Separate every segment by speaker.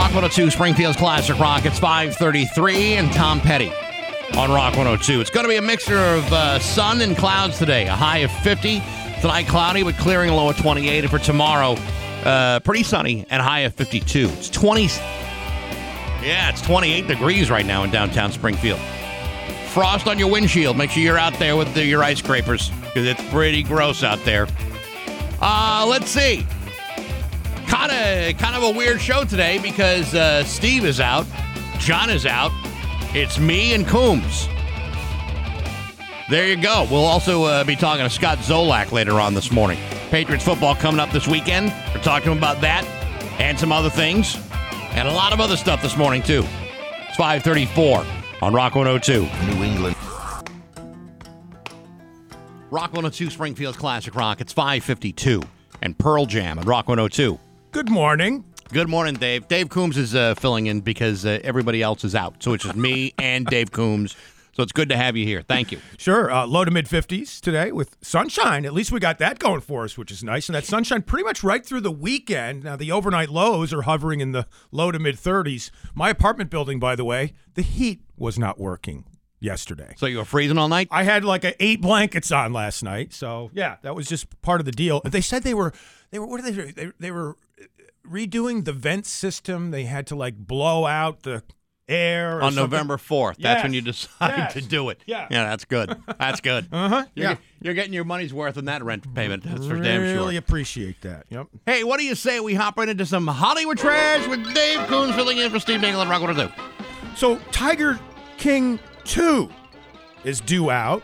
Speaker 1: Rock 102, Springfield's Classic Rock. It's 533 and Tom Petty on Rock 102. It's going to be a mixture of uh, sun and clouds today. A high of 50. Tonight, cloudy with clearing a low of 28. And for tomorrow, uh, pretty sunny and high of 52. It's 20. Yeah, it's 28 degrees right now in downtown Springfield. Frost on your windshield. Make sure you're out there with the, your ice scrapers because it's pretty gross out there. Uh, let's see. Kind of, kind of a weird show today because uh, Steve is out, John is out. It's me and Coombs. There you go. We'll also uh, be talking to Scott Zolak later on this morning. Patriots football coming up this weekend. We're talking about that and some other things and a lot of other stuff this morning too. It's 534 on Rock 102.
Speaker 2: New England.
Speaker 1: Rock 102 Springfield's Classic Rock. It's 552 and Pearl Jam at Rock 102.
Speaker 3: Good morning.
Speaker 1: Good morning, Dave. Dave Coombs is uh, filling in because uh, everybody else is out. So it's just me and Dave Coombs. So it's good to have you here. Thank you.
Speaker 3: Sure. Uh, low to mid 50s today with sunshine. At least we got that going for us, which is nice. And that sunshine pretty much right through the weekend. Now, the overnight lows are hovering in the low to mid 30s. My apartment building, by the way, the heat was not working yesterday.
Speaker 1: So you were freezing all night?
Speaker 3: I had like a eight blankets on last night. So, yeah, that was just part of the deal. They said they were, they were, what are they? They, they were redoing the vent system. They had to like blow out the air or
Speaker 1: on
Speaker 3: something.
Speaker 1: November 4th. That's when you decide
Speaker 3: Yes.
Speaker 1: to do it.
Speaker 3: Yeah.
Speaker 1: Yeah, that's good. That's good.
Speaker 3: Uh-huh.
Speaker 1: You're,
Speaker 3: Yeah.
Speaker 1: you're getting your money's worth in that rent payment. That's for damn sure.
Speaker 3: Really appreciate that. Yep.
Speaker 1: Hey, what do you say we hop right into some Hollywood trash with Dave Coombs filling in for Steve Dangle and Rock 102?
Speaker 3: So Tiger King 2 is due out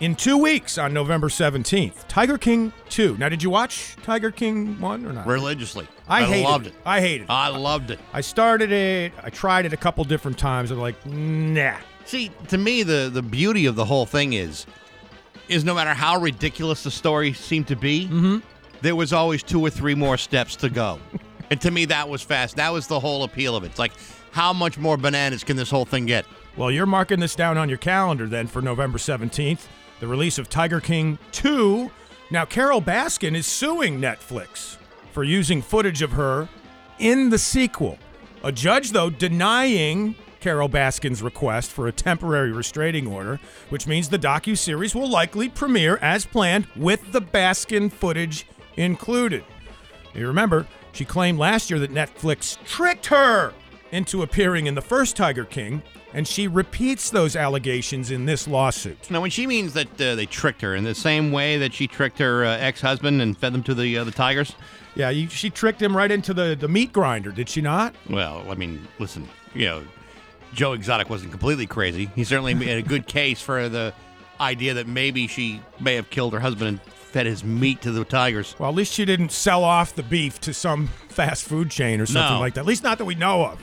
Speaker 3: in two weeks on November 17th. Tiger King 2. Now, did you watch Tiger King 1 or not?
Speaker 1: Religiously.
Speaker 3: I, hated
Speaker 1: loved it.
Speaker 3: I hated it.
Speaker 1: I loved it.
Speaker 3: I started it. I tried it a couple different times. I'm like, nah.
Speaker 1: See, to me, the the beauty of the whole thing is, is no matter how ridiculous the story seemed to be, mm-hmm. there was always two or three more steps to go, and to me, that was fast. That was the whole appeal of it. It's like, how much more bananas can this whole thing get?
Speaker 3: Well, you're marking this down on your calendar then for November 17th, the release of Tiger King 2. Now, Carole Baskin is suing Netflix for using footage of her in the sequel. A judge, though, denying Carole Baskin's request for a temporary restraining order, which means the docu-series will likely premiere as planned with the Baskin footage included. You remember, she claimed last year that Netflix tricked her into appearing in the first Tiger King, and she repeats those allegations in this lawsuit.
Speaker 1: Now, when she means that uh, they tricked her in the same way that she tricked her uh, ex-husband and fed them to the uh, the tigers,
Speaker 3: Yeah, you, she tricked him right into the, the meat grinder, did she not?
Speaker 1: well, I mean, listen, you know, Joe Exotic wasn't completely crazy. He certainly made a good case for the idea that maybe she may have killed her husband and fed his meat to the tigers.
Speaker 3: Well, at least she didn't sell off the beef to some fast food chain or something
Speaker 1: No.
Speaker 3: like that. At least not that we know of.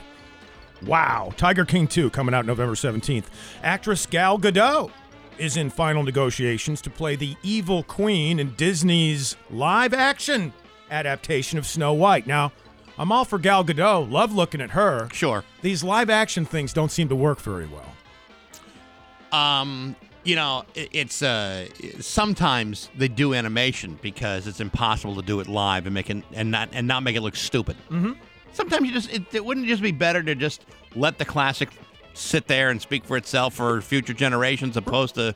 Speaker 3: Wow. Tiger King 2 coming out November 17th. Actress Gal Gadot is in final negotiations to play the evil queen in Disney's live action adaptation of Snow White. Now, I'm all for Gal Gadot. Love looking at her.
Speaker 1: Sure.
Speaker 3: These live action things don't seem to work very well.
Speaker 1: Um, you know, it's uh, sometimes they do animation because it's impossible to do it live and make it and not and not make it look stupid. Mm-hmm. Sometimes you just it, it wouldn't just be better to just let the classic sit there and speak for itself for future generations, opposed to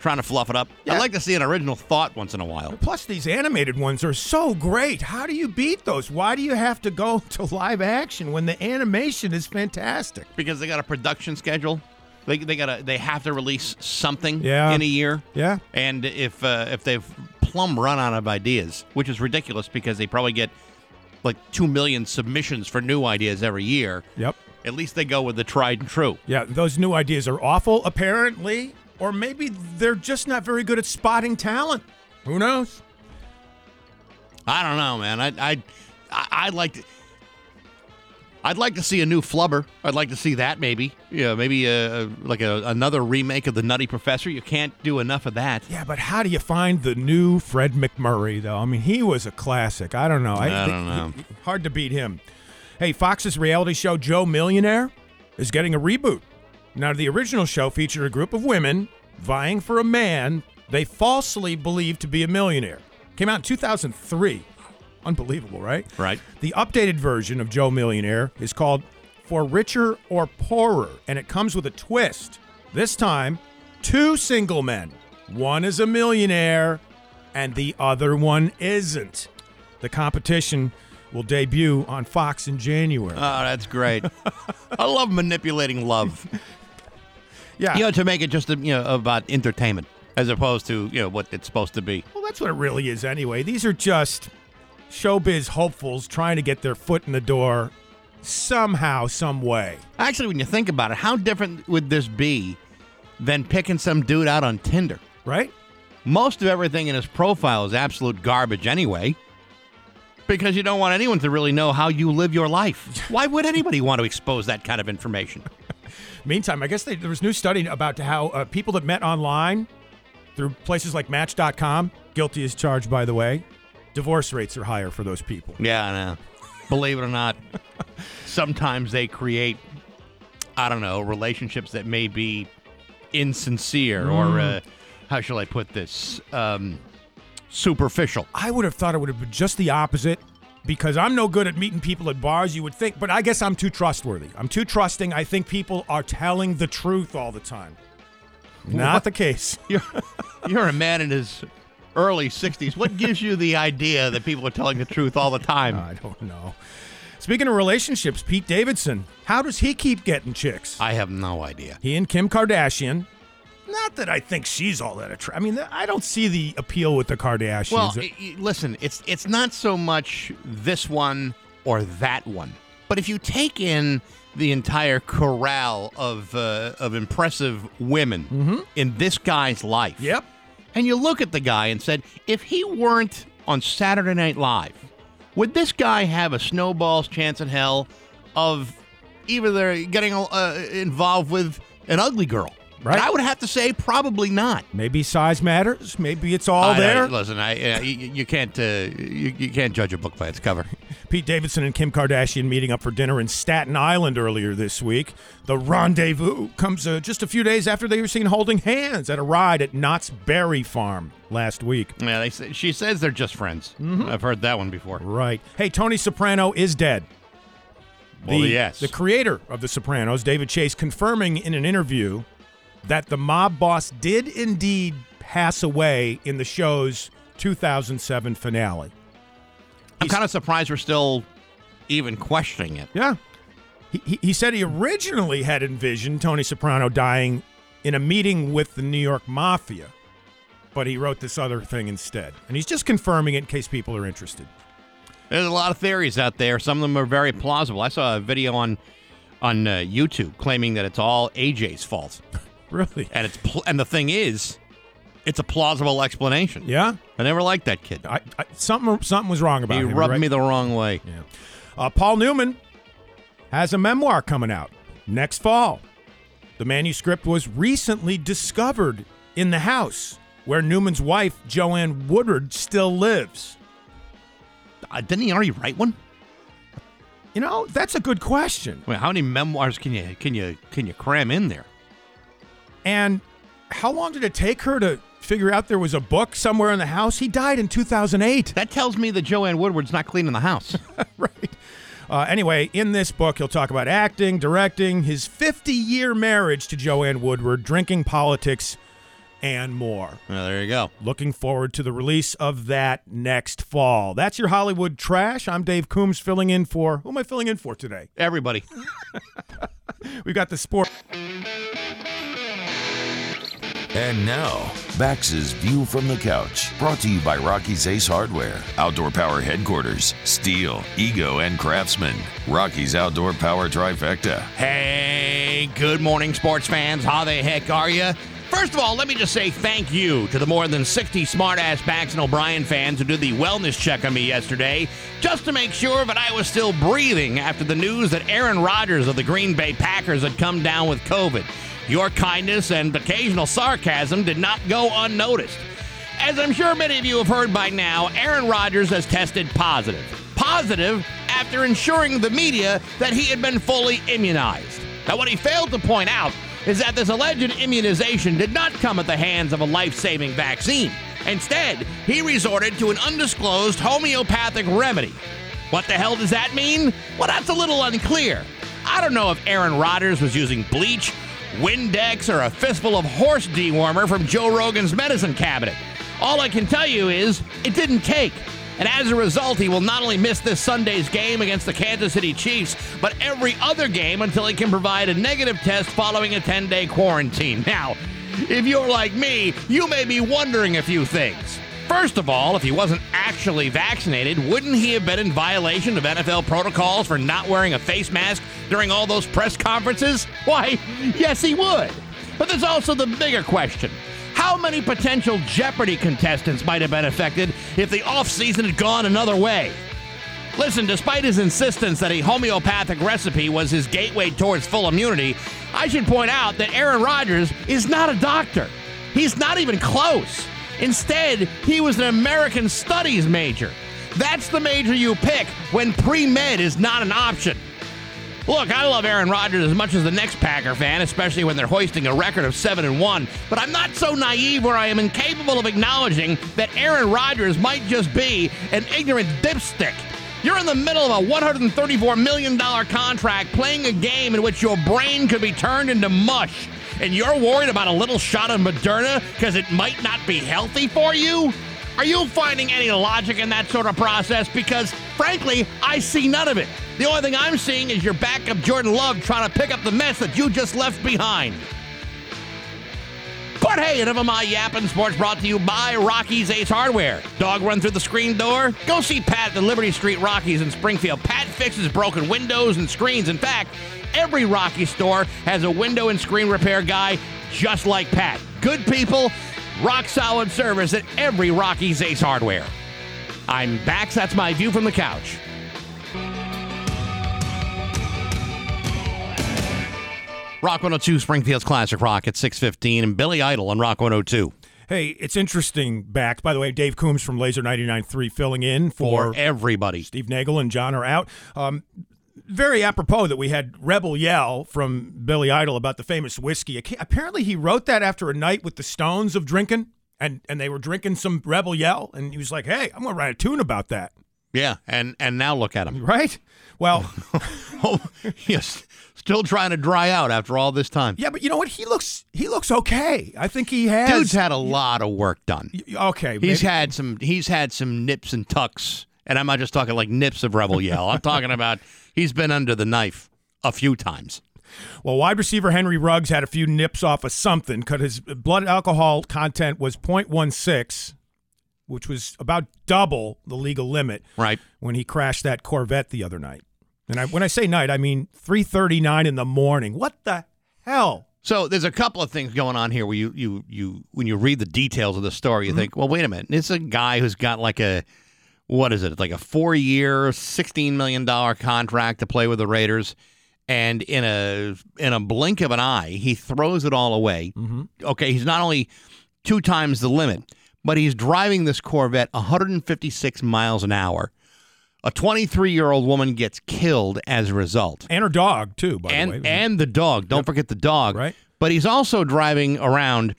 Speaker 1: trying to fluff it up.
Speaker 3: Yeah.
Speaker 1: I'd like to see an original thought once in a while.
Speaker 3: Plus, these animated ones are so great. How do you beat those? Why do you have to go to live action when the animation is fantastic?
Speaker 1: because they got a production schedule. They, they got they have to release something
Speaker 3: Yeah.
Speaker 1: in a year.
Speaker 3: Yeah.
Speaker 1: And if uh, if they've plumb run out of ideas, which is ridiculous because they probably get like two million submissions for new ideas every year.
Speaker 3: Yep.
Speaker 1: At least they go with the tried and true.
Speaker 3: Yeah, those new ideas are awful, apparently, or maybe they're just not very good at spotting talent. Who knows?
Speaker 1: I don't know, man. I I I I'd like to. I'd like to see a new Flubber. I'd like to see that maybe. Yeah, maybe a, like a, another remake of the Nutty Professor. You can't do enough of that.
Speaker 3: Yeah, but how do you find the new Fred MacMurray, though? I mean, he was a classic. I don't know.
Speaker 1: I don't know.
Speaker 3: Hard to beat him. Hey, Fox's reality show, Joe Millionaire, is getting a reboot. Now, the original show featured a group of women vying for a man they falsely believed to be a millionaire. Came out in 2003. Unbelievable, right?
Speaker 1: Right.
Speaker 3: The updated version of Joe Millionaire is called For Richer or Poorer, and it comes with a twist. This time, two single men. One is a millionaire, and the other one isn't. The competition will debut on Fox in January.
Speaker 1: Oh, that's great. I love manipulating love.
Speaker 3: yeah.
Speaker 1: You know, to make it just you know about entertainment as opposed to you know what it's supposed to be.
Speaker 3: Well, that's what it really is anyway. These are just showbiz hopefuls trying to get their foot in the door somehow, some way.
Speaker 1: Actually, when you think about it, how different would this be than picking some dude out on Tinder?
Speaker 3: Right?
Speaker 1: Most of everything in his profile is absolute garbage anyway. Because you don't want anyone to really know how you live your life. Why would anybody want to expose that kind of information?
Speaker 3: Meantime, I guess they, there was new study about how uh, people that met online through places like Match.com, guilty as charged, by the way, divorce rates are higher for those people.
Speaker 1: Yeah, I know. Believe it or not, sometimes they create, I don't know, relationships that may be insincere or, uh, how shall I put this, um, superficial.
Speaker 3: I would have thought it would have been just the opposite because I'm no good at meeting people at bars, you would think, but I guess I'm too trustworthy. I'm too trusting. I think people are telling the truth all the time. Not the case.
Speaker 1: You're, you're a man in his early 60s. What gives you the idea that people are telling the truth all the time?
Speaker 3: I don't know. Speaking of relationships, Pete Davidson, how does he keep getting chicks?
Speaker 1: I have no idea.
Speaker 3: He and Kim Kardashian. Not that I think she's all that attractive. I mean, I don't see the appeal with the Kardashians.
Speaker 1: Well, listen, it's it's not so much this one or that one, but if you take in the entire corral of uh, of impressive women in this guy's life,
Speaker 3: yep.
Speaker 1: And you look at the guy and said, if he weren't on Saturday Night Live, would this guy have a snowball's chance in hell of either getting uh, involved with an ugly girl?
Speaker 3: Right.
Speaker 1: And I would have to say probably not.
Speaker 3: Maybe size matters. Maybe it's all
Speaker 1: I- I-
Speaker 3: there.
Speaker 1: listen, I, uh, you, you can't uh, you, you can't judge a book by its cover.
Speaker 3: Pete Davidson and Kim Kardashian meeting up for dinner in Staten Island earlier this week. The rendezvous comes uh, just a few days after they were seen holding hands at a ride at Knott's Berry Farm last week.
Speaker 1: Yeah, they say, she says they're just friends.
Speaker 3: Mm-hmm.
Speaker 1: I've heard that one before.
Speaker 3: Right. Hey, Tony Soprano is dead.
Speaker 1: Well,
Speaker 3: the,
Speaker 1: yes.
Speaker 3: The creator of The Sopranos, David Chase, confirming in an interview that the mob boss did indeed pass away in the show's 2007 finale.
Speaker 1: I'm kind of surprised we're still even questioning it.
Speaker 3: Yeah. He, he, he said he originally had envisioned Tony Soprano dying in a meeting with the New York Mafia, but he wrote this other thing instead. And he's just confirming it in case people are interested.
Speaker 1: There's a lot of theories out there. Some of them are very plausible. I saw a video on on uh, YouTube claiming that it's all AJ's fault,
Speaker 3: Really?
Speaker 1: and it's pl- and the thing is, it's a plausible explanation.
Speaker 3: Yeah?
Speaker 1: I never liked that kid.
Speaker 3: I, I, something, something was wrong about
Speaker 1: He
Speaker 3: him.
Speaker 1: He rubbed
Speaker 3: right?
Speaker 1: me the wrong way.
Speaker 3: Yeah. Uh, Paul Newman has a memoir coming out next fall. The manuscript was recently discovered in the house where Newman's wife, Joanne Woodward, still lives.
Speaker 1: Uh, didn't he already write one?
Speaker 3: You know, that's a good question.
Speaker 1: Wait, how many memoirs can you can you can you cram in there?
Speaker 3: And how long did it take her to figure out there was a book somewhere in the house? He died in 2008.
Speaker 1: That tells me that Joanne Woodward's not cleaning the house.
Speaker 3: right. Uh, anyway, in this book, he'll talk about acting, directing, his 50 year marriage to Joanne Woodward, drinking politics, and more.
Speaker 1: well, there you go.
Speaker 3: Looking forward to the release of that next fall. That's your Hollywood trash. I'm Dave Coombs filling in for who am I filling in for today?
Speaker 1: Everybody.
Speaker 3: We've got the sport.
Speaker 2: And now, Bax's View from the Couch, brought to you by Rocky's Ace Hardware, Outdoor Power Headquarters, Stihl, Ego, and Craftsman. Rocky's Outdoor Power Trifecta.
Speaker 1: Hey, good morning, sports fans. How the heck are you? First of all, let me just say thank you to the more than 60 smartass Bax and O'Brien fans who did the wellness check on me yesterday, just to make sure that I was still breathing after the news that Aaron Rodgers of the Green Bay Packers had come down with COVID. Your kindness and occasional sarcasm did not go unnoticed. As I'm sure many of you have heard by now, Aaron Rodgers has tested positive. Positive after ensuring the media that he had been fully immunized. Now, what he failed to point out is that this alleged immunization did not come at the hands of a life saving vaccine. Instead, he resorted to an undisclosed homeopathic remedy. What the hell does that mean? Well, that's a little unclear. I don't know if Aaron Rodgers was using bleach, Windex, or a fistful of horse dewormer from Joe Rogan's medicine cabinet. All I can tell you is it didn't take. And as a result, he will not only miss this Sunday's game against the Kansas City Chiefs, but every other game until he can provide a negative test following a 10 day quarantine. Now, if you're like me, you may be wondering a few things. First of all, if he wasn't actually vaccinated, wouldn't he have been in violation of NFL protocols for not wearing a face mask during all those press conferences? Why, yes, he would. But there's also the bigger question. How many potential Jeopardy contestants might have been affected if the offseason had gone another way? Listen, despite his insistence that a homeopathic recipe was his gateway towards full immunity, I should point out that Aaron Rodgers is not a doctor. He's not even close. Instead, he was an American Studies major. That's the major you pick when pre med is not an option. Look, I love Aaron Rodgers as much as the next Packer fan, especially when they're hoisting a record of 7 and 1, but I'm not so naive where I am incapable of acknowledging that Aaron Rodgers might just be an ignorant dipstick. You're in the middle of a $134 million contract playing a game in which your brain could be turned into mush, and you're worried about a little shot of Moderna because it might not be healthy for you? Are you finding any logic in that sort of process? Because, frankly, I see none of it. The only thing I'm seeing is your backup Jordan Love trying to pick up the mess that you just left behind. But hey, enough of my yapping sports brought to you by Rocky's Ace Hardware. Dog run through the screen door? Go see Pat at the Liberty Street Rockies in Springfield. Pat fixes broken windows and screens. In fact, every Rocky store has a window and screen repair guy just like Pat. Good people, rock solid service at every Rocky's Ace Hardware. I'm Bax. That's my view from the couch. Rock 102, Springfield's Classic Rock at 615, and Billy Idol on Rock 102.
Speaker 3: Hey, it's interesting, back. By the way, Dave Coombs from Lazer 99.3 filling in for,
Speaker 1: For everybody.
Speaker 3: Steve Nagel and John are out. Um, very apropos that we had Rebel Yell from Billy Idol about the famous whiskey. Apparently, he wrote that after a night with the Stones of drinking, and, and they were drinking some Rebel Yell, and he was like, hey, I'm going to write a tune about that.
Speaker 1: Yeah, and and now look at him.
Speaker 3: Right? Well,
Speaker 1: oh, yes, still trying to dry out after all this time.
Speaker 3: yeah, but you know what? He looks he looks okay. I think he has.
Speaker 1: Dude's had a lot of work done.
Speaker 3: okay,
Speaker 1: He's
Speaker 3: maybe-
Speaker 1: had some. He's had some nips and tucks, and I'm not just talking like nips of Rebel Yell. I'm talking about he's been under the knife a few times.
Speaker 3: Well, wide receiver Henry Ruggs had a few nips off of something because his blood alcohol content was 0.16, which was about double the legal limit
Speaker 1: Right.
Speaker 3: when he crashed that Corvette the other night. And I, when I say night, I mean 3:39 in the morning. What the hell?
Speaker 1: So there's a couple of things going on here where you you you when you read the details of the story, you mm-hmm. think, well, wait a minute, it's a guy who's got like a what is it, like a four year, sixteen million dollar contract to play with the Raiders, and in a in a blink of an eye, he throws it all away. Mm-hmm. Okay, he's not only two times the limit, but he's driving this Corvette 156 miles an hour. A 23 year old woman gets killed as a result
Speaker 3: And her dog too, by
Speaker 1: and
Speaker 3: the way.
Speaker 1: and the dog. Don't forget the dog.
Speaker 3: Right.
Speaker 1: But he's also driving around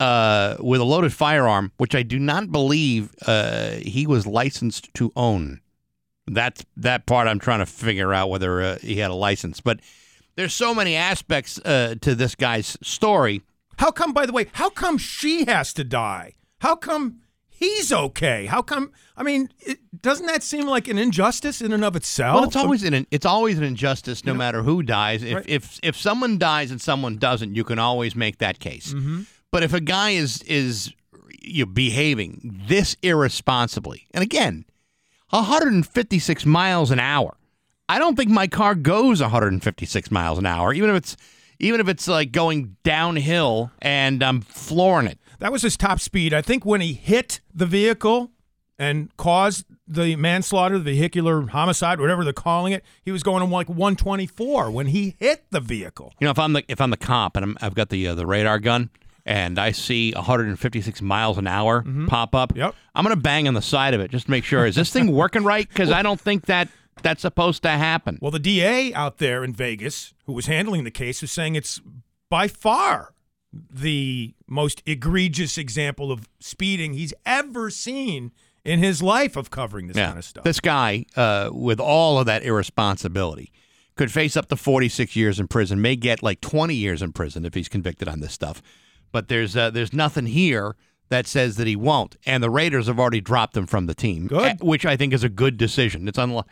Speaker 1: uh, with a loaded firearm, which I do not believe uh, he was licensed to own. That's that part I'm trying to figure out whether uh, he had a license. But there's so many aspects uh, to this guy's story.
Speaker 3: how come? By the way, how come she has to die? How come he's okay? How come? I mean, it, doesn't that seem like an injustice in and of itself?
Speaker 1: Well, it's always an it's always an injustice, no matter who dies. If
Speaker 3: Right.
Speaker 1: if if someone dies and someone doesn't, you can always make that case.
Speaker 3: Mm-hmm.
Speaker 1: But if a guy is is you behaving this irresponsibly, and again, 156 miles an hour, I don't think my car goes 156 miles an hour, even if it's even if it's like going downhill and I'm flooring it.
Speaker 3: That was his top speed. I think when he hit the vehicle and caused the manslaughter, the vehicular homicide, whatever they're calling it, he was going to like 124 when he hit the vehicle.
Speaker 1: You know, if I'm the if I'm the cop and I'm, I've got the uh, the radar gun and I see 156 miles an hour pop up,
Speaker 3: Mm-hmm. Yep.
Speaker 1: I'm gonna bang on the side of it just to make sure is this thing working right? Because I don't think that that's supposed to happen.
Speaker 3: Well, the DA out there in Vegas, who was handling the case, was saying it's by far the most egregious example of speeding he's ever seen in his life of covering this kind of stuff.
Speaker 1: This guy, uh, with all of that irresponsibility, could face up to 46 years in prison, may get like 20 years in prison if he's convicted on this stuff. But there's uh, there's nothing here that says that he won't. And the Raiders have already dropped him from the team,
Speaker 3: Good.
Speaker 1: eh, which I think is a good decision. It's unlike,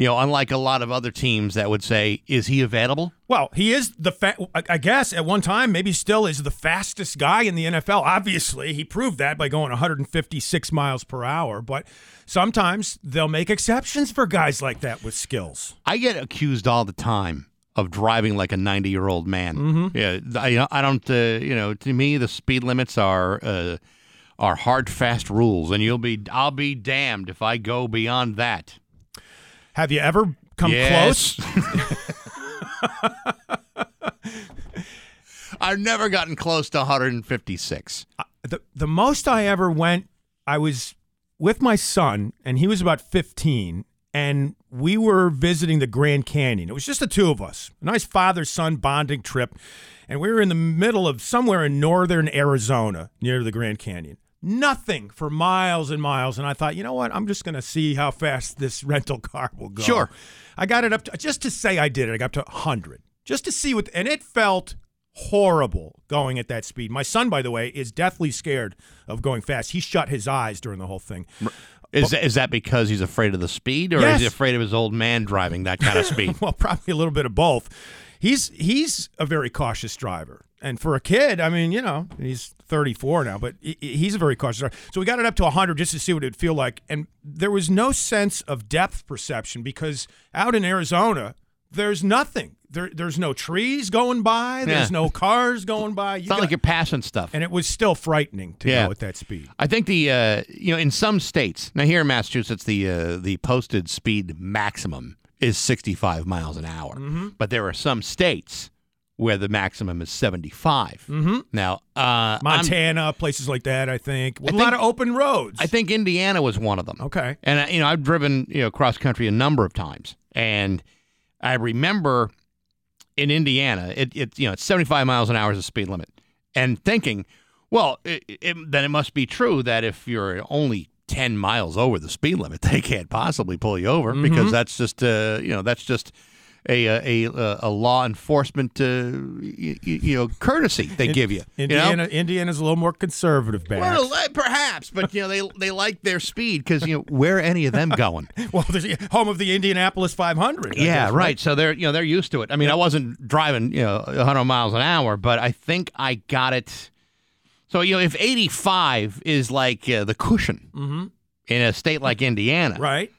Speaker 1: you know, unlike a lot of other teams that would say, "Is he available?"
Speaker 3: Well, he is the fa- I- I guess at one time maybe still is the fastest guy in the NFL. Obviously, he proved that by going 156 miles per hour, but sometimes they'll make exceptions for guys like that with skills.
Speaker 1: I get accused all the time of driving like a 90 year old man.
Speaker 3: Mm-hmm.
Speaker 1: Yeah, I, I don't. Uh, you know, to me, the speed limits are uh, are hard, fast rules, and you'll be. I'll be damned if I go beyond that.
Speaker 3: Have you ever come
Speaker 1: Yes.
Speaker 3: close?
Speaker 1: I've never gotten close to 156.
Speaker 3: Uh, the the most I ever went, I was with my son, and he was about 15, and we were visiting the Grand Canyon. It was just the two of us, a nice father son bonding trip, and we were in the middle of somewhere in northern Arizona near the Grand Canyon. Nothing for miles and miles, and I thought, you know what? I'm just going to see how fast this rental car will go.
Speaker 1: Sure.
Speaker 3: I got it up to just to say I did it. I got up to 100 just to see what, and it felt horrible going at that speed. My son, by the way, is deathly scared of going fast. He shut his eyes during the whole thing.
Speaker 1: Is that, is that because he's afraid of the speed, or
Speaker 3: Yes.
Speaker 1: is he afraid of his old man driving that kind of speed?
Speaker 3: well, probably a little bit of both. He's he's a very cautious driver, and for a kid, I mean, you know, he's 34 now, but he's a very cautious. So we got it up to 100 just to see what it'd feel like, and there was no sense of depth perception because out in Arizona, there's nothing. There, there's no trees going by. There's
Speaker 1: Yeah.
Speaker 3: no cars going by. You
Speaker 1: It's not
Speaker 3: got-
Speaker 1: like you're passing stuff.
Speaker 3: and it was still frightening to
Speaker 1: Yeah.
Speaker 3: go at that speed.
Speaker 1: I think the uh, you know in some states now here in Massachusetts the uh, the posted speed maximum is 65 miles an hour,
Speaker 3: Mm-hmm.
Speaker 1: but there are some states where the maximum is 75. Mm-hmm. Now, uh, I'm-
Speaker 3: Montana, places like that. I think
Speaker 1: I
Speaker 3: a lot of open roads.
Speaker 1: I think Indiana was one of them.
Speaker 3: Okay.
Speaker 1: And uh, you know, I've driven you know cross country a number of times, and I remember in Indiana, it, it you know it's 75 miles an hour is the speed limit, and thinking, well, it, it, then it must be true that if you're only 10 miles over the speed limit, they can't possibly pull you over
Speaker 3: Mm-hmm.
Speaker 1: because that's just uh, you know that's just. A, a, a, a law enforcement uh, you, you know courtesy they give you you know?
Speaker 3: Indiana, Indiana's a little more conservative, back.
Speaker 1: Well, uh, perhaps, but you know they they like their speed because you know where are any of them going?
Speaker 3: Well, there's home of the Indianapolis 500. I
Speaker 1: yeah,
Speaker 3: guess,
Speaker 1: right. So they're you know they're used to it. I mean, I wasn't driving you know 100 miles an hour, but I think I got it. So you know, if 85 is like uh, the cushion in a state like Indiana,
Speaker 3: Right.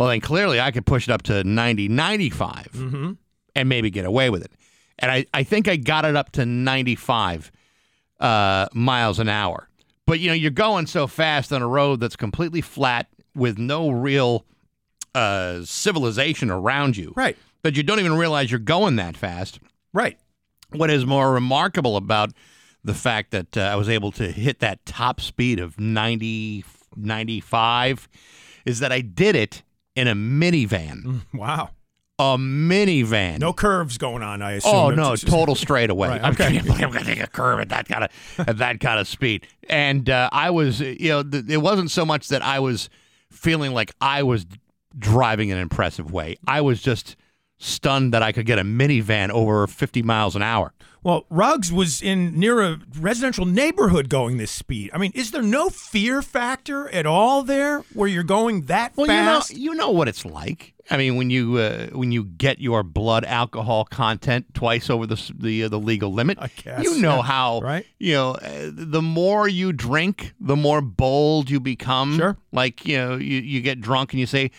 Speaker 1: Well then clearly I could push it up to 90, 95
Speaker 3: Mm-hmm.
Speaker 1: and maybe get away with it. And I, I think I got it up to 95 uh, miles an hour. But, you know, you're going so fast on a road that's completely flat with no real uh, civilization around you
Speaker 3: Right.
Speaker 1: that you don't even realize you're going that fast.
Speaker 3: Right.
Speaker 1: What is more remarkable about the fact that uh, I was able to hit that top speed of 90, 95 is that I did it in a minivan.
Speaker 3: Wow.
Speaker 1: A minivan.
Speaker 3: No curves going on, I assume.
Speaker 1: Oh no, total straightaway.
Speaker 3: Right,
Speaker 1: I'm,
Speaker 3: okay.
Speaker 1: I'm gonna take a curve at that kind of at that kind of speed. And uh, I was, you know, th- it wasn't so much that I was feeling like I was driving in an impressive way. I was just stunned that I could get a minivan over 50 miles an hour.
Speaker 3: Well, Ruggs was in near a residential neighborhood going this speed. I mean, is there no fear factor at all there where you're going that
Speaker 1: Well,
Speaker 3: fast?
Speaker 1: you know, you know what it's like. I mean, when you uh, when you get your blood alcohol content twice over the the uh, the legal limit, you know
Speaker 3: yeah.
Speaker 1: how
Speaker 3: Right.
Speaker 1: You know, uh, the more you drink, the more bold you become.
Speaker 3: Sure.
Speaker 1: Like you know, you, you get drunk and you say,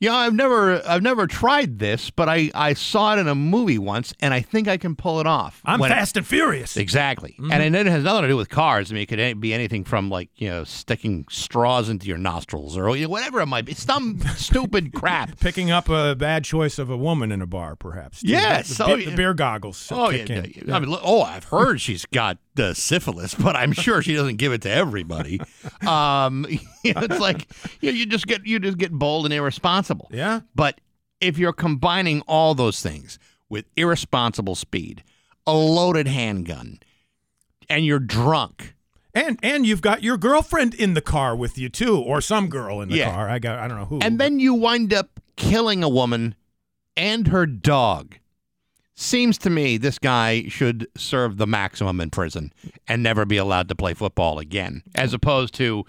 Speaker 1: "Yeah, I've never I've never tried this, but I I saw it in a movie once, and I think I can pull it off."
Speaker 3: I'm
Speaker 1: When it-
Speaker 3: fast and furious.
Speaker 1: Exactly,
Speaker 3: Mm-hmm.
Speaker 1: and it has nothing to do with cars. I mean, it could be anything from like you know sticking straws into your nostrils or you know, whatever it might be, some stupid crap.
Speaker 3: Picking up a bad choice of a woman in a bar, perhaps. too.
Speaker 1: Yes,
Speaker 3: The,
Speaker 1: oh,
Speaker 3: the
Speaker 1: yeah.
Speaker 3: beer goggles.
Speaker 1: Oh yeah, yeah. I mean, oh, I've heard she's got uh, syphilis, but I'm sure she doesn't give it to everybody. Um, you know, it's like you, know, you just get you just get bold and irresponsible.
Speaker 3: Yeah.
Speaker 1: But if you're combining all those things with irresponsible speed, a loaded handgun, and you're drunk.
Speaker 3: And and you've got your girlfriend in the car with you too, or some girl in the
Speaker 1: Yeah.
Speaker 3: car. I got I don't know who.
Speaker 1: And then you wind up killing a woman and her dog. Seems to me this guy should serve the maximum in prison and never be allowed to play football again, as opposed to,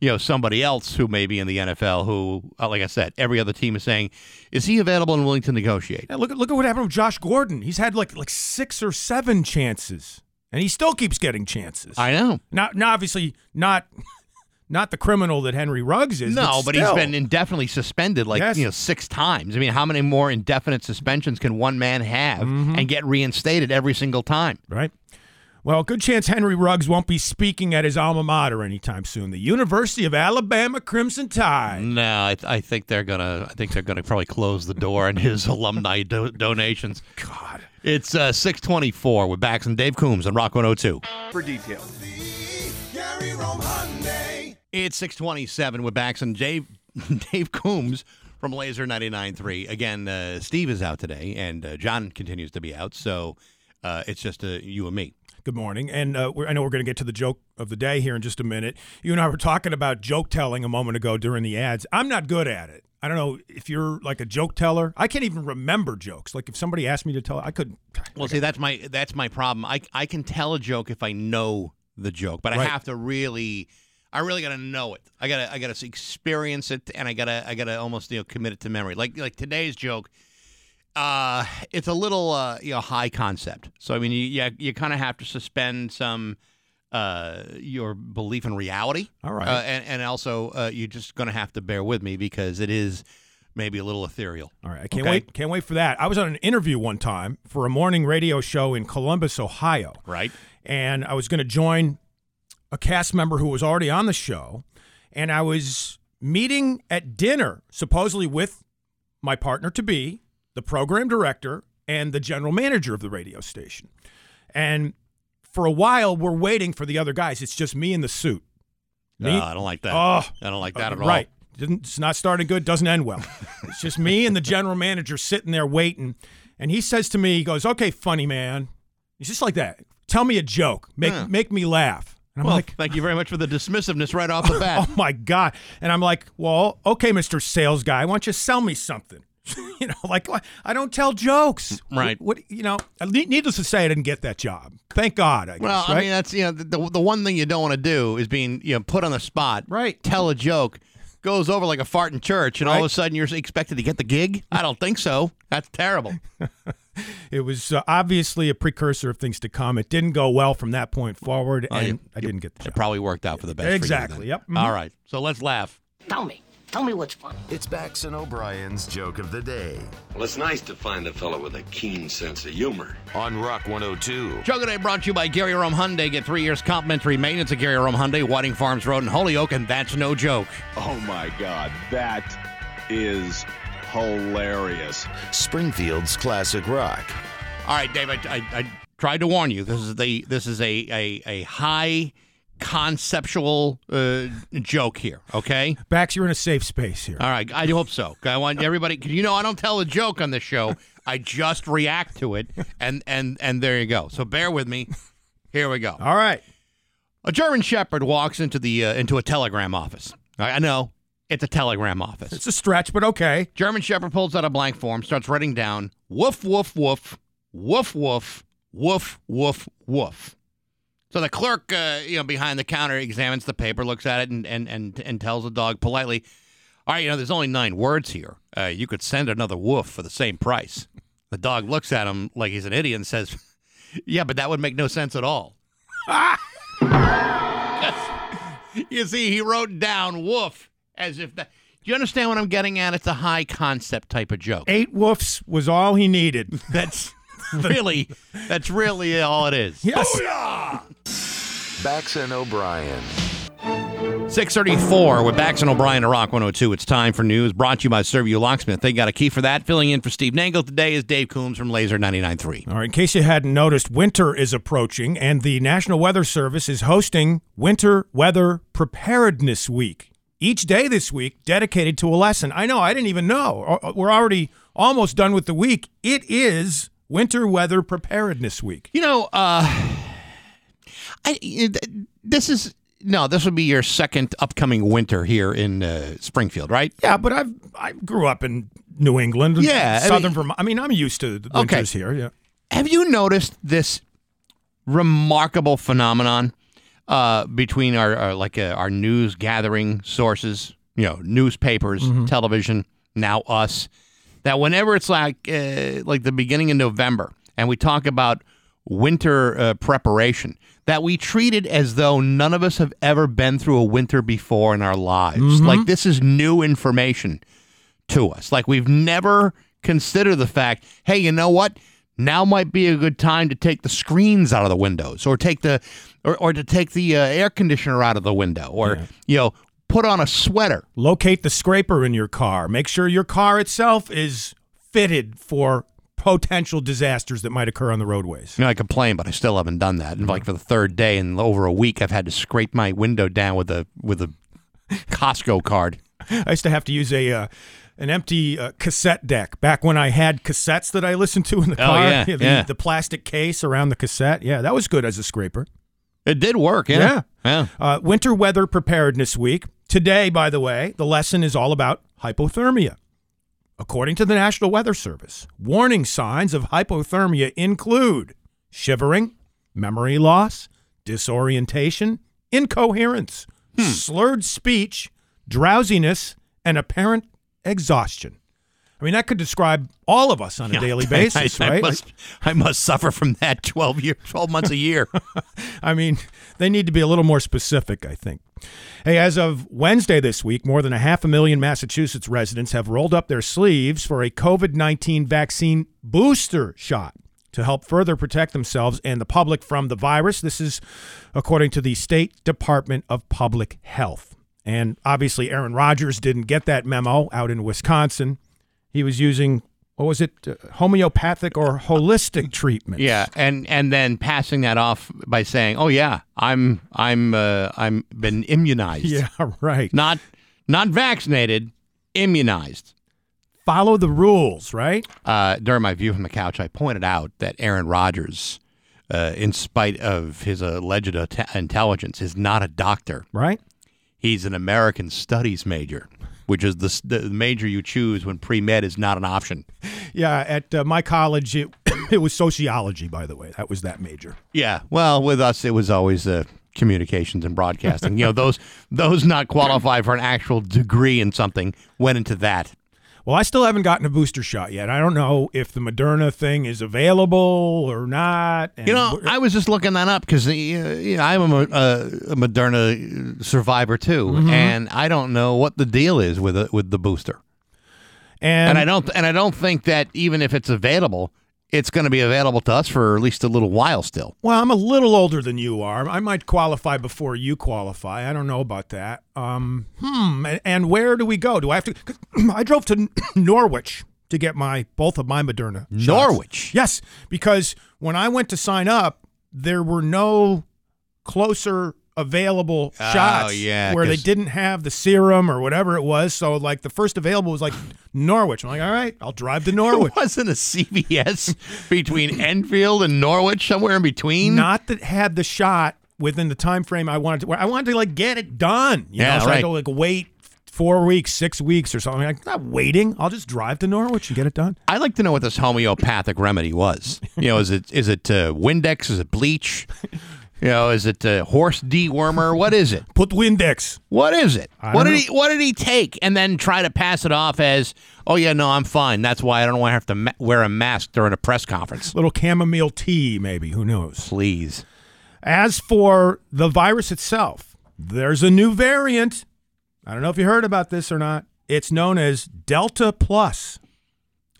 Speaker 1: you know, somebody else who may be in the NFL who, uh, like I said, every other team is saying, is he available and willing to negotiate?
Speaker 3: Yeah, look at look at what happened with Josh Gordon. He's had like like six or seven chances, and he still keeps getting chances.
Speaker 1: I know.
Speaker 3: Not, not obviously not not the criminal that Henry Ruggs is.
Speaker 1: No, but, he's
Speaker 3: still.
Speaker 1: been indefinitely suspended like
Speaker 3: Yes.
Speaker 1: you know six times. I mean, how many more indefinite suspensions can one man have
Speaker 3: Mm-hmm.
Speaker 1: and get reinstated every single time?
Speaker 3: right. Well, good chance Henry Ruggs won't be speaking at his alma mater anytime soon. The University of Alabama Crimson Tide.
Speaker 1: No, I, I think they're gonna. I think they're gonna probably close the door on his alumni do- donations.
Speaker 3: God.
Speaker 1: It's uh, six twenty four with Bax and Dave Coombs on Rock one hundred two.
Speaker 4: for details.
Speaker 1: It's six twenty seven with Bax and Dave Dave Coombs from Lazer 99.3. Again, uh, Steve is out today, and uh, John continues to be out. So uh, it's just uh, you and me.
Speaker 3: Good morning. And uh, we're, I know we're going to get to the joke of the day here in just a minute. You and I were talking about joke telling a moment ago during the ads. I'm not good at it. I don't know if you're like a joke teller. I can't even remember jokes. Like if somebody asked me to tell, I couldn't.
Speaker 1: Well, see, that's my that's my problem. I I can tell a joke if I know the joke, but I have to really, I really got to know it. I gotta I gotta experience it, and I gotta I gotta almost you know commit it to memory. Like like today's joke, uh, it's a little uh you know high concept. So I mean, you you, you kind of have to suspend some uh your belief in reality.
Speaker 3: All right.
Speaker 1: uh, and and also uh, you're just gonna have to bear with me because it is maybe a little ethereal.
Speaker 3: All right, I can't
Speaker 1: Okay.
Speaker 3: wait. Can't wait for that. I was on an interview one time for a morning radio show in Columbus, Ohio,
Speaker 1: Right.
Speaker 3: and I was going to join a cast member who was already on the show, and I was meeting at dinner, supposedly with my partner to be, the program director, and the general manager of the radio station. And for a while, we're waiting for the other guys. It's just me in the suit. Me?
Speaker 1: Uh, I don't like that.
Speaker 3: Oh,
Speaker 1: I don't like that at all.
Speaker 3: Right. Didn't, it's not starting good, doesn't end well. it's just me and the general manager sitting there waiting. And he says to me, he goes, Okay, funny man. He's just like that. Tell me a joke. Make
Speaker 1: Yeah.
Speaker 3: make me laugh. And I'm
Speaker 1: Well,
Speaker 3: like,
Speaker 1: thank you very much for the dismissiveness right off the bat.
Speaker 3: Oh my God. And I'm like, Well, okay, Mr. Sales Guy, why don't you sell me something? you know, like I don't tell jokes.
Speaker 1: Right.
Speaker 3: What, what- you know, needless to say, I didn't get that job. Thank God, I guess.
Speaker 1: Well,
Speaker 3: right?
Speaker 1: I mean, that's you know the, the the one thing you don't want to do is being you know put on the spot,
Speaker 3: Right.
Speaker 1: Tell a joke, goes over like a fart in church, and all of a sudden you're expected to get the gig. I don't think so. That's terrible.
Speaker 3: It was uh, obviously a precursor of things to come. It didn't go well from that point forward, and
Speaker 1: you-
Speaker 3: I didn't get the job.
Speaker 1: It probably worked out for the best. for you
Speaker 3: Exactly,
Speaker 1: then.
Speaker 3: yep. Mhm.
Speaker 1: All right. So let's laugh.
Speaker 5: Tell me. Tell me what's funny.
Speaker 2: It's Bax and O'Brien's joke of the day
Speaker 6: Well, it's nice to find a fellow with a keen sense of humor.
Speaker 2: on Rock 102.
Speaker 1: Joke of the day brought to you by Gary Rome Hyundai. Get three years complimentary maintenance at Gary Rome Hyundai, Whiting Farms Road in Holyoke, and that's no joke.
Speaker 4: Oh my God, that is hilarious.
Speaker 2: Springfield's classic rock.
Speaker 1: All right, Dave. I, I, I tried to warn you. This is the this is a a, a high conceptual uh, joke here. Okay.
Speaker 3: Bax, you're in a safe space here.
Speaker 1: All right. I hope so. I want everybody. 'cause you know, I don't tell a joke on this show. I just react to it, and and and there you go. So bear with me. Here we go.
Speaker 3: All right.
Speaker 1: A German Shepherd walks into the uh, into a telegram office. I I know it's a telegram office.
Speaker 3: It's a stretch, but okay.
Speaker 1: German Shepherd pulls out a blank form, starts writing down woof, woof, woof, woof, woof, woof, woof, woof. So the clerk, uh, you know, behind the counter examines the paper, looks at it, and and and, and tells the dog politely, "All right, you know, there's only nine words here. Uh, you could send another woof for the same price." The dog looks at him like he's an idiot and says, "Yeah, but that would make no sense at all." you see, he wrote down woof as if that. Do you understand what I'm getting at? It's a high concept type of joke.
Speaker 3: Eight woofs was all he needed.
Speaker 1: That's really, that's really all it is.
Speaker 3: Yes.
Speaker 2: Bax and O'Brien.
Speaker 1: 634 with Bax and O'Brien to Rock 102. It's time for news brought to you by Serviu Locksmith. They got a key for that. Filling in for Steve Nangle today is Dave Coombs from Lazer 99.3.
Speaker 3: All right. In case you hadn't noticed, winter is approaching, and the National Weather Service is hosting Winter Weather Preparedness Week. Each day this week dedicated to a lesson. I know, I didn't even know. Uh, We're already almost done with the week. It is Winter Weather Preparedness Week.
Speaker 1: You know, uh, I, this is no. This would be your second upcoming winter here in uh, Springfield, right?
Speaker 3: Yeah, but I've I grew up in New England,
Speaker 1: Yeah, I
Speaker 3: southern
Speaker 1: mean-
Speaker 3: Vermont. I mean, I'm used to the
Speaker 1: Okay.
Speaker 3: winters here. Yeah.
Speaker 1: Have you noticed this remarkable phenomenon uh, between our, our like uh, our news gathering sources, you know, newspapers, television, now us, that whenever it's like uh, like the beginning of November and we talk about winter uh, preparation, that we treat it as though none of us have ever been through a winter before in our lives. Like this is new information to us. Like we've never considered the fact, hey, you know what? Now might be a good time to take the screens out of the windows, or take the, or, or to take the uh, air conditioner out of the window, or you know, put on a sweater.
Speaker 3: Locate the scraper in your car. Make sure your car itself is fitted for potential disasters that might occur on the roadways.
Speaker 1: You know, I complain, but I still haven't done that. And like for the third day in over a week, I've had to scrape my window down with a with a Costco card.
Speaker 3: I used to have to use a uh, an empty uh, cassette deck back when I had cassettes that I listened to in the car.
Speaker 1: Oh,
Speaker 3: car.
Speaker 1: yeah,
Speaker 3: the,
Speaker 1: yeah.
Speaker 3: the plastic case around the cassette. Yeah, that was good as a scraper.
Speaker 1: It did work, yeah. Yeah.
Speaker 3: Uh, winter weather preparedness week. Today, by the way, the lesson is all about hypothermia. According to the National Weather Service, warning signs of hypothermia include shivering, memory loss, disorientation, incoherence, hmm. slurred speech, drowsiness, and apparent exhaustion. I mean, that could describe all of us on a daily basis,
Speaker 1: I, I
Speaker 3: right?
Speaker 1: must, I must suffer from that 12 years, 12 months a year.
Speaker 3: I mean, they need to be a little more specific, I think. Hey, as of Wednesday this week, more than a half a million Massachusetts residents have rolled up their sleeves for a COVID 19 vaccine booster shot to help further protect themselves and the public from the virus. This is according to the State Department of Public Health. And obviously, Aaron Rodgers didn't get that memo out in Wisconsin. He was using, what was it, uh, homeopathic or holistic treatment.
Speaker 1: Yeah, and and then passing that off by saying, "Oh yeah, I'm I'm uh, I'm been immunized,
Speaker 3: Yeah, right.
Speaker 1: not not vaccinated, immunized."
Speaker 3: Follow the rules, right?
Speaker 1: Uh, during my view from the couch, I pointed out that Aaron Rodgers, uh, in spite of his alleged ate- intelligence, is not a doctor.
Speaker 3: Right?
Speaker 1: He's an American Studies major, which is the, the major you choose when pre med is not an option.
Speaker 3: Yeah, at uh, my college, it, it was sociology, by the way. That was that major.
Speaker 1: Yeah, well, with us, it was always uh, communications and broadcasting. you know, those those not qualified for an actual degree in something went into that.
Speaker 3: Well, I still haven't gotten a booster shot yet. I don't know if the Moderna thing is available or not. and
Speaker 1: You know, I was just looking that up because you know, I'm a, uh, a Moderna survivor too, and I don't know what the deal is with it, with the booster.
Speaker 3: and,
Speaker 1: And I don't and I don't think that even if it's available, it's going to be available to us for at least a little while still.
Speaker 3: well, I'm a little older than you are. I might qualify before you qualify. I don't know about that. Um, hmm. And, where do we go? Do I have to? I drove to Norwich to get my both of my Moderna. shots.
Speaker 1: Norwich.
Speaker 3: Yes, because when I went to sign up, there were no closer available
Speaker 1: Oh,
Speaker 3: shots
Speaker 1: yeah,
Speaker 3: where they didn't have the serum or whatever it was. So like the first available was like Norwich. I'm like, all right, I'll drive to Norwich.
Speaker 1: Wasn't a CVS between Enfield and Norwich somewhere in between?
Speaker 3: Not that had the shot within the time frame I wanted to. Where I wanted to like get it done. You
Speaker 1: Yeah,
Speaker 3: know, so I had
Speaker 1: right.
Speaker 3: to like wait four weeks, six weeks or something. I'm like, not waiting. I'll just drive to Norwich and get it done.
Speaker 1: I'd like to know what this homeopathic remedy was. You know, is it is it uh, Windex? Is it bleach? You know, is it uh, horse dewormer? What is it?
Speaker 3: Put Windex.
Speaker 1: What is it?
Speaker 3: I
Speaker 1: What did he What did he take and then try to pass it off as, oh yeah, no, I'm fine. That's why I don't want to have to ma- wear a mask during a press conference.
Speaker 3: Little chamomile tea, maybe. Who knows?
Speaker 1: Please.
Speaker 3: As for the virus itself, there's a new variant. I don't know if you heard about this or not. It's known as Delta Plus.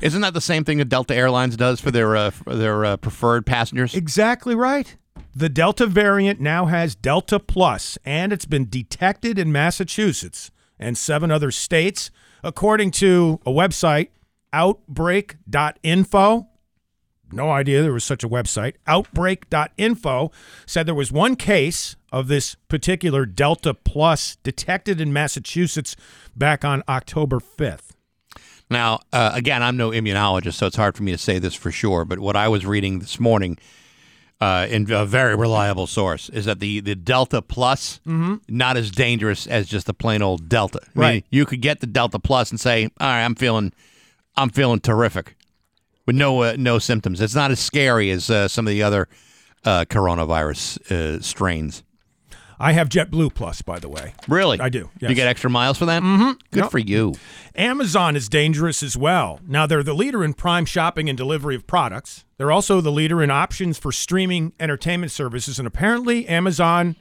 Speaker 1: Isn't that the same thing that Delta Airlines does for their uh, for their uh, preferred passengers?
Speaker 3: Exactly right. The Delta variant now has Delta Plus, and it's been detected in Massachusetts and seven other states, according to a website, outbreak.info. No idea there was such a website. Outbreak.info said there was one case of this particular Delta Plus detected in Massachusetts back on October 5th.
Speaker 1: Now, uh, again, I'm no immunologist, so it's hard for me to say this for sure. But what I was reading this morning uh, in a very reliable source, is that the the Delta Plus not as dangerous as just the plain old Delta. I mean,
Speaker 3: Right.
Speaker 1: you could get the Delta Plus and say, "All right, I'm feeling, I'm feeling terrific," with no uh, no symptoms. It's not as scary as uh, some of the other uh, coronavirus uh, strains.
Speaker 3: I have JetBlue Plus, by the way.
Speaker 1: Really,
Speaker 3: I do,
Speaker 1: You get extra miles for that. Mm-hmm. Good
Speaker 3: Yep.
Speaker 1: for you.
Speaker 3: Amazon is dangerous as well. Now, they're the leader in prime shopping and delivery of products. They're also the leader in options for streaming entertainment services. And apparently, Amazon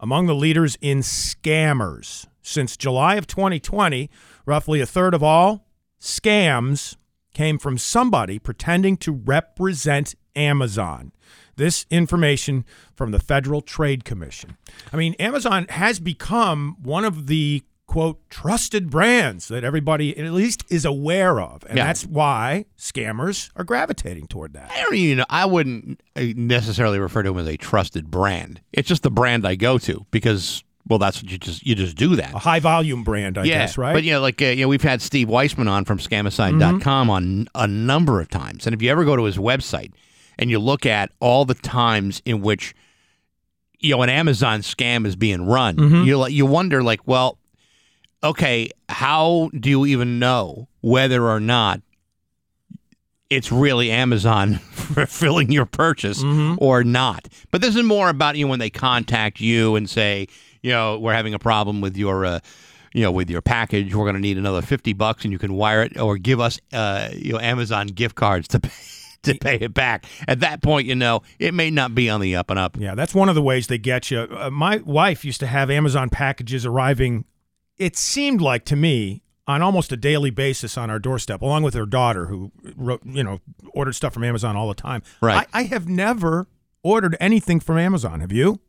Speaker 3: among the leaders in scammers. Since July of 2020, roughly a third of all scams came from somebody pretending to represent Amazon. This information from the Federal Trade Commission. I mean, Amazon has become one of the quote trusted brands that everybody at least is aware of. And
Speaker 1: Yeah.
Speaker 3: that's why scammers are gravitating toward that.
Speaker 1: I don't even know. I wouldn't uh, necessarily refer to them as a trusted brand. It's just the brand I go to because, well, that's what you just you just do that.
Speaker 3: A high volume brand, I
Speaker 1: yeah,
Speaker 3: guess, right?
Speaker 1: But you know, like uh, you know, we've had Steve Weisman on from Scamicide.com on a number of times, and if you ever go to his website and you look at all the times in which you know an Amazon scam is being run, you like you wonder like, well, okay, how do you even know whether or not it's really Amazon fulfilling your purchase or not? But this is more about you know, when they contact you and say, you know, we're having a problem with your. Uh, you know, with your package, we're going to need another fifty bucks, and you can wire it or give us, uh, you know, Amazon gift cards to pay, to pay it back. At that point, you know, it may not be on the up and up.
Speaker 3: Yeah, that's one of the ways they get you. Uh, my wife used to have Amazon packages arriving, it seemed like to me, on almost a daily basis on our doorstep, along with her daughter, who wrote, you know, ordered stuff from Amazon all the time.
Speaker 1: Right.
Speaker 3: I, I have never ordered anything from Amazon. Have you?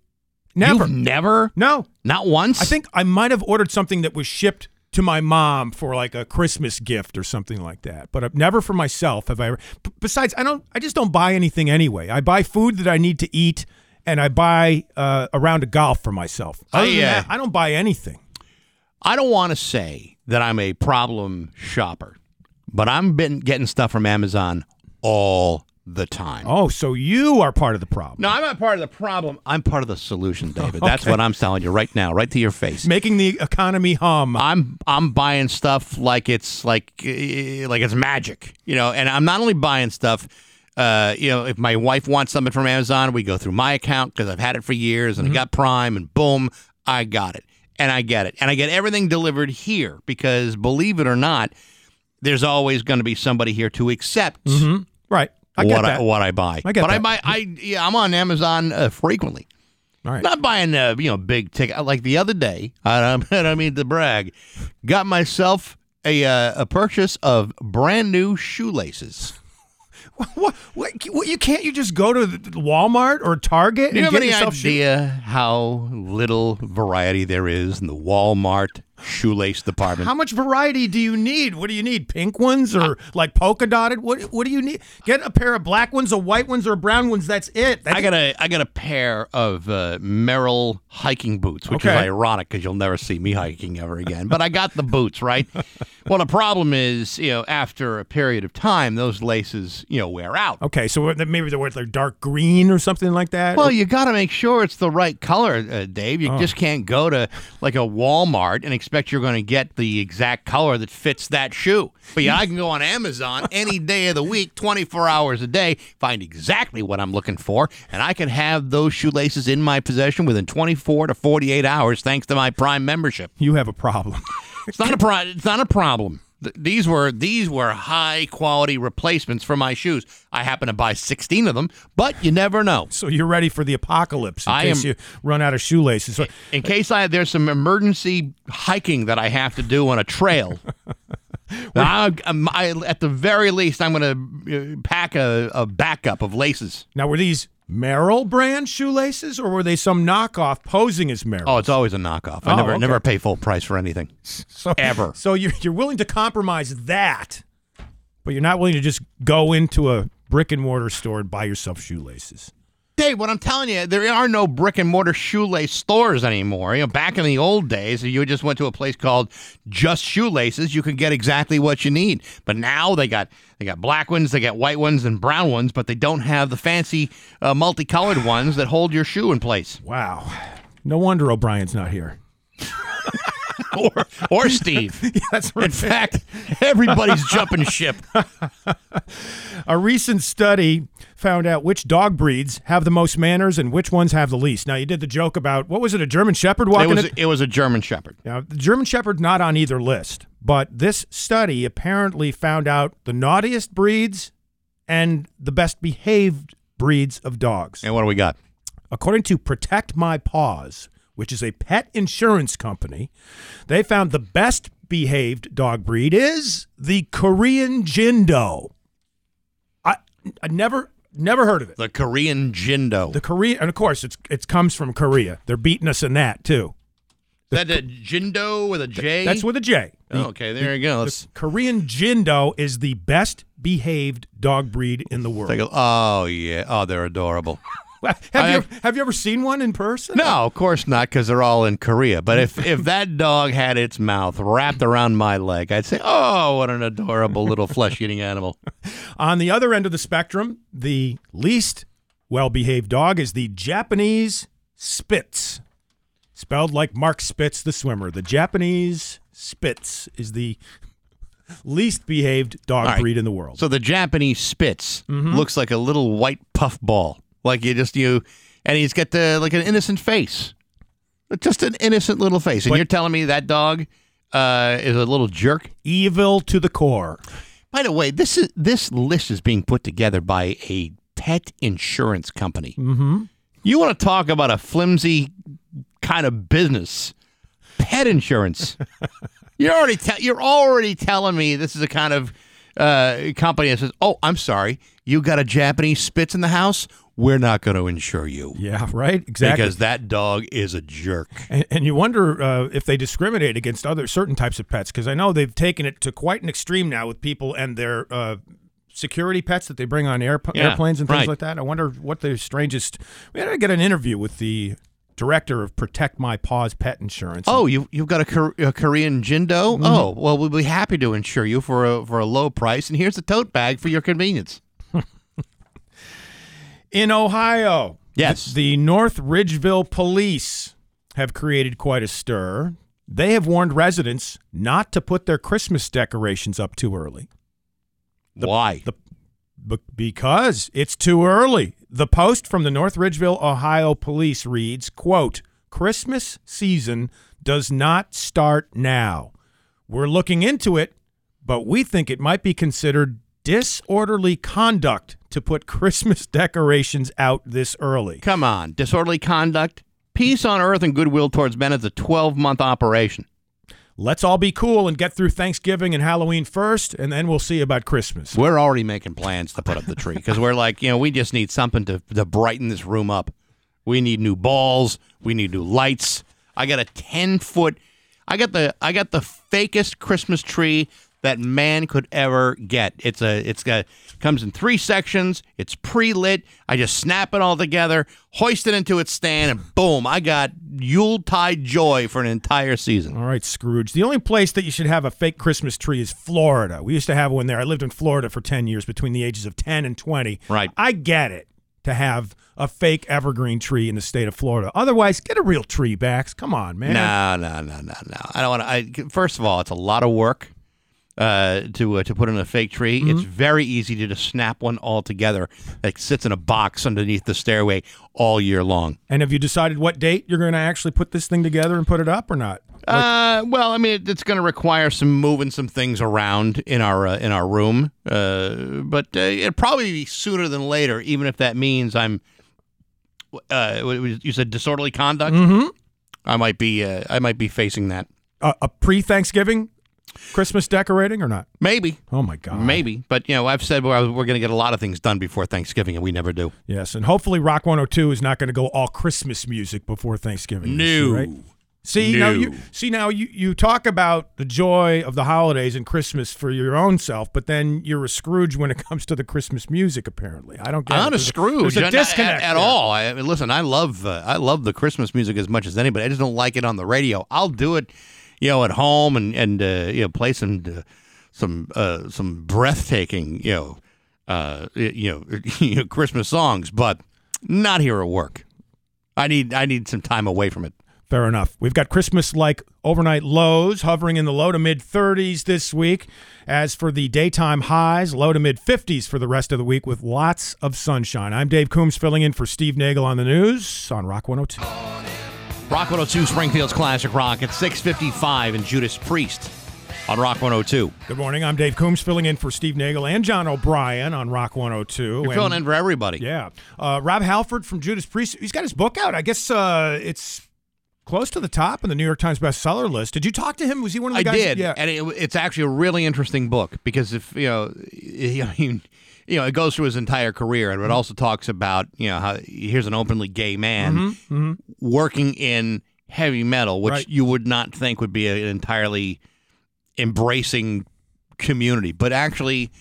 Speaker 3: Never.
Speaker 1: You've never,
Speaker 3: no.
Speaker 1: not once.
Speaker 3: I think I might have ordered something that was shipped to my mom for like a Christmas gift or something like that, but I've never for myself have I ever. Besides, I don't. I just don't buy anything anyway. I buy food that I need to eat, and I buy uh, a round of golf for myself. Other
Speaker 1: I, uh,
Speaker 3: that, I don't buy anything.
Speaker 1: I don't want to say that I'm a problem shopper, but I'm been getting stuff from Amazon all the time.
Speaker 3: Oh, so you are part of the problem.
Speaker 1: No, I'm not part of the problem. I'm part of the solution, David. That's what I'm telling you right now, right to your face.
Speaker 3: Making the economy hum.
Speaker 1: I'm I'm buying stuff like it's like uh, like it's magic, you know. And I'm not only buying stuff. Uh, you know, if my wife wants something from Amazon, we go through my account because I've had it for years, and I got Prime, and boom, I got it, and I get it, and I get everything delivered here because believe it or not, there's always going to be somebody here to accept
Speaker 3: right. I
Speaker 1: what. I what I buy.
Speaker 3: I get
Speaker 1: but I buy I yeah, I'm on Amazon uh, frequently.
Speaker 3: All right.
Speaker 1: Not buying uh, you know big ticket like the other day. I don't, I don't mean to brag. Got myself a uh, a purchase of brand new shoelaces.
Speaker 3: What, what, what? You can't. You just go to the Walmart or Target
Speaker 1: Do you
Speaker 3: and
Speaker 1: have
Speaker 3: get
Speaker 1: any
Speaker 3: yourself shoe-
Speaker 1: idea how little variety there is in the Walmart shoelace department?
Speaker 3: How much variety do you need? What do you need? Pink ones or like polka dotted? What What do you need? Get a pair of black ones, a white ones, or brown ones. That's it. That's
Speaker 1: I got a I got a pair of uh, Merrell hiking boots, which is ironic because you'll never see me hiking ever again. But I got the boots, right? well, the problem is, you know, after a period of time, those laces, you know, wear out.
Speaker 3: Okay, so maybe they're they're dark green or something like that.
Speaker 1: Well, you got to make sure it's the right color, uh, Dave.
Speaker 3: Oh.
Speaker 1: You just can't go to like a Walmart and expect you're going to get the exact color that fits that shoe. But yeah, I can go on Amazon any day of the week, 24 hours a day, find exactly what I'm looking for, and I can have those shoelaces in my possession within 24 to 48 hours thanks to my Prime membership.
Speaker 3: you have a problem.
Speaker 1: It's not a pro- it's not a problem. Th- These were these were high quality replacements for my shoes. I happen to buy 16 of them, but you never know.
Speaker 3: so you're ready for the apocalypse in
Speaker 1: I
Speaker 3: case
Speaker 1: am-
Speaker 3: you run out of shoelaces. So,
Speaker 1: in case I there's some emergency hiking that I have to do on a trail. I, I'm- I, at the very least, I'm going to uh, pack a, a backup of laces.
Speaker 3: now, were these Merrell brand shoelaces, or were they some knockoff posing as Merrell?
Speaker 1: Oh, it's always a knockoff. I
Speaker 3: Oh,
Speaker 1: never
Speaker 3: okay.
Speaker 1: never pay full price for anything.
Speaker 3: so,
Speaker 1: ever.
Speaker 3: So you're you're willing to compromise that, but you're not willing to just go into a brick and mortar store and buy yourself shoelaces.
Speaker 1: Dave, what I'm telling you, there are no brick and mortar shoelace stores anymore. You know, back in the old days, you just went to a place called Just Shoelaces, you could get exactly what you need. But now they got they got black ones, they got white ones, and brown ones, but they don't have the fancy uh, multicolored ones that hold your shoe in place.
Speaker 3: Wow. No wonder O'Brien's not here.
Speaker 1: Or, or Steve.
Speaker 3: That's
Speaker 1: In fact, everybody's jumping ship.
Speaker 3: A recent study found out which dog breeds have the most manners and which ones have the least. Now, you did the joke about what was it, a German Shepherd
Speaker 1: It
Speaker 3: walking
Speaker 1: was
Speaker 3: it?
Speaker 1: it was a German Shepherd.
Speaker 3: Now, the German Shepherd not on either list, but this study apparently found out the naughtiest breeds and the best behaved breeds of dogs.
Speaker 1: And what do we got?
Speaker 3: According to Protect My Paws, which is a pet insurance company, they found the best behaved dog breed is the Korean Jindo. I, I never never heard of it.
Speaker 1: The Korean Jindo.
Speaker 3: The Korean, and of course, it's it comes from Korea. They're beating us in that too.
Speaker 1: Is that a Jindo with a J?
Speaker 3: That's with a J. The-
Speaker 1: Oh, okay, there you go.
Speaker 3: the Korean Jindo is the best behaved dog breed in the world.
Speaker 1: Oh yeah. Oh, they're adorable.
Speaker 3: have
Speaker 1: I-
Speaker 3: you have you ever seen one in person?
Speaker 1: No, of course not, because they're all in Korea. But if if that dog had its mouth wrapped around my leg, I'd say, "Oh, what an adorable little flesh-eating animal."
Speaker 3: On the other end of the spectrum, the least well behaved dog is the Japanese Spitz. Spelled like Mark Spitz, the swimmer. The Japanese Spitz is the least behaved dog
Speaker 1: right.
Speaker 3: breed in the world.
Speaker 1: So the Japanese Spitz mm-hmm. looks like a little white puff ball, like you just you, and he's got the like an innocent face, just an innocent little face. And
Speaker 3: But-
Speaker 1: you're telling me that dog uh, is a little jerk?
Speaker 3: Evil to the core.
Speaker 1: By the way, this is this list is being put together by a pet insurance company. Mm-hmm. You want to talk about a flimsy kind of business? Pet insurance. you're already te- you're already telling me this is a kind of uh, company that says, "Oh, I'm sorry, you got a Japanese Spitz in the house. We're not going to insure you
Speaker 3: Yeah, right? Exactly.
Speaker 1: because that dog is a jerk."
Speaker 3: And, and you wonder uh, if they discriminate against other certain types of pets because I know they've taken it to quite an extreme now with people and their uh, security pets that they bring on air,
Speaker 1: Yeah,
Speaker 3: airplanes and things
Speaker 1: right.
Speaker 3: like that. I wonder what the strangest. We had to get an interview with the director of Protect My Paws Pet Insurance.
Speaker 1: Oh, you you've got a, a Korean Jindo? Oh, well, we'll be happy to insure you for a for a low price, and here's a tote bag for your convenience.
Speaker 3: In Ohio.
Speaker 1: Yes.
Speaker 3: The, the North Ridgeville Police have created quite a stir. They have warned residents not to put their Christmas decorations up too early.
Speaker 1: Why?
Speaker 3: The because it's too early. The post from the North Ridgeville, Ohio police reads, quote, Christmas season does not start now. We're looking into it, but we think it might be considered disorderly conduct to put Christmas decorations out this early.
Speaker 1: Come on, disorderly conduct. Peace on earth and goodwill towards men is a 12 month operation.
Speaker 3: Let's all be cool and get through Thanksgiving and Halloween first, and then we'll see about Christmas.
Speaker 1: We're already making plans to put up the tree because we're like, you know, we just need something to, to brighten this room up. We need new balls. We need new lights. I got a 10 foot. I got the I got the fakest Christmas tree that man could ever get. It's a it's got comes in three sections. It's pre-lit. I just snap it all together, hoist it into its stand, and boom! I got Yuletide joy for an entire season.
Speaker 3: All right, Scrooge. The only place that you should have a fake Christmas tree is Florida. We used to have one there. I lived in Florida for 10 years between the ages of 10 and 20.
Speaker 1: Right.
Speaker 3: I get it to have a fake evergreen tree in the state of Florida. Otherwise, get a real tree, Bax. Come on, man.
Speaker 1: No, no, no, no, no. I don't want to. I, first of all, it's a lot of work uh, to uh, to put in a fake tree. It's very easy to just snap one all together that sits in a box underneath the stairway all year long.
Speaker 3: And have you decided what date you're going to actually put this thing together and put it up or not?
Speaker 1: Uh, well, I mean, it, it's going to require some moving some things around in our uh, in our room, uh, but uh, it'll probably be sooner than later, even if that means I'm. Uh, you said disorderly conduct.
Speaker 3: Mm-hmm.
Speaker 1: I might be. Uh, I might be facing that.
Speaker 3: A, a pre Thanksgiving Christmas decorating or not?
Speaker 1: Maybe.
Speaker 3: Oh, my God.
Speaker 1: Maybe, but you know, I've said we're, we're going to get a lot of things done before Thanksgiving, and we never do.
Speaker 3: Yes. And hopefully, Rock 102 is not going to go all Christmas music before Thanksgiving. year, right? See now you see now you, you talk about the joy of the holidays and Christmas for your own self, but then you're a Scrooge when it comes to the Christmas music. Apparently, I don't get.
Speaker 1: I'm
Speaker 3: it.
Speaker 1: not a Scrooge
Speaker 3: There's a disconnect
Speaker 1: at, at all. I, I mean, listen, I love uh, I love the Christmas music as much as anybody. I just don't like it on the radio. I'll do it, you know, at home and and uh, you know play some uh, some uh, some breathtaking you know uh, you know you know Christmas songs, but not here at work. I need I need some time away from it.
Speaker 3: Fair enough. We've got Christmas like overnight lows hovering in the low to mid 30s this week. As for the daytime highs, low to mid 50s for the rest of the week with lots of sunshine. I'm Dave Coombs filling in for Steve Nagel on the news on Rock 102.
Speaker 1: Rock 102 Springfield's classic rock at 6:55 and Judas Priest on Rock 102.
Speaker 3: Good morning. I'm Dave Coombs filling in for Steve Nagel and John O'Brien on Rock 102.
Speaker 1: You're
Speaker 3: And-
Speaker 1: filling in for everybody.
Speaker 3: Yeah. Uh, Rob Halford from Judas Priest, he's got his book out. I guess uh, it's close to the top in the New York Times bestseller list. Did you talk to him? Was he one of the
Speaker 1: I
Speaker 3: guys?
Speaker 1: I did,
Speaker 3: Yeah.
Speaker 1: and it, it's actually a really interesting book because if you know, he, he- you know, it goes through his entire career, and it also talks about you know how here's an openly gay man working in heavy metal, which
Speaker 3: Right.
Speaker 1: you would not think would be an entirely embracing community, but actually.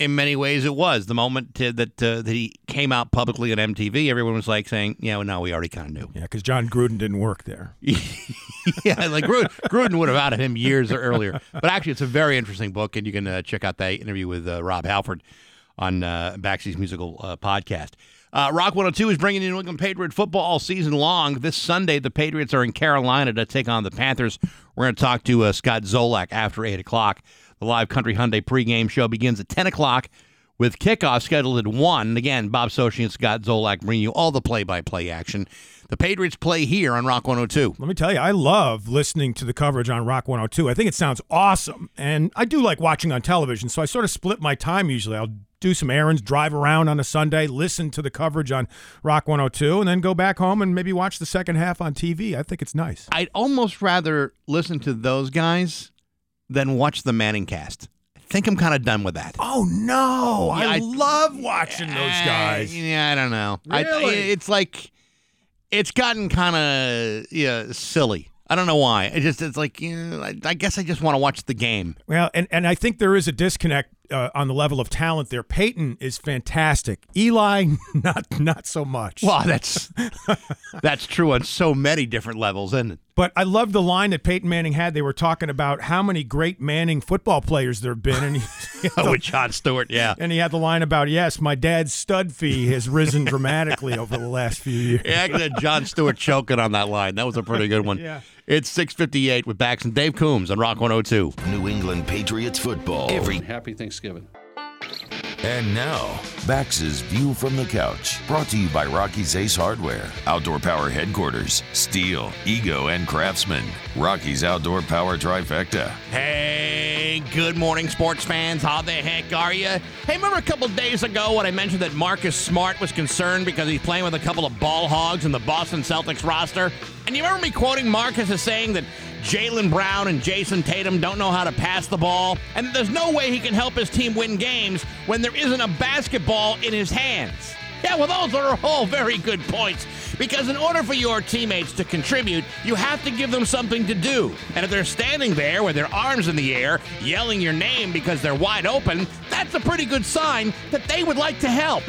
Speaker 1: In many ways, it was the moment to, that uh, that he came out publicly on MTV. Everyone was like saying, "Yeah, well, no, we already kind of knew."
Speaker 3: yeah, because Jon Gruden didn't work there.
Speaker 1: yeah, like Gruden, Gruden would have outed him years earlier. But actually, it's a very interesting book, and you can uh, check out that interview with uh, Rob Halford on uh, Baxy's musical uh, podcast. Uh, Rock 102 is bringing you New England Patriot football all season long. This Sunday, the Patriots are in Carolina to take on the Panthers. We're going to talk to uh, Scott Zolak after 8 o'clock. The live Country Hyundai pregame show begins at 10 o'clock with kickoff scheduled at 1. Again, Bob Socci and Scott Zolak bring you all the play-by-play action. The Patriots play here on Rock 102.
Speaker 3: Let me tell you, I love listening to the coverage on Rock 102. I think it sounds awesome. And I do like watching on television, so I sort of split my time usually. I'll do some errands, drive around on a Sunday, listen to the coverage on Rock 102, and then go back home and maybe watch the second half on TV. I think it's nice.
Speaker 1: I'd almost rather listen to those guys than watch the Manning cast. I think I'm kind of done with that.
Speaker 3: Oh, no.
Speaker 1: Yeah,
Speaker 3: I,
Speaker 1: I-
Speaker 3: love watching those
Speaker 1: Uh,
Speaker 3: guys.
Speaker 1: yeah, I don't know. I,
Speaker 3: Really?
Speaker 1: it's like it's gotten kind of yeah silly. I don't know why. It just it's like you know, I, I guess I just want to watch the game.
Speaker 3: Well, and, and I think there is a disconnect uh, on the level of talent there. Peyton is fantastic. Eli, not not so much.
Speaker 1: Well, that's that's true on so many different levels, isn't it?
Speaker 3: But I love the line that Peyton Manning had. They were talking about how many great Manning football players there have been, and he,
Speaker 1: Oh, with Jon Stewart, yeah.
Speaker 3: and he had the line about yes, my dad's stud fee has risen dramatically over the last few years.
Speaker 1: Yeah, Jon Stewart choking on that line. That was a pretty good one.
Speaker 3: Yeah.
Speaker 1: It's 658 with Bax and Dave Coombs on Rock 102.
Speaker 2: New England Patriots football. Every
Speaker 7: Happy Thanksgiving.
Speaker 2: and now, Bax's View from the Couch, brought to you by Rocky's Ace Hardware, Outdoor Power Headquarters, Stihl, Ego, and Craftsman. Rocky's Outdoor Power Trifecta.
Speaker 1: Hey, good morning, sports fans. How the heck are you? Hey, remember a couple days ago when I mentioned that Marcus Smart was concerned because he's playing with a couple of ball hogs in the Boston Celtics roster? And you remember me quoting Marcus as saying that Jaylen Brown and Jayson Tatum don't know how to pass the ball, and there's no way he can help his team win games when there isn't a basketball in his hands. Yeah, well, those are all very good points. Because in order for your teammates to contribute, you have to give them something to do. And if they're standing there with their arms in the air, yelling your name because they're wide open, that's a pretty good sign that they would like to help.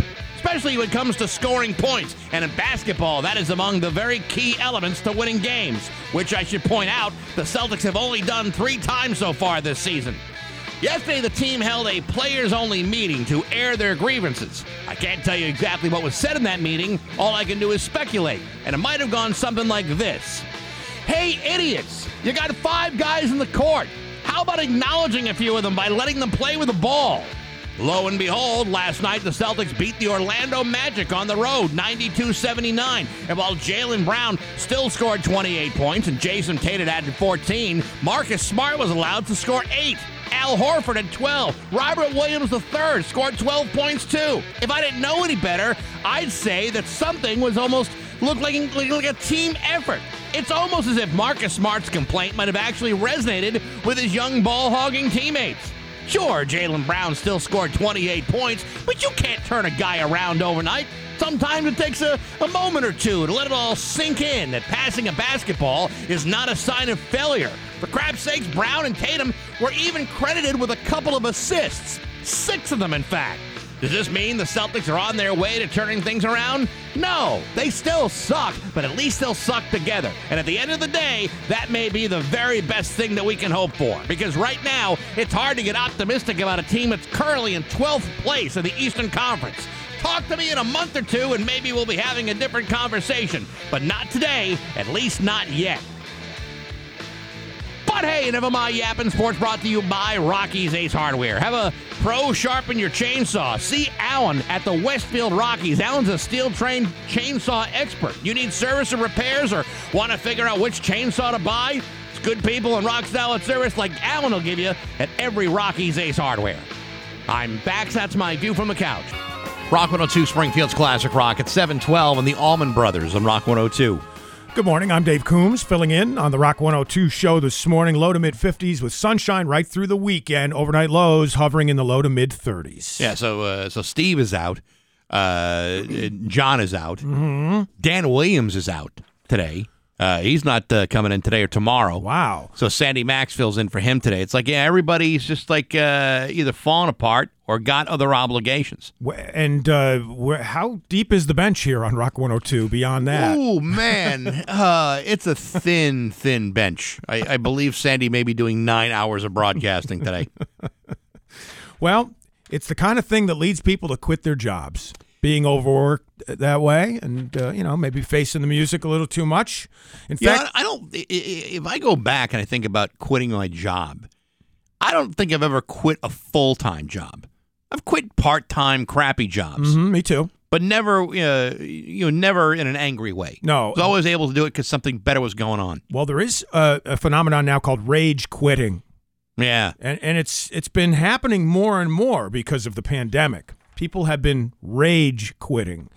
Speaker 1: Especially when it comes to scoring points. And in basketball, that is among the very key elements to winning games, which I should point out the Celtics have only done three times so far this season. Yesterday, the team held a players only meeting to air their grievances. I can't tell you exactly what was said in that meeting. All I can do is speculate. And it might have gone something like this Hey, idiots, you got five guys in the court. How about acknowledging a few of them by letting them play with the ball? Lo and behold, last night the Celtics beat the Orlando Magic on the road 92 79. And while Jaylen Brown still scored 28 points and Jayson Tatum added 14, Marcus Smart was allowed to score 8. Al Horford had 12. Robert Williams III scored 12 points too. If I didn't know any better, I'd say that something was almost looked like, like a team effort. It's almost as if Marcus Smart's complaint might have actually resonated with his young ball hogging teammates. Sure, Jaylen Brown still scored 28 points, but you can't turn a guy around overnight. Sometimes it takes a, a moment or two to let it all sink in that passing a basketball is not a sign of failure. For crap's sakes, Brown and Tatum were even credited with a couple of assists. Six of them, in fact. Does this mean the Celtics are on their way to turning things around? No, they still suck, but at least they'll suck together. And at the end of the day, that may be the very best thing that we can hope for. Because right now, it's hard to get optimistic about a team that's currently in 12th place in the Eastern Conference. Talk to me in a month or two, and maybe we'll be having a different conversation. But not today, at least not yet. But hey, never mind yapping. Sports brought to you by Rocky's Ace Hardware. Have a pro sharpen your chainsaw. See Alan at the Westfield Rockies. Alan's a Stihl trained chainsaw expert. You need service or repairs or want to figure out which chainsaw to buy? It's good people and rock solid service like Alan will give you at every Rocky's Ace Hardware. I'm back. That's my view from the couch. Rock 102 Springfield's Classic Rock at 712 and the Allman Brothers on Rock 102.
Speaker 3: Good morning. I'm Dave Coombs, filling in on the Rock 102 show this morning. Low to mid 50s with sunshine right through the weekend. Overnight lows hovering in the low to mid 30s.
Speaker 1: Yeah, so uh, so Steve is out. Uh, John is out.
Speaker 3: Mm-hmm.
Speaker 1: Dan Williams is out today. Uh, he's not uh, coming in today or tomorrow.
Speaker 3: Wow.
Speaker 1: So Sandy Max fills in for him today. It's like, yeah, everybody's just like uh, either falling apart or got other obligations.
Speaker 3: And uh, how deep is the bench here on Rock 102 beyond that?
Speaker 1: Oh man, uh, it's a thin, thin bench. I, I believe Sandy may be doing nine hours of broadcasting today.
Speaker 3: Well, it's the kind of thing that leads people to quit their jobs. Being overworked that way and, uh, you know, maybe facing the music a little too much. In
Speaker 1: Yeah,
Speaker 3: fact,
Speaker 1: I don't. If I go back and I think about quitting my job, I don't think I've ever quit a full time job. I've quit part time crappy jobs,
Speaker 3: Mhm, me too.
Speaker 1: but never, uh, you know, never in an angry way.
Speaker 3: No.
Speaker 1: I was always able to do it because something better was going on.
Speaker 3: Well, there is a, a phenomenon now called rage quitting.
Speaker 1: Yeah,
Speaker 3: and and it's it's been happening more and more because of the pandemic. People have been rage quitting.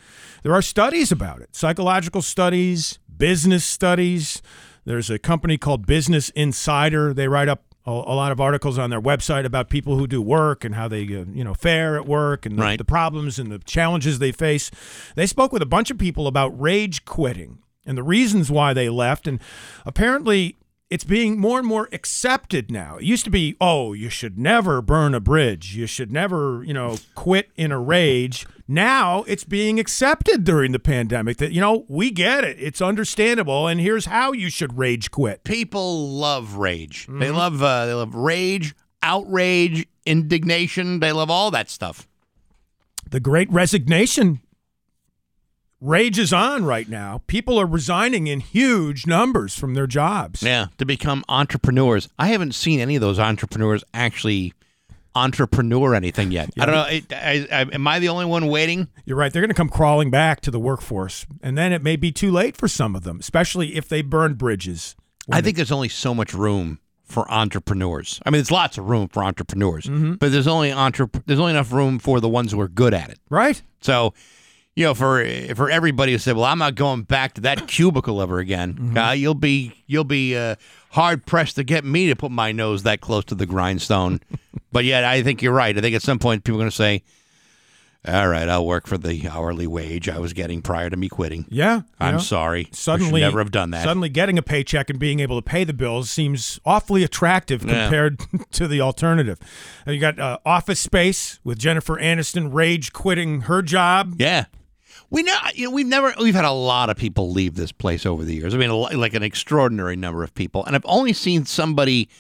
Speaker 3: There are studies about it, psychological studies, business studies. There's a company called Business Insider. They write up a, a lot of articles on their website about people who do work and how they uh, you know fare at work and the,
Speaker 1: Right.
Speaker 3: the problems and the challenges they face. They spoke with a bunch of people about rage quitting and the reasons why they left and apparently it's being more and more accepted now. It used to be, oh, you should never burn a bridge. You should never, you know, quit in a rage. Now it's being accepted during the pandemic that, you know, we get it. It's understandable. And here's how you should rage quit.
Speaker 1: people love rage.
Speaker 3: Mm-hmm.
Speaker 1: They love uh, they love rage, outrage, indignation. They love all that stuff.
Speaker 3: The great resignation rages on right now. People are resigning in huge numbers from their jobs.
Speaker 1: Yeah, to become entrepreneurs. I haven't seen any of those entrepreneurs actually entrepreneur anything yet. I don't know. It, I, I, am I the only one waiting?
Speaker 3: You're right. They're going to come crawling back to the workforce. And then it may be too late for some of them, especially if they burn bridges.
Speaker 1: I think there's only so much room for entrepreneurs. I mean, there's lots of room for entrepreneurs, mm-hmm. but there's only entrep- there's only enough room for the ones who are good at it.
Speaker 3: Right?
Speaker 1: So, you know, for for everybody who said, "Well, I'm not going back to that cubicle ever again," uh, you'll be you'll be uh, hard pressed to get me to put my nose that close to the grindstone. but yet, I think you're right. I think at some point people are going to say, "All right, I'll work for the hourly wage I was getting prior to me quitting."
Speaker 3: Yeah.
Speaker 1: I'm
Speaker 3: know,
Speaker 1: sorry.
Speaker 3: Suddenly,
Speaker 1: should never have done that.
Speaker 3: Suddenly, getting a paycheck and being able to pay the bills seems awfully attractive
Speaker 1: Yeah.
Speaker 3: compared to the alternative. Uh, You got uh, Office Space with Jennifer Aniston rage quitting her job.
Speaker 1: Yeah. We know, you know, we've never, we've had a lot of people leave this place over the years. I mean, like an extraordinary number of people, and I've only seen somebody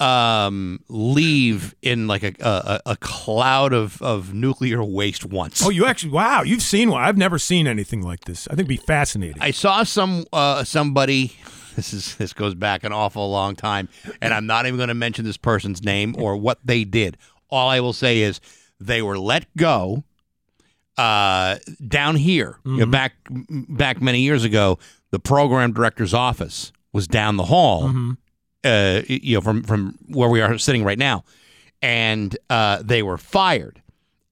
Speaker 1: um, leave in like a, a, a cloud of, of nuclear waste once.
Speaker 3: Oh, you actually? Wow, you've seen one. I've never seen anything like this. I think it'd be fascinating.
Speaker 1: I saw some uh, somebody. This is this goes back an awful long time, and I'm not even going to mention this person's name or what they did. All I will say is they were let go uh, down here. You know, back back many years ago, the program director's office was down the hall. Uh, you know, from from where we are sitting right now, and uh, they were fired.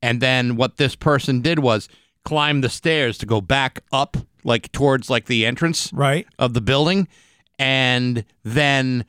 Speaker 1: And then what this person did was climb the stairs to go back up, like towards like the entrance
Speaker 3: right?
Speaker 1: of the building, and then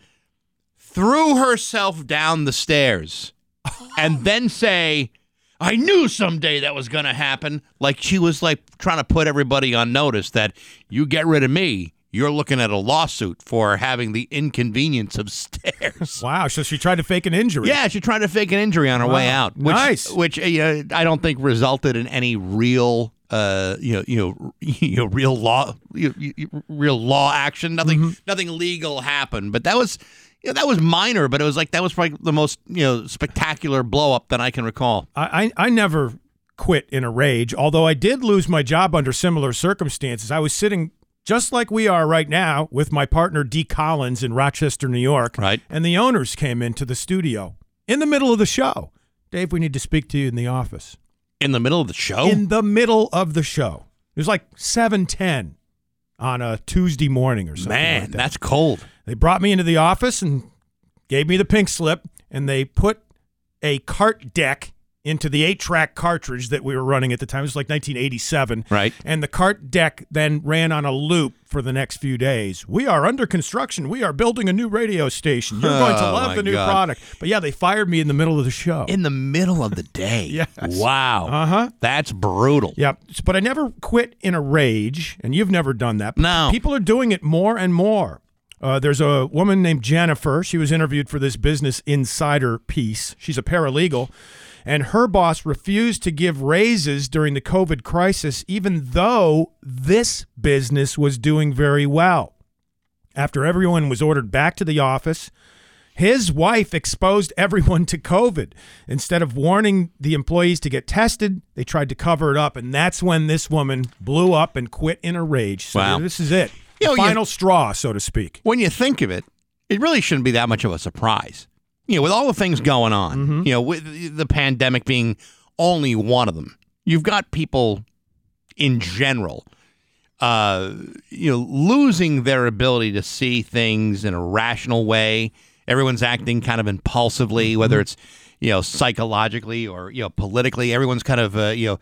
Speaker 1: threw herself down the stairs, and then say, I knew someday that was going to happen. Like she was like trying to put everybody on notice that you get rid of me, you're looking at a lawsuit for having the inconvenience of stairs.
Speaker 3: Wow. So she tried to fake an injury.
Speaker 1: Yeah, she tried to fake an injury on her way out, which,
Speaker 3: Nice.
Speaker 1: which uh, I don't think resulted in any real, uh, you know, you know, you know, real law, you, you, real law action. Nothing,
Speaker 3: Mm-hmm.
Speaker 1: nothing legal happened. But that was, you know, that was minor. But it was like that was probably the most, you know, spectacular blow up that I can recall.
Speaker 3: I, I, I never quit in a rage, although I did lose my job under similar circumstances. I was sitting just like we are right now with my partner Dee Collins in Rochester, New York.
Speaker 1: Right.
Speaker 3: And the owners came into the studio in the middle of the show. Dave, we need to speak to you in the office.
Speaker 1: In the middle of the show,
Speaker 3: In the middle of the show. It was like 710 on a Tuesday morning or something.
Speaker 1: man,
Speaker 3: like that.
Speaker 1: that's cold.
Speaker 3: They brought me into the office and gave me the pink slip, and they put a cart deck into the eight track cartridge that we were running at the time. It was like 1987.
Speaker 1: Right.
Speaker 3: And the cart deck then ran on a loop for the next few days. We are under construction. We are building a new radio station. You're going to
Speaker 1: Oh,
Speaker 3: love the new
Speaker 1: God.
Speaker 3: product. But yeah, they fired me in the middle of the show.
Speaker 1: In the middle of the day.
Speaker 3: Yes.
Speaker 1: Wow.
Speaker 3: Uh huh.
Speaker 1: That's brutal.
Speaker 3: Yep. but I never quit in a rage, and you've never done that. But
Speaker 1: No.
Speaker 3: people are doing it more and more. Uh, there's a woman named Jennifer. She was interviewed for this Business Insider piece. She's a paralegal, and her boss refused to give raises during the COVID crisis, even though this business was doing very well. After everyone was ordered back to the office, his wife exposed everyone to COVID. Instead of warning the employees to get tested, they tried to cover it up. And that's when this woman blew up and quit in a rage. So
Speaker 1: Wow.
Speaker 3: this is it.
Speaker 1: You know,
Speaker 3: the
Speaker 1: you-
Speaker 3: final straw, so to speak.
Speaker 1: when you think of it, it really shouldn't be that much of a surprise. You know, with all the things going on,
Speaker 3: Mm-hmm.
Speaker 1: you know, with the pandemic being only one of them, you've got people in general, uh, you know, losing their ability to see things in a rational way. Everyone's acting kind of impulsively,
Speaker 3: Mm-hmm.
Speaker 1: whether it's you know psychologically or you know politically. Everyone's kind of uh, you know.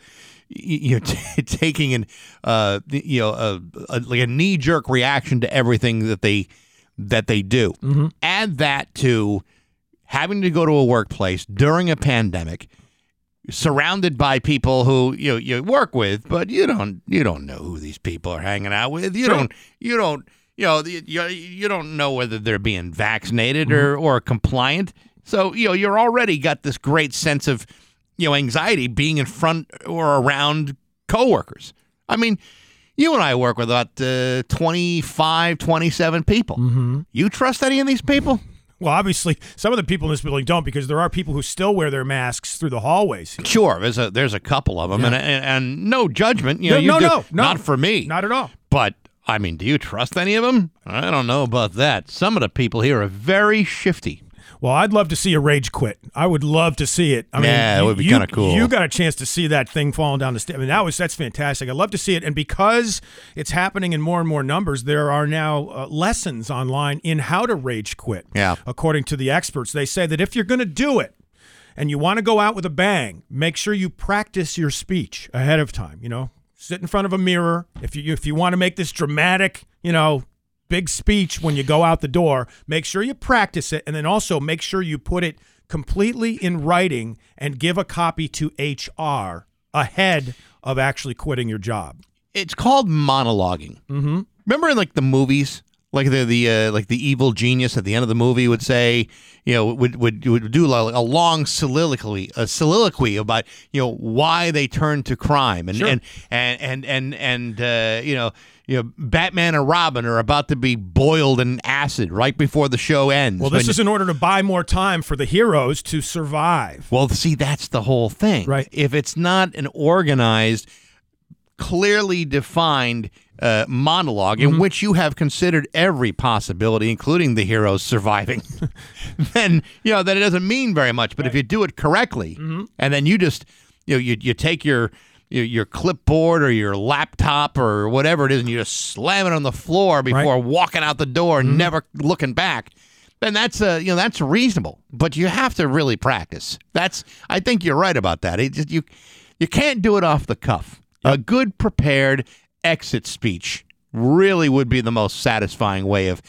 Speaker 1: You know, t- taking an, uh, you know, a, a, like a knee jerk reaction to everything that they that they do. Add that to having to go to a workplace during a pandemic, surrounded by people who you know, you work with, but you don't you don't know who these people are hanging out with. You
Speaker 3: Sure.
Speaker 1: don't you don't you know you, you don't know whether they're being vaccinated or or compliant. So you know you're already got this great sense of you know anxiety being in front or around coworkers. I mean. You and I work with about uh, 25, 27 people. Mm-hmm. You trust any of these people?
Speaker 3: Well, obviously, some of the people in this building don't because there are people who still wear their masks through the hallways.
Speaker 1: Sure, there's a there's a couple of them, and, and and no judgment. You know,
Speaker 3: No,
Speaker 1: you
Speaker 3: no,
Speaker 1: do-
Speaker 3: no, no.
Speaker 1: not for me.
Speaker 3: Not at all.
Speaker 1: But I mean, do you trust any of them? I don't know about that. Some of the people here are very shifty.
Speaker 3: Well, I'd love to see a rage quit. I would love to see it. I mean,
Speaker 1: Yeah, that would be kinda cool.
Speaker 3: You got a chance to see that thing falling down the stairs. I mean, that was that's fantastic. I'd love to see it. And because it's happening in more and more numbers, there are now uh, lessons online in how to rage quit.
Speaker 1: Yeah.
Speaker 3: According to the experts, they say that if you're going to do it and you want to go out with a bang, make sure you practice your speech ahead of time. You know, sit in front of a mirror. If you if you want to make this dramatic, you know, big speech when you go out the door, make sure you practice it, and then also make sure you put it completely in writing and give a copy to HR ahead of actually quitting your job.
Speaker 1: It's called monologuing. Mm-hmm. Remember, in like the movies, like the the uh, like the evil genius at the end of the movie would say, you know, would would would do like a long soliloquy, a soliloquy about you know why they turned to crime, and
Speaker 3: Sure.
Speaker 1: and and and and and uh, you know. You know, Batman and Robin are about to be boiled in acid right before the show ends.
Speaker 3: Well, this is in order to buy more time for the heroes to survive.
Speaker 1: Well, see, that's the whole thing.
Speaker 3: Right.
Speaker 1: If it's not an organized, clearly defined uh, monolog
Speaker 3: Mm-hmm.
Speaker 1: in which you have considered every possibility, including the heroes surviving, then you know that it doesn't mean very much. But if you do it correctly,
Speaker 3: Mm-hmm.
Speaker 1: and then you just you know you you take your your, clipboard or your laptop or whatever it is, and you just slam it on the floor before walking out the door,
Speaker 3: Mm-hmm.
Speaker 1: and never looking back. Then that's uh, you know that's reasonable, but you have to really practice. That's I think you're right about that. It just you you can't do it off the cuff. A good prepared exit speech really would be the most satisfying way of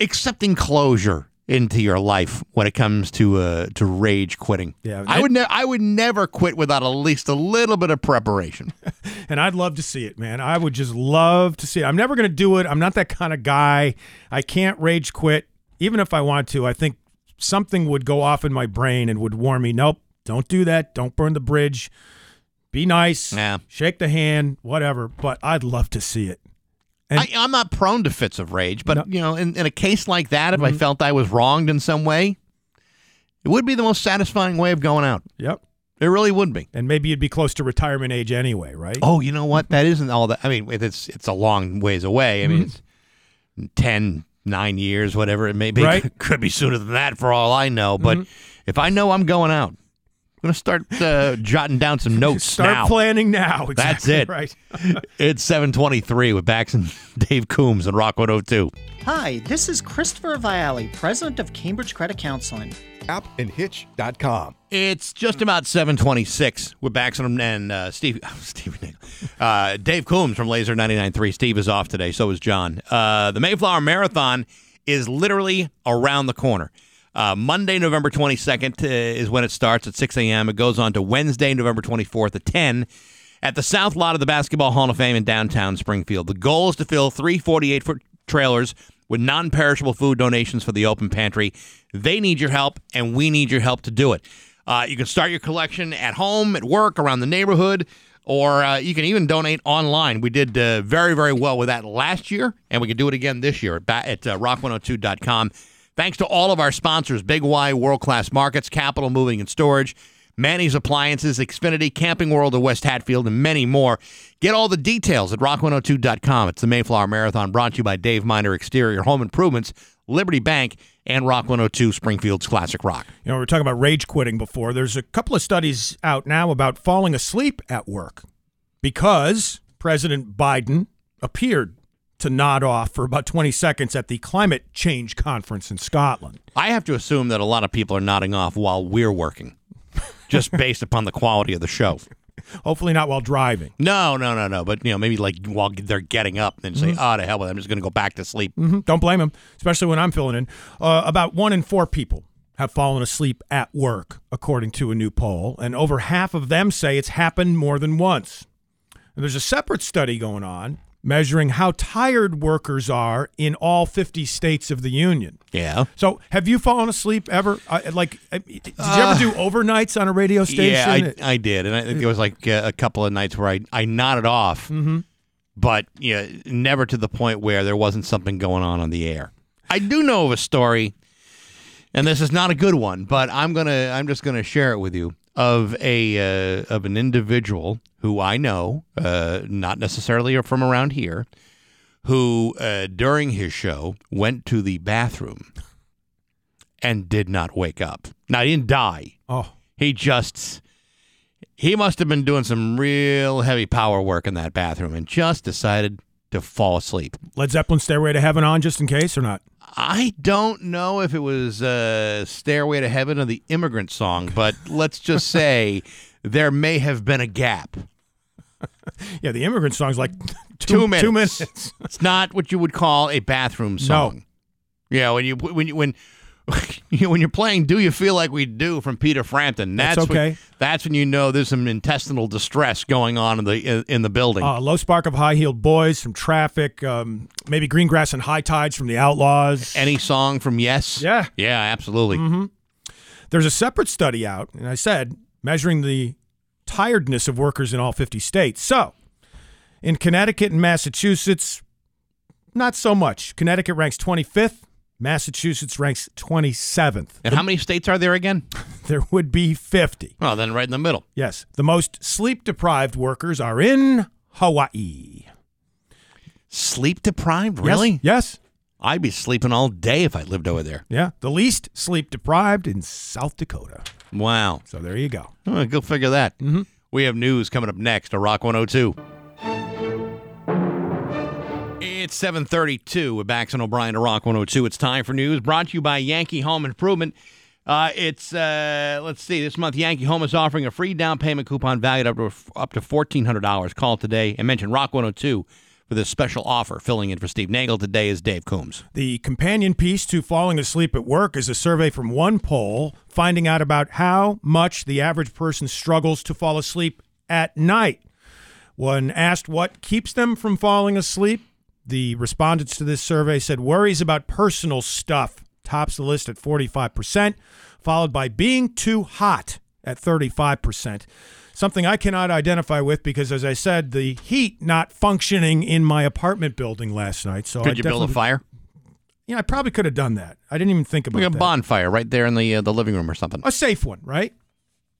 Speaker 1: accepting closure into your life when it comes to uh, to rage quitting.
Speaker 3: Yeah,
Speaker 1: I would ne- I would never quit without at least a little bit of preparation.
Speaker 3: And I'd love to see it, man. I would just love to see it. I'm never going to do it. I'm not that kind of guy. I can't rage quit. Even if I want to, I think something would go off in my brain and would warn me, nope, don't do that. Don't burn the bridge. Be nice.
Speaker 1: Yeah.
Speaker 3: Shake the hand, whatever. But I'd love to see it. And-
Speaker 1: I, I'm not prone to fits of rage, but
Speaker 3: No. Mm-hmm.
Speaker 1: you know, in, in a case like that, if I felt I was wronged in some way, it would be the most satisfying way of going out.
Speaker 3: Yep.
Speaker 1: It really would be.
Speaker 3: And maybe you'd be close to retirement age anyway, right?
Speaker 1: Oh, you know what? That isn't all that. I mean, it's it's a long ways away. I mean, it's 10, 9 years, whatever it may be.
Speaker 3: Right. Mm-hmm.
Speaker 1: Could be sooner than that for all I know. But if I know I'm going out, going to start uh, jotting down some notes
Speaker 3: Start
Speaker 1: now.
Speaker 3: planning now.
Speaker 1: That's it.
Speaker 3: Right.
Speaker 1: It's 723 with Bax and Dave Coombs and Rock 102.
Speaker 7: Hi, this is Christopher Viale, president of Cambridge Credit Counseling.
Speaker 8: app and hitch.com.
Speaker 1: It's just about 726 with Bax and uh, Steve, Steve uh, Dave Coombs from Lazer 99.3. Steve is off today. So is John. Uh, the Mayflower Marathon is literally around the corner. Uh, Monday, November 22nd uh, is when it starts at 6 a.m. It goes on to Wednesday, November 24th at 10 at the South Lot of the Basketball Hall of Fame in downtown Springfield. The goal is to fill three 48 foot trailers with non perishable food donations for the open pantry. They need your help, and we need your help to do it. Uh, you can start your collection at home, at work, around the neighborhood, or uh, you can even donate online. We did uh, very, very well with that last year, and we can do it again this year at, ba- at uh, rock102.com. Thanks to all of our sponsors Big Y, World Class Markets, Capital Moving and Storage, Manny's Appliances, Xfinity, Camping World of West Hatfield, and many more. Get all the details at rock102.com. It's the Mayflower Marathon brought to you by Dave Miner Exterior Home Improvements, Liberty Bank, and Rock 102 Springfield's Classic Rock.
Speaker 3: You know, we were talking about rage quitting before. There's a couple of studies out now about falling asleep at work because President Biden appeared to nod off for about 20 seconds at the climate change conference in Scotland.
Speaker 1: I have to assume that a lot of people are nodding off while we're working, just based upon the quality of the show.
Speaker 3: Hopefully, not while driving.
Speaker 1: No, no, no, no. But you know, maybe like while they're getting up, and say, "Oh, to hell with it! I'm just going to go back to sleep."
Speaker 3: Mhm, Don't blame them, especially when I'm filling in. Uh, about one in four people have fallen asleep at work, according to a new poll, and over half of them say it's happened more than once. And there's a separate study going on measuring how tired workers are in all 50 states of the union.
Speaker 1: Yeah.
Speaker 3: So, have you fallen asleep ever? Uh, like, uh, did you ever do overnights on a radio station?
Speaker 1: Yeah, I, I did, and I think there was like uh, a couple of nights where I I nodded off,
Speaker 3: Mm-hmm.
Speaker 1: but yeah, never to the point where there wasn't something going on on the air. I do know of a story, and this is not a good one, but I'm gonna I'm just gonna share it with you of a uh, of an individual who I know, uh, not necessarily from around here, who uh, during his show went to the bathroom and did not wake up. Now he didn't die.
Speaker 3: oh,
Speaker 1: He just he must have been doing some real heavy power work in that bathroom and just decided to fall asleep.
Speaker 3: Led Zeppelin Stairway to Heaven on just in case or not?
Speaker 1: I don't know if it was uh, Stairway to Heaven or the Immigrant Song, but let's just say there may have been a gap.
Speaker 3: Yeah, the immigrant song's like
Speaker 1: Two
Speaker 3: two,
Speaker 1: minutes.
Speaker 3: Two minutes.
Speaker 1: It's not what you would call a bathroom song. Yeah, when you when you when you- when you're playing "Do You Feel Like We Do" from Peter Frampton, that's,
Speaker 3: That's
Speaker 1: when-
Speaker 3: okay.
Speaker 1: that's when you know there's some intestinal distress going on in the in, in the building.
Speaker 3: Uh, Low Spark of High Heeled Boys from Traffic, um, maybe Green Grass and High Tides from the Outlaws.
Speaker 1: Any song from Yes?
Speaker 3: Yeah.
Speaker 1: yeah, absolutely.
Speaker 3: There's a separate study out, and I said, measuring the tiredness of workers in all 50 states. So, in Connecticut and Massachusetts, not so much. Connecticut ranks 25th, Massachusetts ranks 27th.
Speaker 1: And how many states are there again?
Speaker 3: There would be 50.
Speaker 1: Well, then right in the middle.
Speaker 3: Yes, the most sleep deprived workers are in Hawaii.
Speaker 1: Sleep deprived? Really?
Speaker 3: Yes.
Speaker 1: I'd be sleeping all day if I lived over there.
Speaker 3: Yeah. The least sleep deprived in South Dakota.
Speaker 1: Wow.
Speaker 3: So there you go.
Speaker 1: Go figure that. Mm-hmm. We have news coming up next on Rock 102. It's 732 with Bax and O'Brien to Rock 102. It's time for news brought to you by Yankee Home Improvement. Uh, it's, uh, let's see, this month Yankee Home is offering a free down payment coupon valued up to, up to $1,400. Call today and mention Rock 102 for this special offer. Filling in for Steve Nagel today is Dave Coombs.
Speaker 3: The companion piece to falling asleep at work is a survey from one poll finding out about how much the average person struggles to fall asleep at night. When asked what keeps them from falling asleep, the respondents to this survey said worries about personal stuff tops the list at 45%, followed by being too hot at 35%. Something I cannot identify with because, as I said, the heat not functioning in my apartment building last night. So I
Speaker 1: Could you build a fire?
Speaker 3: Yeah, I probably could have done that. I didn't even think about
Speaker 1: Like a
Speaker 3: that.
Speaker 1: bonfire right there in the uh, the living room or something.
Speaker 3: A safe one, right?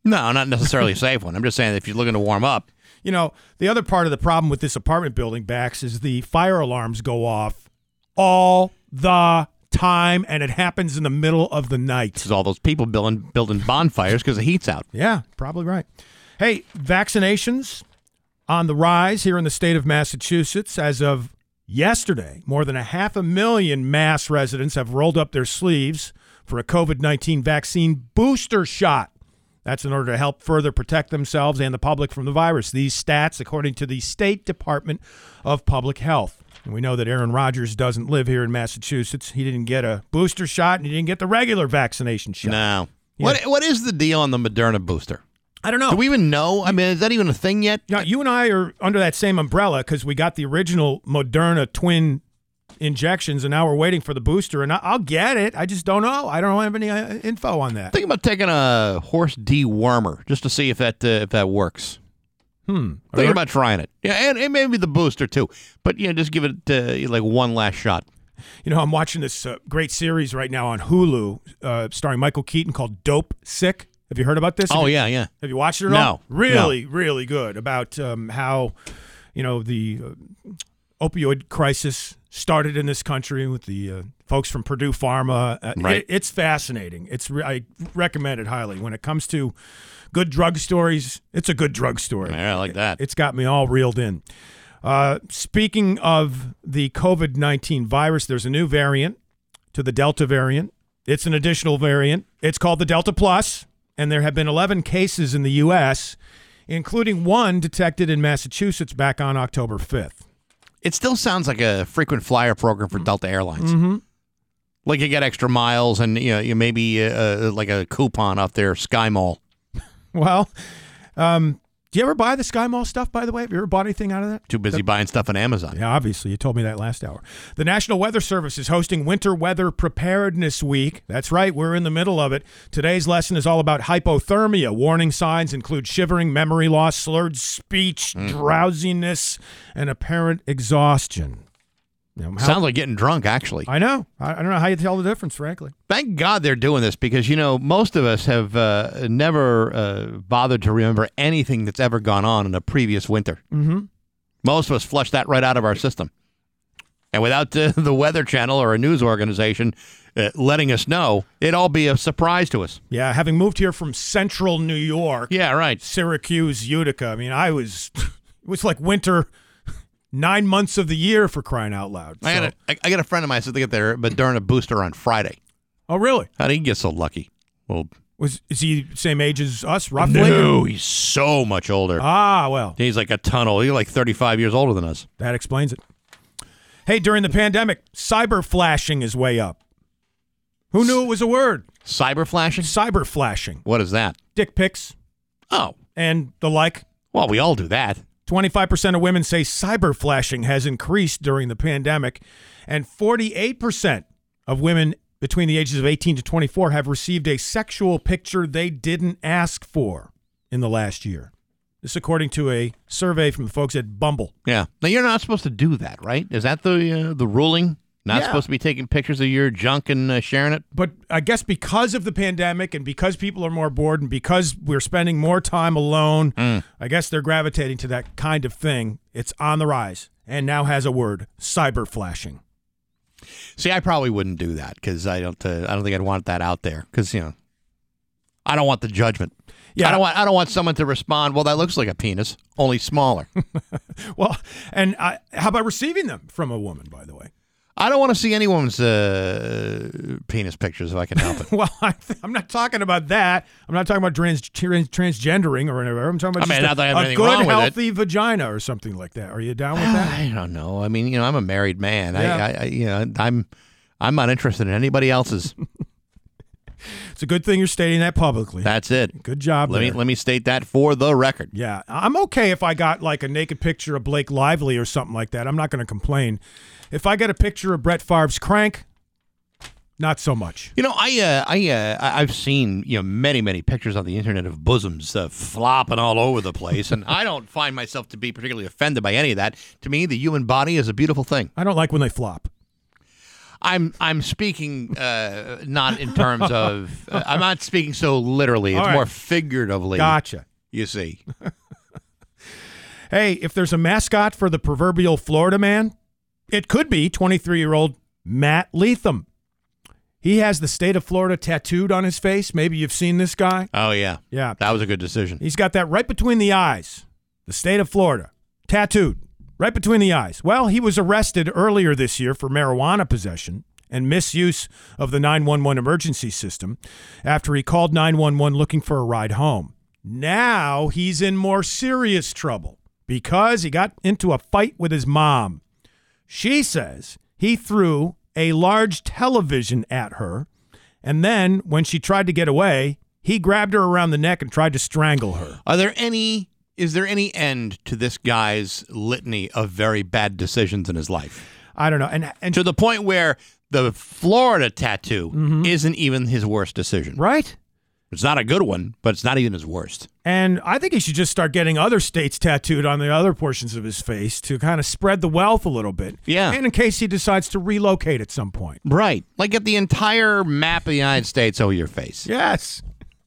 Speaker 1: No, not necessarily a safe one. I'm just saying if you're looking to warm up.
Speaker 3: You know, the other part of the problem with this apartment building, Bax, is the fire alarms go off all the time, and it happens in the middle of the night.
Speaker 1: There's all those people building building bonfires because the heat's out.
Speaker 3: Yeah, probably right. Hey, vaccinations on the rise here in the state of Massachusetts. As of yesterday, more than a half a million Mass residents have rolled up their sleeves for a COVID 19 vaccine booster shot. That's in order to help further protect themselves and the public from the virus. These stats, according to the State Department of Public Health. And we know that Aaron Rodgers doesn't live here in Massachusetts. He didn't get a booster shot and he didn't get the regular vaccination shot.
Speaker 1: No. What what is the deal on the Moderna booster?
Speaker 3: I don't know.
Speaker 1: Do we even know? I mean, is that even a thing yet?
Speaker 3: Now, you and I are under that same umbrella because we got the original Moderna twin injections, and now we're waiting for the booster. And I- I'll get it. I just don't know. I don't have any uh, info on that.
Speaker 1: Think about taking a horse dewormer just to see if that uh, if that works.
Speaker 3: Hmm.
Speaker 1: Thinking about trying it. Yeah, and, and maybe the booster too. But you know, just give it uh, like one last shot.
Speaker 3: You know, I'm watching this uh, great series right now on Hulu, uh, starring Michael Keaton called Dope Sick. Have you heard about this?
Speaker 1: Oh
Speaker 3: Have you-
Speaker 1: yeah, yeah.
Speaker 3: Have you watched it at
Speaker 1: No,
Speaker 3: all? Really, really good about um, how, you know, the uh, opioid crisis started in this country with the uh, folks from Purdue Pharma. Uh,
Speaker 1: Right.
Speaker 3: it- it's fascinating. It's re- I recommend it highly. When it comes to good drug stories, it's a good drug story.
Speaker 1: Yeah, I like that.
Speaker 3: It's got me all reeled in. Uh, speaking of the COVID 19 virus, there's a new variant to the Delta variant. It's an additional variant. It's called the Delta Plus, and there have been 11 cases in the U.S., including one detected in Massachusetts back on October 5th.
Speaker 1: It still sounds like a frequent flyer program for Delta Airlines. Mm-hmm. Like you get extra miles and you know you maybe uh, uh, like a coupon off their Sky Mall.
Speaker 3: Well, um, do you ever buy the Sky Mall stuff, by the way? Have you ever bought anything out of that?
Speaker 1: Too busy buying stuff on Amazon.
Speaker 3: Yeah, obviously. You told me that last hour. The National Weather Service is hosting Winter Weather Preparedness Week. That's right, we're in the middle of it. Today's lesson is all about hypothermia. Warning signs include shivering, memory loss, slurred speech, hmm. drowsiness, and apparent exhaustion. You know, how-
Speaker 1: Sounds like getting drunk, actually.
Speaker 3: I know. I, I don't know how you tell the difference, frankly.
Speaker 1: Thank God they're doing this because you know most of us have uh, never uh, bothered to remember anything that's ever gone on in a previous winter.
Speaker 3: Mm-hmm.
Speaker 1: Most of us flush that right out of our system. And without uh, the Weather Channel or a news organization uh, letting us know, it'd all be a surprise to us.
Speaker 3: Yeah, having moved here from central New York,
Speaker 1: Yeah, right.
Speaker 3: Syracuse, Utica, I mean, I was, it was like winter nine months of the year for crying out loud.
Speaker 1: I
Speaker 3: So-
Speaker 1: got, a, I, got a friend of mine said they get their Moderna booster on Friday.
Speaker 3: oh, really?
Speaker 1: How did he get so lucky? Well,
Speaker 3: Was is he same age as us, roughly?
Speaker 1: no, he's so much older.
Speaker 3: Ah, well,
Speaker 1: He's like a tunnel. He's like 35 years older than us.
Speaker 3: that explains it. Hey, during the pandemic, cyber flashing is way up. Who knew it was a word?
Speaker 1: Cyber flashing?
Speaker 3: Cyber flashing,
Speaker 1: What is that?
Speaker 3: dick pics,
Speaker 1: Oh,
Speaker 3: and the like.
Speaker 1: well, we all do that.
Speaker 3: 25% of women say cyber flashing has increased during the pandemic, and 48% of women between the ages of 18 to 24 have received a sexual picture they didn't ask for in the last year. This, according to a survey from the folks at Bumble.
Speaker 1: Yeah. Now you're not supposed to do that, right? Is that the uh, the ruling? Not
Speaker 3: Yeah.
Speaker 1: supposed to be taking pictures of your junk and uh, sharing it.
Speaker 3: But I guess because of the pandemic and because people are more bored and because we're spending more time alone, I guess they're gravitating to that kind of thing. It's on the rise and now has a word cyber flashing.
Speaker 1: See, I probably wouldn't do that because I don't. Uh, I don't think I'd want that out there because you know, I don't want the judgment.
Speaker 3: Yeah.
Speaker 1: I don't want. I don't want someone to respond. Well, that looks like a penis, only smaller.
Speaker 3: Well, and I, how about receiving them from a woman, by the way?
Speaker 1: I don't want to see anyone's uh, penis pictures if I can help it.
Speaker 3: Well, I, I'm not talking about that. I'm not talking about trans, trans, transgendering or whatever. I'm talking about
Speaker 1: I mean,
Speaker 3: just
Speaker 1: not that I have
Speaker 3: a, good, healthy vagina or something like that. Are you down with that?
Speaker 1: I don't know. I mean, you know, I'm a married man.
Speaker 3: Yeah.
Speaker 1: I, I, I, you know, I'm, I'm not interested in anybody else's.
Speaker 3: It's a good thing you're stating that publicly.
Speaker 1: That's it.
Speaker 3: good job.
Speaker 1: Let me let me state that for the record.
Speaker 3: Yeah, I'm okay if I got like a naked picture of Blake Lively or something like that. I'm not going to complain. If I get a picture of Brett Favre's crank, not so much.
Speaker 1: You know, I, uh, I, uh, I've seen you know many, many pictures on the internet of bosoms uh, flopping all over the place, and I don't find myself to be particularly offended by any of that. To me, the human body is a beautiful thing.
Speaker 3: I don't like when they flop.
Speaker 1: I'm I'm speaking uh, not in terms of uh, I'm not speaking so literally. It's
Speaker 3: right.
Speaker 1: more figuratively.
Speaker 3: Gotcha.
Speaker 1: You see,
Speaker 3: Hey, if there's a mascot for the proverbial Florida man, it could be 23 year old Matt Leatham. He has the state of Florida tattooed on his face. Maybe you've seen this guy.
Speaker 1: oh yeah,
Speaker 3: Yeah.
Speaker 1: that was a good decision.
Speaker 3: He's got that right between the eyes. The state of Florida, tattooed right between the eyes. Well, he was arrested earlier this year for marijuana possession and misuse of the 911 emergency system after he called 911 looking for a ride home. Now he's in more serious trouble because he got into a fight with his mom. She says he threw a large television at her, and then when she tried to get away, he grabbed her around the neck and tried to strangle her.
Speaker 1: Are there any? Is there any end to this guy's litany of very bad decisions in his life?
Speaker 3: I don't know. And and
Speaker 1: To the point where the Florida tattoo mm-hmm. isn't even his worst decision.
Speaker 3: right?
Speaker 1: It's not a good one, but it's not even his worst.
Speaker 3: And I think he should just start getting other states tattooed on the other portions of his face to kind of spread the wealth a little bit.
Speaker 1: Yeah.
Speaker 3: And in case he decides to relocate at some point.
Speaker 1: Right. Like get the entire map of the United States over your face.
Speaker 3: Yes.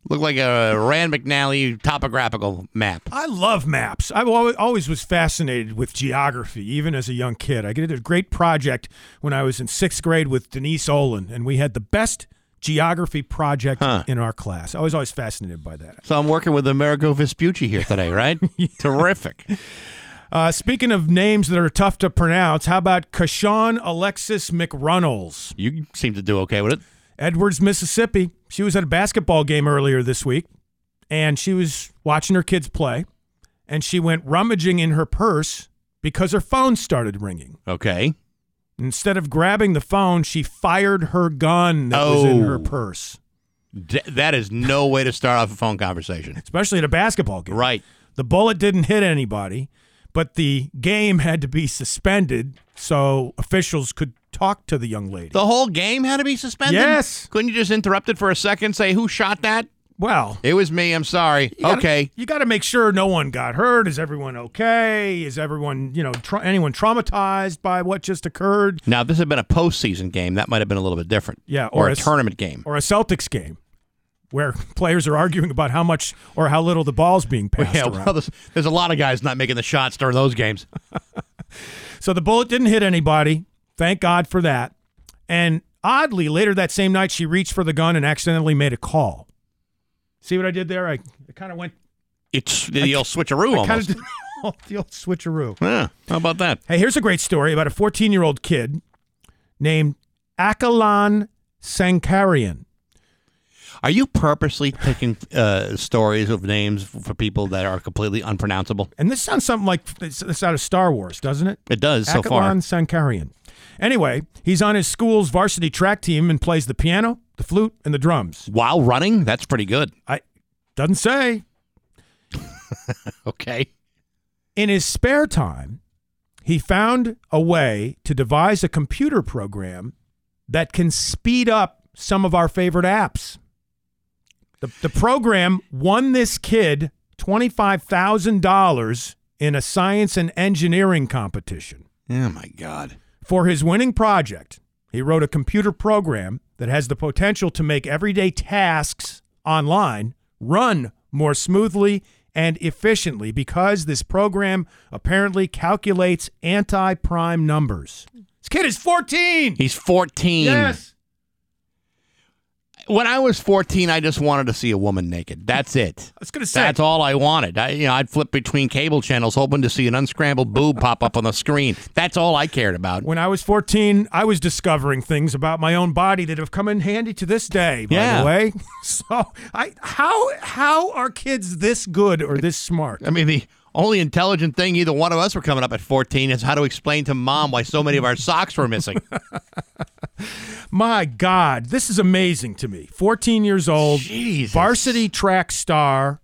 Speaker 1: Look like a Rand McNally topographical map.
Speaker 3: I love maps. I always, always was fascinated with geography, even as a young kid. I did a great project when I was in sixth grade with Denise Olin, and we had the best geography project
Speaker 1: Huh.
Speaker 3: in our class. I was always fascinated by that.
Speaker 1: So I'm working with Amerigo Vespucci here today, right? Terrific.
Speaker 3: Uh, speaking of names that are tough to pronounce, how about Kashawn Alexis McRunnels?
Speaker 1: You seem to do okay with it.
Speaker 3: Edwards, Mississippi. She was at a basketball game earlier this week, and she was watching her kids play, and she went rummaging in her purse because her phone started ringing.
Speaker 1: Okay.
Speaker 3: Instead of grabbing the phone, she fired her gun that was in her
Speaker 1: Oh.
Speaker 3: purse,
Speaker 1: D- that is no way to start off a phone conversation.
Speaker 3: especially at a basketball game.
Speaker 1: Right.
Speaker 3: The bullet didn't hit anybody, but the game had to be suspended so officials could talk to the young lady.
Speaker 1: The whole game had to be suspended?
Speaker 3: Yes.
Speaker 1: Couldn't you just interrupt it for a second, say, who shot that?
Speaker 3: Well,
Speaker 1: It was me. I'm sorry.
Speaker 3: You gotta-
Speaker 1: okay.
Speaker 3: You got to make sure no one got hurt. Is everyone okay? Is everyone, you know, tra- anyone traumatized by what just occurred?
Speaker 1: Now, if this had been a postseason game, that might have been a little bit different.
Speaker 3: Yeah,
Speaker 1: Or,
Speaker 3: or
Speaker 1: a
Speaker 3: a
Speaker 1: tournament game.
Speaker 3: Or a Celtics game where players are arguing about how much or how little the ball's being passed
Speaker 1: yeah,
Speaker 3: around.
Speaker 1: well, there's, there's a lot of guys not making the shots during those games.
Speaker 3: So the bullet didn't hit anybody. Thank God for that. And oddly, later that same night, she reached for the gun and accidentally made a call. See what I did there? I, I kind of went,
Speaker 1: It's the old switcheroo
Speaker 3: I
Speaker 1: almost.
Speaker 3: did the old switcheroo.
Speaker 1: Yeah, how about that?
Speaker 3: Hey, here's a great story about a 14 year old kid named Akilan Sankaran.
Speaker 1: Are you purposely picking uh, stories of names for people that are completely unpronounceable?
Speaker 3: And this sounds something like it's, it's out of Star Wars, doesn't it?
Speaker 1: It does so far.
Speaker 3: Akilan Sankaran. Anyway, he's on his school's varsity track team and plays the piano, the flute, and the drums.
Speaker 1: While running, that's pretty good.
Speaker 3: I doesn't say.
Speaker 1: Okay.
Speaker 3: In his spare time, he found a way to devise a computer program that can speed up some of our favorite apps. The, the program won this kid $25,000 in a science and engineering competition.
Speaker 1: Oh my God.
Speaker 3: For his winning project, he wrote a computer program that has the potential to make everyday tasks online run more smoothly and efficiently because this program apparently calculates anti prime numbers. This kid is 14.
Speaker 1: He's 14.
Speaker 3: Yes.
Speaker 1: When I was 14, I just wanted to see a woman naked. That's it.
Speaker 3: I was gonna say
Speaker 1: That's all I wanted. I, you know, I'd flip between cable channels, hoping to see an unscrambled boob pop up on the screen. That's all I cared about.
Speaker 3: When I was 14, I was discovering things about my own body that have come in handy to this day, by
Speaker 1: Yeah.
Speaker 3: the way. So, I how how are kids this good or this smart?
Speaker 1: I mean, the only intelligent thing either one of us were coming up at 14 is how to explain to mom why so many of our socks were missing.
Speaker 3: My God, this is amazing to me. 14 years old,
Speaker 1: Jesus.
Speaker 3: varsity track star,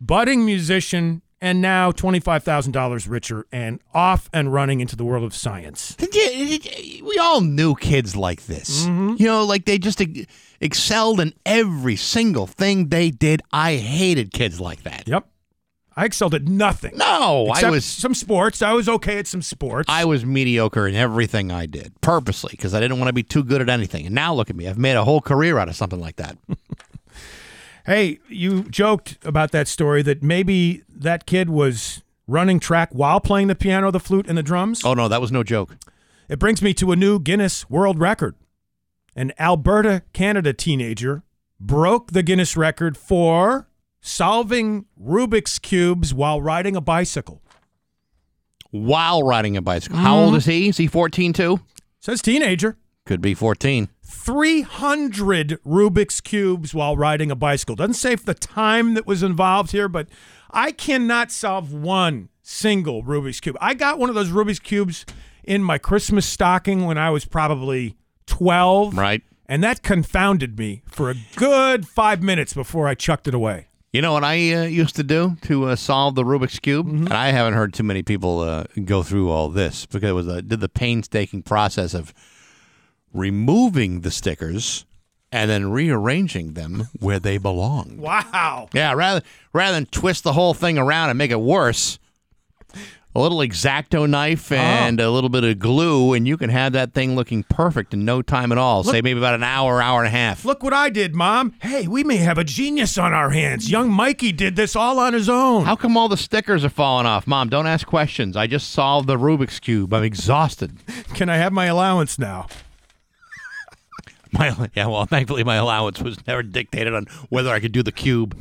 Speaker 3: budding musician, and now $25,000 richer and off and running into the world of science.
Speaker 1: we all knew kids like this.
Speaker 3: Mm-hmm.
Speaker 1: You know, like they just excelled in every single thing they did. I hated kids like that.
Speaker 3: Yep. I excelled at nothing.
Speaker 1: No, I was
Speaker 3: some sports. I was okay at some sports.
Speaker 1: I was mediocre in everything I did, purposely, because I didn't want to be too good at anything. And now look at me. I've made a whole career out of something like that.
Speaker 3: Hey, you joked about that story that maybe that kid was running track while playing the piano, the flute, and the drums.
Speaker 1: oh, no, that was no joke.
Speaker 3: It brings me to a new Guinness World Record. An Alberta, Canada teenager broke the Guinness record for solving Rubik's Cubes while riding a bicycle.
Speaker 1: While riding a bicycle. How mm-hmm. old is he? Is he 14 too?
Speaker 3: Says teenager.
Speaker 1: Could be 14.
Speaker 3: 300 Rubik's Cubes while riding a bicycle. Doesn't say if the time that was involved here, but I cannot solve one single Rubik's Cube. I got one of those Rubik's Cubes in my Christmas stocking when I was probably 12.
Speaker 1: Right.
Speaker 3: And that confounded me for a good five minutes before I chucked it away.
Speaker 1: You know what I uh, used to do to uh, solve the Rubik's Cube? And I haven't heard too many people uh, go through all this because it was uh, did the painstaking process of removing the stickers and then rearranging them where they belong.
Speaker 3: Wow.
Speaker 1: Yeah, rather rather than twist the whole thing around and make it worse, a little exacto knife oh. and a little bit of glue, and you can have that thing looking perfect in no time at all. Say maybe about an hour, hour and a half.
Speaker 3: Look what I did, Mom. Hey, we may have a genius on our hands. Young Mikey did this all on his own.
Speaker 1: How come all the stickers are falling off? Mom, don't ask questions. I just solved the Rubik's Cube. I'm exhausted.
Speaker 3: Can I have my allowance now?
Speaker 1: My yeah, well, thankfully my allowance was never dictated on whether I could do the cube.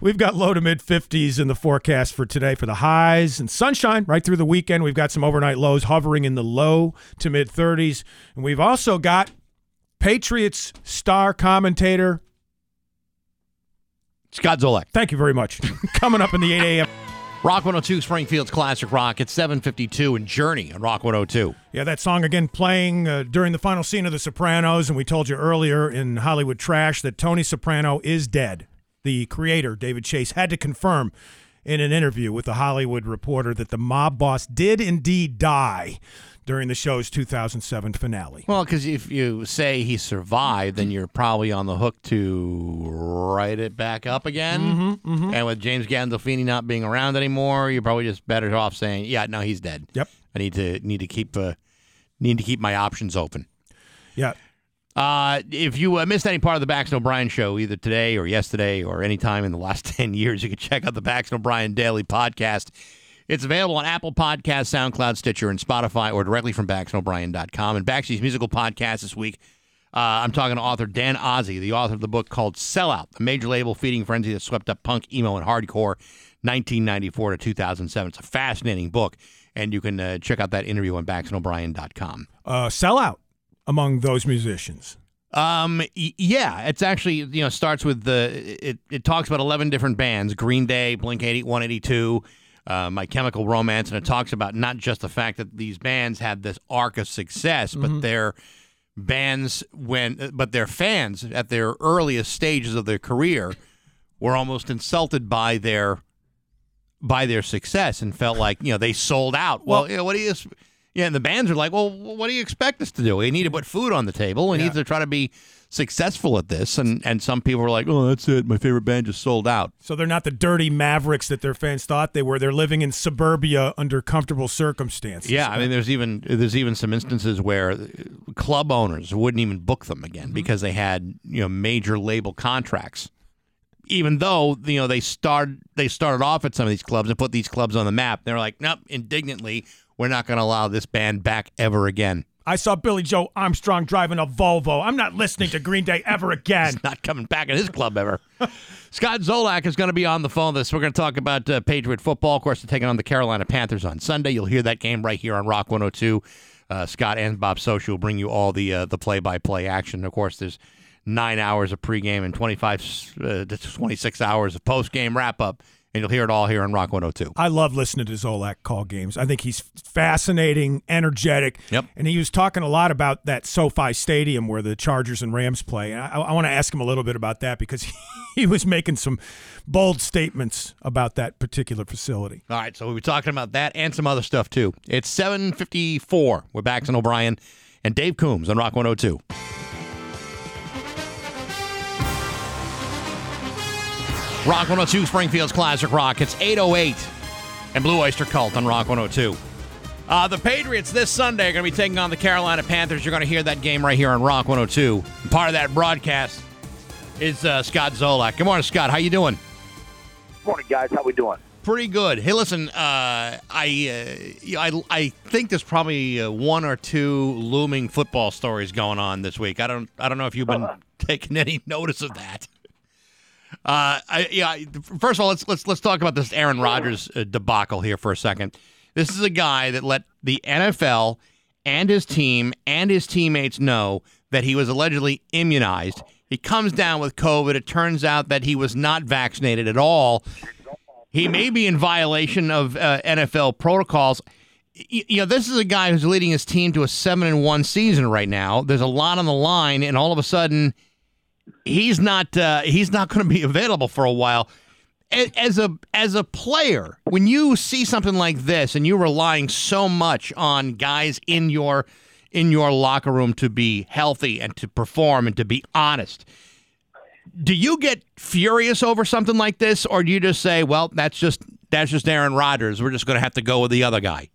Speaker 3: We've got low to mid 50s in the forecast for today for the highs and sunshine right through the weekend. We've got some overnight lows hovering in the low to mid 30s. And we've also got Patriots star commentator.
Speaker 1: Scott Zolak.
Speaker 3: Thank you very much. Coming up in the 8 a.m.
Speaker 1: Rock 102, Springfield's Classic Rock. at 752 and Journey on Rock 102.
Speaker 3: Yeah, that song again playing uh, during the final scene of The Sopranos. And we told you earlier in Hollywood Trash that Tony Soprano is dead. The creator, David Chase, had to confirm in an interview with the Hollywood Reporter that the mob boss did indeed die during the show's 2007 finale.
Speaker 1: Well, because if you say he survived, then you're probably on the hook to write it back up again.
Speaker 3: Mm-hmm,
Speaker 1: And with James Gandolfini not being around anymore, you're probably just better off saying, "Yeah, no, he's dead."
Speaker 3: Yep.
Speaker 1: I need to need to keep uh, need to keep my options open.
Speaker 3: Yeah.
Speaker 1: Uh, if you uh, missed any part of the Bax and O'Brien show, either today or yesterday or any time in the last 10 years, you can check out the Bax and O'Brien Daily Podcast. It's available on Apple Podcasts, SoundCloud, Stitcher, and Spotify, or directly from BaxandO'Brien.com. And Baxy's musical podcast this week, uh, I'm talking to author Dan Ozzi, the author of the book called Sellout, a major label feeding frenzy that swept up punk, emo, and hardcore 1994 to 2007. It's a fascinating book, and you can uh, check out that interview on BaxandO'Brien.com.
Speaker 3: Uh, sellout among those musicians.
Speaker 1: Um. Yeah. It's actually you know starts with the it. It talks about eleven different bands: Green Day, Blink 80, 182, uh, My Chemical Romance, and it talks about not just the fact that these bands had this arc of success, but their bands when but their fans at their earliest stages of their career were almost insulted by their by their success and felt like you know they sold out. Well, you know, what do you? Yeah, and the bands are like, well, what do you expect us to do? We need to put food on the table. We need to try to be successful at this. And and some people are like, oh, that's it. My favorite band just sold out.
Speaker 3: So they're not the dirty mavericks that their fans thought they were. They're living in suburbia under comfortable circumstances.
Speaker 1: Yeah, I mean, there's even there's even some instances where club owners wouldn't even book them again mm-hmm. because they had you know major label contracts. Even though you know they started they started off at some of these clubs and put these clubs on the map, they're like, nope, indignantly, we're not going to allow this band back ever again.
Speaker 3: I saw Billie Joe Armstrong driving a Volvo. I'm not listening to Green Day ever again.
Speaker 1: Not coming back in his club ever. Scott Zolak is going to be on the phone. This we're going to talk about uh, Patriot football. Of course, they're taking on the Carolina Panthers on Sunday. You'll hear that game right here on Rock 102. Uh, Scott and Bob Socci will bring you all the uh, the play by play action. Of course, there's nine hours of pregame and 25 uh, to 26 hours of postgame wrap up, and you'll hear it all here on Rock 102.
Speaker 3: I love listening to Zolak call games. I think he's fascinating, energetic.
Speaker 1: Yep.
Speaker 3: And he was talking a lot about that SoFi Stadium where the Chargers and Rams play. And I, I want to ask him a little bit about that because he was making some bold statements about that particular facility.
Speaker 1: All right, so we'll be talking about that and some other stuff too. It's 7:54. We're back to O'Brien and Dave Coombs on Rock 102. Rock 102, Springfield's Classic Rock. It's 808 and Blue Oyster Cult on Rock 102. Uh, the Patriots this Sunday are going to be taking on the Carolina Panthers. You're going to hear that game right here on Rock 102. And part of that broadcast is uh, Scott Zolak. Good morning, Scott. How you doing?
Speaker 9: Good Morning, guys. How we doing?
Speaker 1: Pretty good. Hey, listen, uh, I, uh, I I think there's probably uh, one or two looming football stories going on this week. I don't I don't know if you've been taking any notice of that. Uh, I, yeah. First of all, let's let's let's talk about this Aaron Rodgers uh, debacle here for a second. This is a guy that let the NFL and his team and his teammates know that he was allegedly immunized. He comes down with COVID. It turns out that he was not vaccinated at all. He may be in violation of uh, NFL protocols. You know, this is a guy who's leading his team to a seven and one season right now. There's a lot on the line, and all of a sudden, he's not uh, he's not going to be available for a while. As a as a player, when you see something like this and you're relying so much on guys in your in your locker room to be healthy and to perform and to be honest, do you get furious over something like this, or do you just say, "Well, that's just that's just Aaron Rodgers. We're just going to have to go with the other guy"?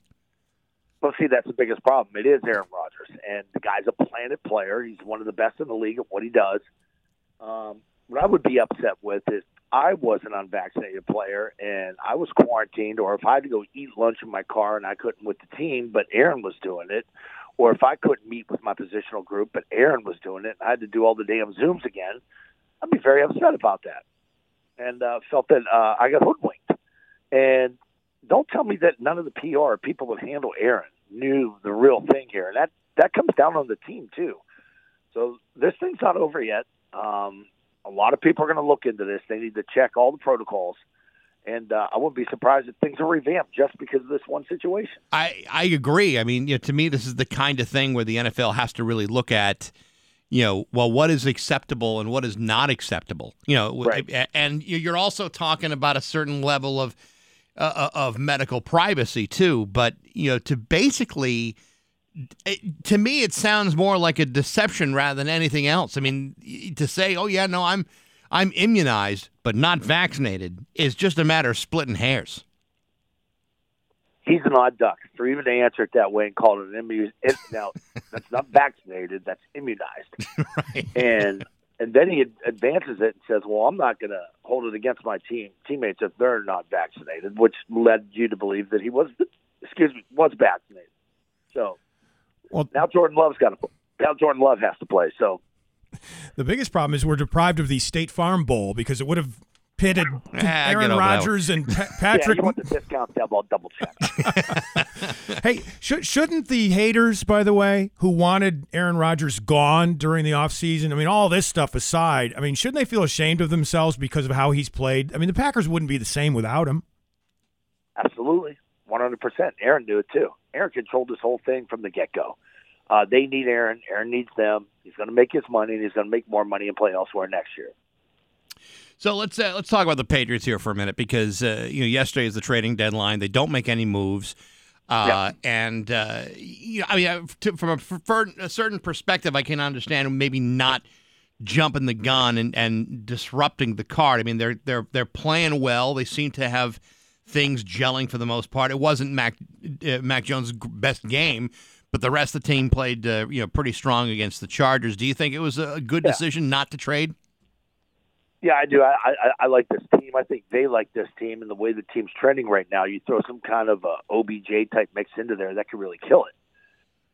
Speaker 9: Well, see, that's the biggest problem. It is Aaron Rodgers, and the guy's a planet player. He's one of the best in the league at what he does. Um, what I would be upset with is I was an unvaccinated player and I was quarantined, or if I had to go eat lunch in my car and I couldn't with the team, but Aaron was doing it, or if I couldn't meet with my positional group, but Aaron was doing it, and I had to do all the damn Zooms again, I'd be very upset about that, and uh, felt that uh, I got hoodwinked. And don't tell me that none of the PR people that handle Aaron knew the real thing here, and that that comes down on the team too. So this thing's not over yet. Um, a lot of people are going to look into this. They need to check all the protocols, and uh, I wouldn't be surprised if things are revamped just because of this one situation.
Speaker 1: I, I agree. I mean, you know, to me, this is the kind of thing where the NFL has to really look at, you know, well, what is acceptable and what is not acceptable. You know,
Speaker 9: Right.
Speaker 1: and you- you're also talking about a certain level of uh, of medical privacy too. But you know, to basically, it, to me, it sounds more like a deception rather than anything else. I mean, to say, oh yeah, no, I'm I'm immunized but not vaccinated is just a matter of splitting hairs.
Speaker 9: He's an odd duck for even to answer it that way and call it an immunized. Now, that's not vaccinated. That's immunized.
Speaker 1: right.
Speaker 9: and and then he advances it and says, "Well, I'm not going to hold it against my team teammates if they're not vaccinated," which led you to believe that he was, excuse me, was vaccinated. So,
Speaker 3: Well-
Speaker 9: now Jordan Love's got to. Now Jordan Love has to play. So
Speaker 3: The biggest problem is we're deprived of the State Farm Bowl because it would have pitted
Speaker 1: Ah,
Speaker 3: Aaron Rodgers and Pa-
Speaker 9: yeah,
Speaker 3: Patrick.
Speaker 9: you want the discount double double check.
Speaker 3: hey, should, shouldn't the haters, by the way, who wanted Aaron Rodgers gone during the offseason, I mean, all this stuff aside, I mean, shouldn't they feel ashamed of themselves because of how he's played? I mean, the Packers wouldn't be the same without him.
Speaker 9: Absolutely, one hundred percent. Aaron knew it too. Aaron controlled this whole thing from the get go. Uh, they need Aaron. Aaron needs them. He's going to make his money, and he's going to make more money and play elsewhere next year.
Speaker 1: So let's uh, let's talk about the Patriots here for a minute because uh, you know yesterday is the trading deadline. They don't make any moves, uh, and uh, you know I mean uh, to, from a, a certain perspective, I can understand maybe not jumping the gun and, and disrupting the card. I mean they're they're they're playing well. They seem to have things gelling for the most part. It wasn't Mac uh, Mac Jones' best game. But the rest of the team played, uh, you know, pretty strong against the Chargers. Do you think it was a good
Speaker 9: Yeah.
Speaker 1: decision not to trade?
Speaker 9: Yeah, I do. I, I, I like this team. I think they like this team, and the way the team's trending right now, you throw some kind of a OBJ type mix into there that could really kill it.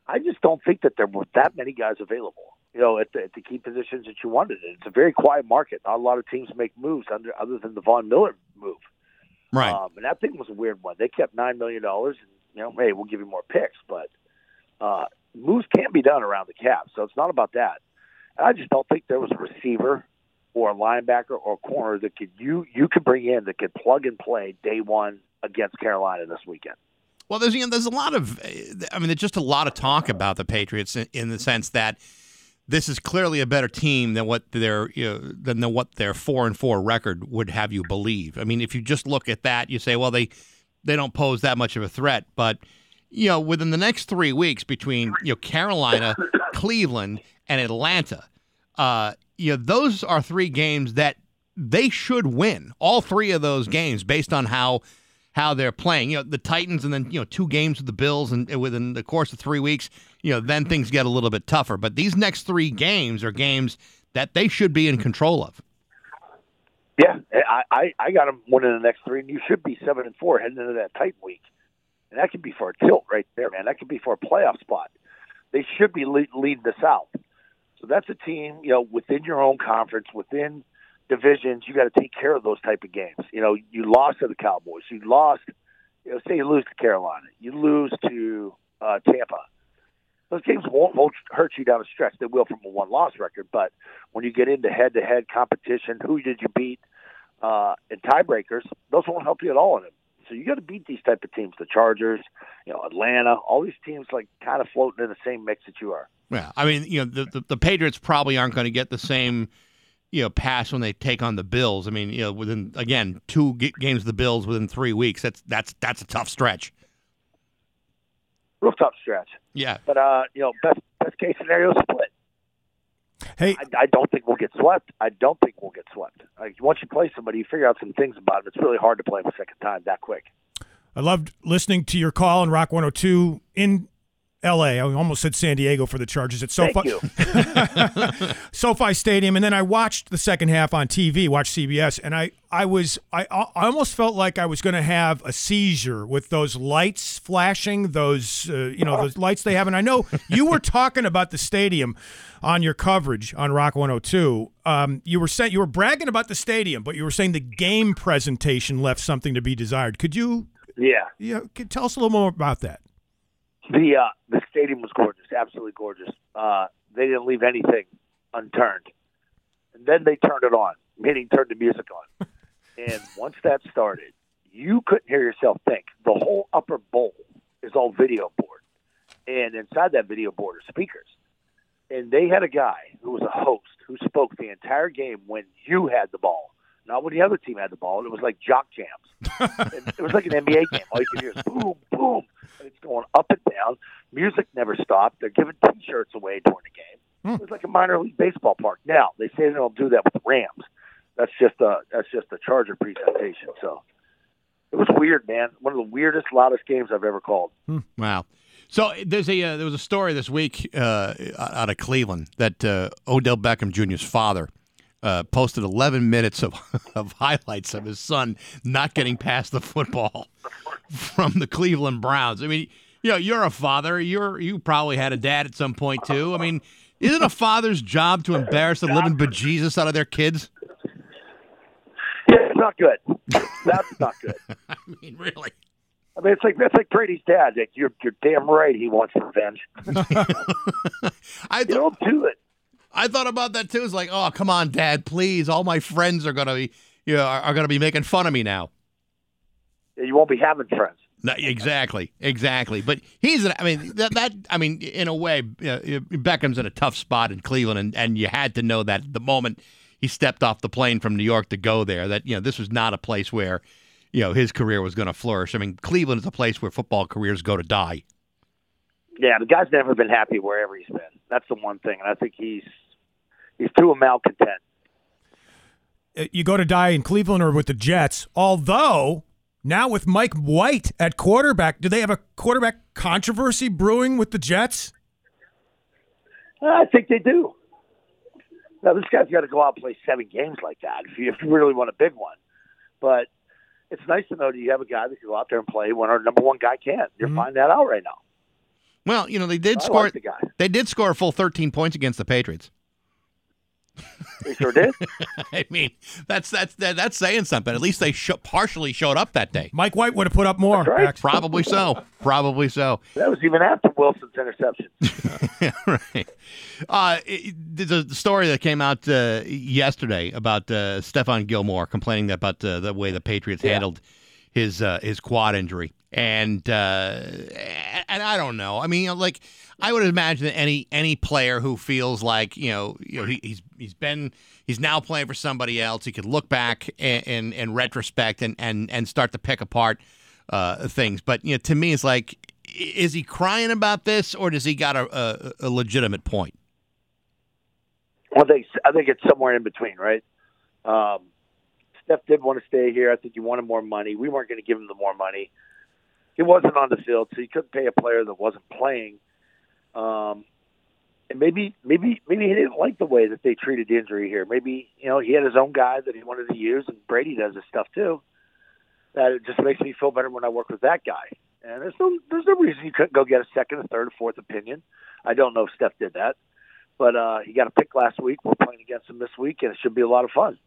Speaker 9: I just don't think that there were that many guys available. You know, at the, at the key positions that you wanted. It's a very quiet market. Not a lot of teams make moves under other than the Von Miller move.
Speaker 1: Right.
Speaker 9: Um, and that thing was a weird one. They kept nine million dollars, and you know, hey, we'll give you more picks, but uh, moves can't be done around the cap, so it's not about that. And I just don't think there was a receiver or a linebacker or a corner that could you you could bring in that could plug and play day one against Carolina this weekend.
Speaker 1: Well, there's you know, there's a lot of, I mean, there's just a lot of talk about the Patriots in, in the sense that this is clearly a better team than what their you know, than the, what their four and four record would have you believe. I mean, if you just look at that, you say, well, they they don't pose that much of a threat, but you know, within the next three weeks between you know Carolina, Cleveland, and Atlanta, uh, you know, those are three games that they should win. All three of those games, based on how how they're playing. You know, the Titans, and then you know, two games with the Bills, and within the course of three weeks, you know, then things get a little bit tougher. But these next three games are games that they should be in control of.
Speaker 9: Yeah, I, I, I got them winning the next three, and you should be seven and four heading into that tight week, and that could be for a tilt right there, man. That could be for a playoff spot. They should be lead, leading the South, so that's a team, you know, within your own conference, within divisions. You got to take care of those type of games. You know, you lost to the Cowboys, you lost. You know, say you lose to Carolina, you lose to uh, Tampa those games won't, won't hurt you down the stretch. They will from a one loss record, but when you get into head to head competition, who did you beat, uh, and tiebreakers, those won't help you at all in it. So you got to beat these type of teams, the Chargers, you know, Atlanta, all these teams like kind of floating in the same mix that you are.
Speaker 1: Yeah, I mean, you know, the the, the Patriots probably aren't going to get the same. You know, pass when they take on the Bills. I mean, you know, within again two games of the Bills within three weeks. That's that's that's a tough stretch.
Speaker 9: Real tough stretch.
Speaker 1: Yeah.
Speaker 9: But uh, you know, best best case scenario split.
Speaker 3: Hey,
Speaker 9: I, I don't think we'll get swept. I don't think we'll get swept. Like once you play somebody, you figure out some things about them. It's really hard to play them a second time that quick.
Speaker 3: I loved listening to your call on Rock 102 in L.A. I almost said San Diego for the Chargers at SoFi. SoFi Stadium, and then I watched the second half on TV, watched CBS, and I, I was, I, I almost felt like I was going to have a seizure with those lights flashing, those, uh, you know, those lights they have. And I know you were talking about the stadium on your coverage on Rock 102. Um, you were saying you were bragging about the stadium, but you were saying the game presentation left something to be desired. Could you,
Speaker 9: Yeah.
Speaker 3: Yeah. could tell us a little more about that?
Speaker 9: The uh, the stadium was gorgeous, absolutely gorgeous. Uh, they didn't leave anything unturned, and then they turned it on, meaning turned the music on. and once that started, you couldn't hear yourself think. The whole upper bowl is all video board, and inside that video board are speakers. And they had a guy who was a host who spoke the entire game when you had the ball, not when the other team had the ball. It was like jock jams. It was like an NBA game. All you could hear is boom, boom, and it's going up and down. Music never stopped. They're giving T-shirts away during the game. It was like a minor league baseball park. Now they say they don't do that with the Rams. That's just a that's just a Charger presentation. So it was weird, man. One of the weirdest, loudest games I've ever called.
Speaker 1: Wow. So there's a uh, there was a story this week uh, out of Cleveland that uh, Odell Beckham Jr.'s father uh, posted 11 minutes of, of highlights of his son not getting past the football from the Cleveland Browns. I mean, you know, you're a father. You're you probably had a dad at some point too. I mean, isn't a father's job to embarrass the living bejesus out of their kids?
Speaker 9: Yeah, it's not good. That's not good.
Speaker 1: I mean, really.
Speaker 9: I mean, it's like that's like Brady's dad. Like, you're you're damn right. He wants revenge.
Speaker 1: I
Speaker 9: You don't do it.
Speaker 1: I thought about that too. It's like, oh, come on, Dad, please. All my friends are gonna be, you know, are, are gonna be making fun of me now.
Speaker 9: You won't be having friends.
Speaker 1: No, exactly, exactly. But he's, an, I mean, that, that, I mean, in a way, uh, Beckham's in a tough spot in Cleveland, and, and you had to know that the moment he stepped off the plane from New York to go there, that you know this was not a place where, you know, his career was going to flourish. I mean, Cleveland is a place where football careers go to die.
Speaker 9: Yeah, the guy's never been happy wherever he's been. That's the one thing, and I think he's he's too a malcontent.
Speaker 3: Uh, You go to die in Cleveland or with the Jets, although now with Mike White at quarterback, do they have a quarterback controversy brewing with the Jets?
Speaker 9: I think they do. Now this guy's got to go out and play seven games like that if you, if you really want a big one. But it's nice to know that you have a guy that can go out there and play when our number one guy can't. You're finding that out right now.
Speaker 1: Well, you know they did
Speaker 9: I
Speaker 1: score.
Speaker 9: like the guy.
Speaker 1: They did score a full 13 points against the Patriots.
Speaker 9: They sure did.
Speaker 1: I mean, that's that's that, that's saying something. At least they sho- partially showed up that day.
Speaker 3: Mike White would have put up more.
Speaker 9: That's right.
Speaker 1: Probably so. Probably so.
Speaker 9: that was even after Wilson's interception.
Speaker 1: right. Uh, it, there's a story that came out uh, yesterday about uh, Stephon Gilmore complaining about uh, the way the Patriots
Speaker 9: Yeah.
Speaker 1: handled his uh, his quad injury, and uh, and I don't know. I mean, like I would imagine that any any player who feels like you know you know he, he's he's been he's now playing for somebody else, he could look back in in, retrospect and, and and start to pick apart uh, things. But you know, to me, it's like. Is he crying about this, or does he got a, a, a legitimate point?
Speaker 9: I think I think it's somewhere in between, right? Um, Steph did want to stay here. I think he wanted more money. We weren't going to give him the more money. He wasn't on the field, so he couldn't pay a player that wasn't playing. Um, and maybe, maybe, maybe he didn't like the way that they treated the injury here. Maybe you know he had his own guy that he wanted to use, and Brady does this stuff too. That it just makes me feel better when I work with that guy. And there's no, there's no reason you couldn't go get a second, a third, a fourth opinion. I don't know if Steph did that, but uh, he got a pick last week. We're playing against him this week, and it should be a lot of fun.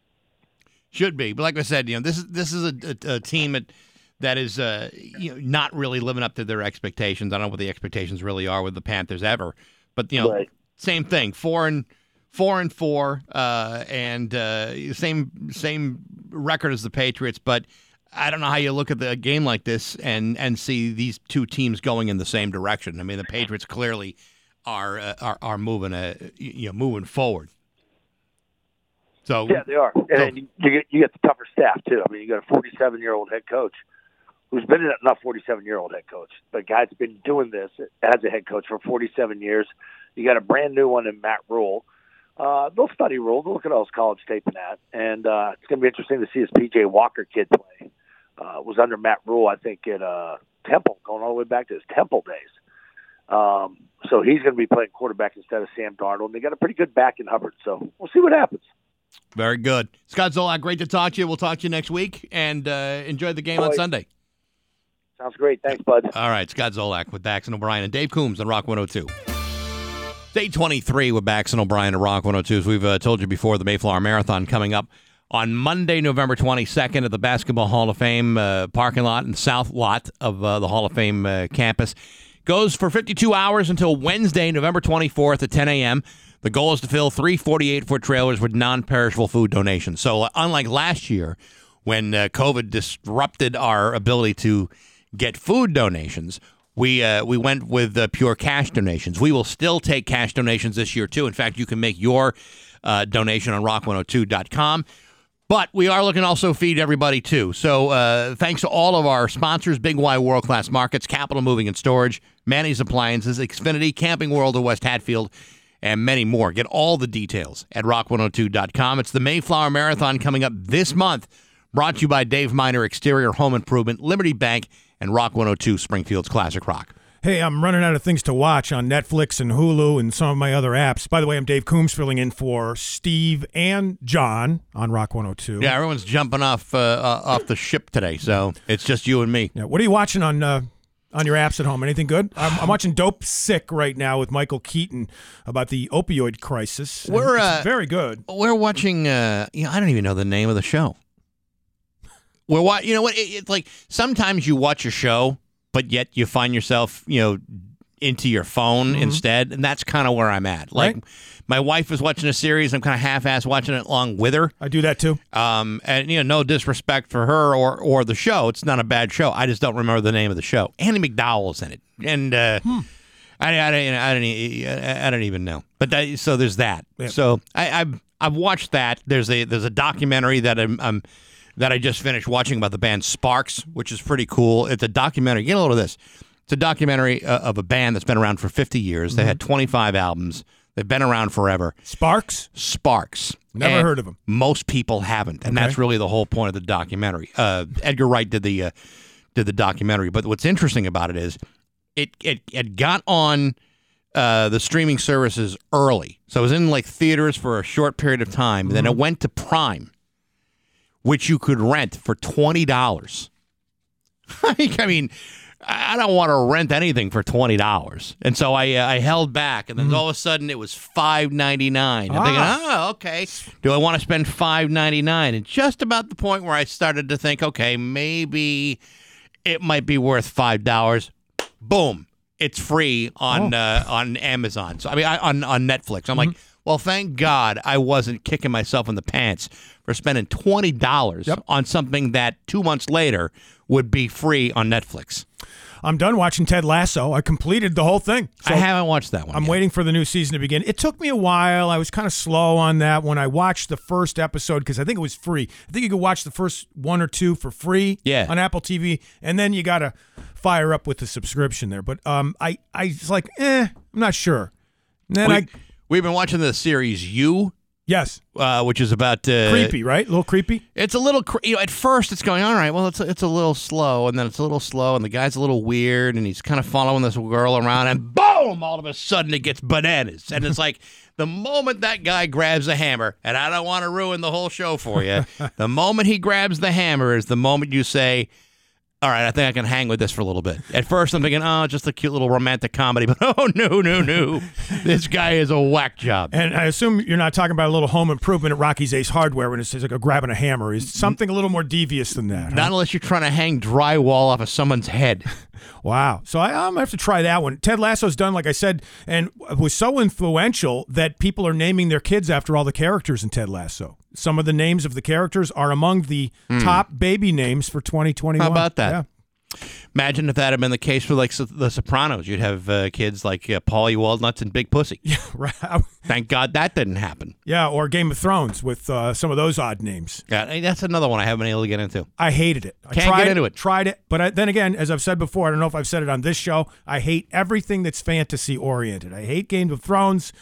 Speaker 1: Should be, but like I said, you know, this is this is a, a, a team that that is uh, you know not really living up to their expectations. I don't know what the expectations really are with the Panthers ever, but you know,
Speaker 9: Right.
Speaker 1: same thing, four and four and four, uh, and uh, same same record as the Patriots. But I don't know how you look at the game like this and and see these two teams going in the same direction. I mean, the Patriots clearly are uh, are are moving uh, you know moving forward. So
Speaker 9: Yeah, they are. And you, you get you get the tougher staff too. I mean, you got a 47 year old head coach who's been in, not 47 year old head coach, but a guy that's been doing this as a head coach for 47 years. You got a brand new one in Matt Rhule. Uh, they'll study Rhule. They'll look at all his college tape and that, and uh, it's going to be interesting to see this PJ Walker kid play. Uh, was under Matt Rhule, I think, at uh, Temple, going all the way back to his Temple days. Um, so he's going to be playing quarterback instead of Sam Darnold. And they got a pretty good back in Hubbard, so we'll see what happens.
Speaker 1: Very good. Scott Zolak, great to talk to you. We'll talk to you next week and uh, enjoy the game on Sunday.
Speaker 9: Sounds great. Thanks, bud.
Speaker 1: All right, Scott Zolak with Bax and O'Brien and Dave Coombs on Rock 102. Day 23 with Bax and O'Brien at Rock 102. As we've uh, told you before, the Mayflower Marathon coming up on Monday, November 22nd at the Basketball Hall of Fame uh, parking lot and south lot of uh, the Hall of Fame uh, campus. Goes for 52 hours until Wednesday, November 24th at 10 a.m. The goal is to fill three 48 foot trailers with non perishable food donations. So, uh, unlike last year, when uh, COVID disrupted our ability to get food donations, we uh, we went with uh, pure cash donations. We will still take cash donations this year, too. In fact, you can make your uh, donation on rock102.com. But we are looking also feed everybody too. So uh, thanks to all of our sponsors: Big Y World Class Markets, Capital Moving and Storage, Manny's Appliances, Xfinity, Camping World of West Hatfield, and many more. Get all the details at rock102.com. It's the Mayflower Marathon coming up this month. Brought to you by Dave Miner Exterior Home Improvement, Liberty Bank, and Rock 102 Springfield's Classic Rock.
Speaker 3: Hey, I'm running out of things to watch on Netflix and Hulu and some of my other apps. By the way, I'm Dave Coombs filling in for Steve and John on Rock 102.
Speaker 1: Yeah, everyone's jumping off uh, uh, off the ship today, so it's just you and me.
Speaker 3: Yeah, What are you watching on uh, on your apps at home? Anything good? I'm, I'm watching Dopesick right now with Michael Keaton about the opioid crisis.
Speaker 1: We're,
Speaker 3: it's
Speaker 1: uh,
Speaker 3: very good.
Speaker 1: We're watching. Uh, you know, I don't even know the name of the show. We're wa- You know what? It, it's like sometimes you watch a show, but yet you find yourself, you know, into your phone instead, and that's kind of where I'm at. Like,
Speaker 3: Right.
Speaker 1: my wife was watching a series. I'm kind of half-ass watching it along with her.
Speaker 3: I do that too.
Speaker 1: Um, and you know, no disrespect for her or or the show. It's not a bad show. I just don't remember the name of the show. Andie MacDowell's in it, and uh, I, I, don't- I don't I don't even know. But that, so there's that. So I, I've I've watched that. There's a there's a documentary that I'm, I'm that I just finished watching about the band Sparks, which is pretty cool. It's a documentary. Get a load of this. It's a documentary uh, of a band that's been around for 50 years. They had 25 albums. They've been around forever.
Speaker 3: Sparks?
Speaker 1: Sparks.
Speaker 3: Never
Speaker 1: And
Speaker 3: heard them.
Speaker 1: Most people haven't, and
Speaker 3: Okay.
Speaker 1: that's really the whole point of the documentary. Uh, Edgar Wright did the uh, did the documentary, but what's interesting about it is it it, it got on uh, the streaming services early, so it was in like theaters for a short period of time. Then it
Speaker 3: Mm-hmm.
Speaker 1: went to Prime, which you could rent for twenty dollars. I mean, I don't want to rent anything for twenty dollars, and so I uh, I held back, and then all of a sudden it was five ninety nine. I'm thinking,
Speaker 3: Ah.
Speaker 1: oh, okay. Do I want to spend five ninety nine? And just about the point where I started to think, okay, maybe it might be worth five dollars. Boom, it's free on uh, on Amazon. So I mean, I, on on Netflix. I'm like, well, thank God I wasn't kicking myself in the pants for spending twenty dollars
Speaker 3: Yep.
Speaker 1: on something that two months later would be free on Netflix.
Speaker 3: I'm done watching Ted Lasso. I completed the whole thing. So
Speaker 1: I haven't watched that one.
Speaker 3: I'm
Speaker 1: yet.
Speaker 3: waiting for the new season to begin. It took me a while. I was kind of slow on that when I watched the first episode because I think it was free. I think you could watch the first one or two for free
Speaker 1: Yeah.
Speaker 3: on Apple TV, and then you got to fire up with the subscription there. But um, I I was like, eh, I'm not sure. And then
Speaker 1: We,
Speaker 3: I
Speaker 1: we've been watching the series You,
Speaker 3: yes,
Speaker 1: uh, which is about uh,
Speaker 3: creepy, right? A little creepy.
Speaker 1: It's a little, cr- you know, at first it's going, all right, well, it's a, it's a little slow, and then it's a little slow, and the guy's a little weird, and he's kind of following this girl around, and boom, all of a sudden it gets bananas. And it's like the moment that guy grabs a hammer, and I don't want to ruin the whole show for you, the moment he grabs the hammer is the moment you say, all right, I think I can hang with this for a little bit. At first, I'm thinking, oh, just a cute little romantic comedy, but oh, no, no, no. this guy is a whack job.
Speaker 3: And I assume you're not talking about a little home improvement at Rocky's Ace Hardware when it says like a grabbing a hammer. Is mm-hmm. something a little more devious than that? huh?
Speaker 1: Not unless you're trying to hang drywall off of someone's head.
Speaker 3: Wow. So I, I'm gonna have to try that one. Ted Lasso's done, like I said, and was so influential that people are naming their kids after all the characters in Ted Lasso. Some of the names of the characters are among the top baby names for 2021.
Speaker 1: Hmm. How about that?
Speaker 3: Yeah.
Speaker 1: Imagine if that had been the case for like The Sopranos. You'd have uh, kids like uh, Paulie Walnuts and Big Pussy.
Speaker 3: Right.
Speaker 1: Thank God that didn't happen.
Speaker 3: Yeah, or Game of Thrones with uh, some of those odd names.
Speaker 1: Yeah, that's another one I haven't been able to get into.
Speaker 3: I hated it. I
Speaker 1: Can't
Speaker 3: tried
Speaker 1: get into it.
Speaker 3: Tried it, but I, then again, as I've said before, I don't know if I've said it on this show. I hate everything that's fantasy oriented. I hate Game of Thrones.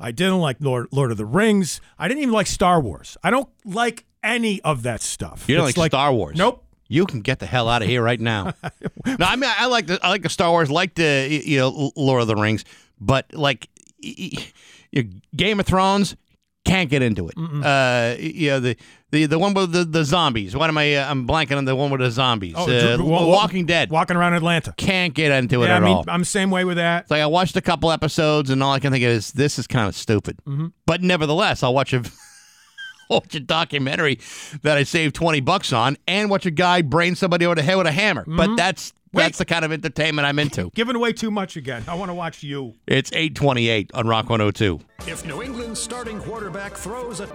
Speaker 3: I didn't like Lord, Lord of the Rings. I didn't even like Star Wars. I don't like any of that stuff.
Speaker 1: You don't
Speaker 3: It's
Speaker 1: like, Star Wars?
Speaker 3: Nope.
Speaker 1: You can get the hell out of here right now. no, I mean I like the I like the Star Wars, like the you know Lord of the Rings, but like y- y- y- Game of Thrones, can't get into it. Uh, you know the. The, the one with the, the zombies. What am I? Uh, I'm blanking on the one with the zombies.
Speaker 3: Oh,
Speaker 1: uh,
Speaker 3: Dr- wa- wa-
Speaker 1: Walking Dead.
Speaker 3: Walking around Atlanta.
Speaker 1: Can't get into it
Speaker 3: Yeah, I
Speaker 1: at
Speaker 3: mean,
Speaker 1: all.
Speaker 3: I'm the same way with that.
Speaker 1: It's like I watched a couple episodes, and all I can think of is this is kind of stupid.
Speaker 3: Mm-hmm.
Speaker 1: But nevertheless, I'll watch a watch a documentary that I saved twenty bucks on, and watch a guy brain somebody over the head with a hammer. But that's
Speaker 3: Mm-hmm. Wait.
Speaker 1: that's the kind of entertainment I'm into.
Speaker 3: Giving away too much again. I want to watch you.
Speaker 1: It's eight twenty eight on Rock one hundred two.
Speaker 10: If New England's starting quarterback throws a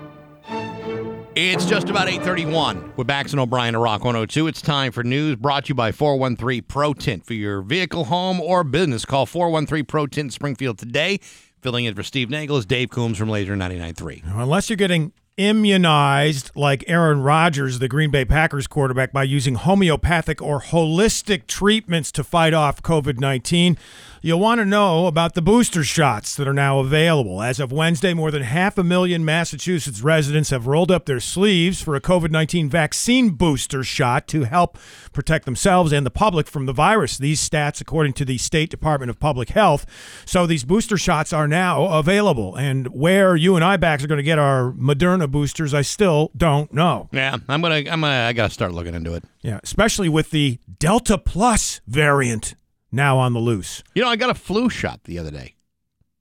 Speaker 1: It's just about 831 with Bax and O'Brien to Rock 102. It's time for news brought to you by 413 Pro Tint. For your vehicle, home, or business, call 413 Pro Tint Springfield today. Filling in for Steve Nagel is Dave Coombs from Lazer 99.3.
Speaker 3: Unless you're getting immunized like Aaron Rodgers, the Green Bay Packers quarterback, by using homeopathic or holistic treatments to fight off COVID 19, you'll want to know about the booster shots that are now available. As of Wednesday, more than half a million Massachusetts residents have rolled up their sleeves for a COVID 19 vaccine booster shot to help protect themselves and the public from the virus. These stats, according to the State Department of Public Health. So these booster shots are now available. And where you and I backs are going to get our Moderna boosters, I still don't know.
Speaker 1: Yeah, I'm gonna, I'm gonna, I gotta start looking into it.
Speaker 3: Yeah, especially with the Delta Plus variant now on the loose.
Speaker 1: You know, I got a flu shot the other day.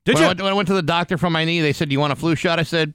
Speaker 3: Did
Speaker 1: when
Speaker 3: you?
Speaker 1: I went, when I went to the doctor for my knee, they said, "Do you want a flu shot?" I said,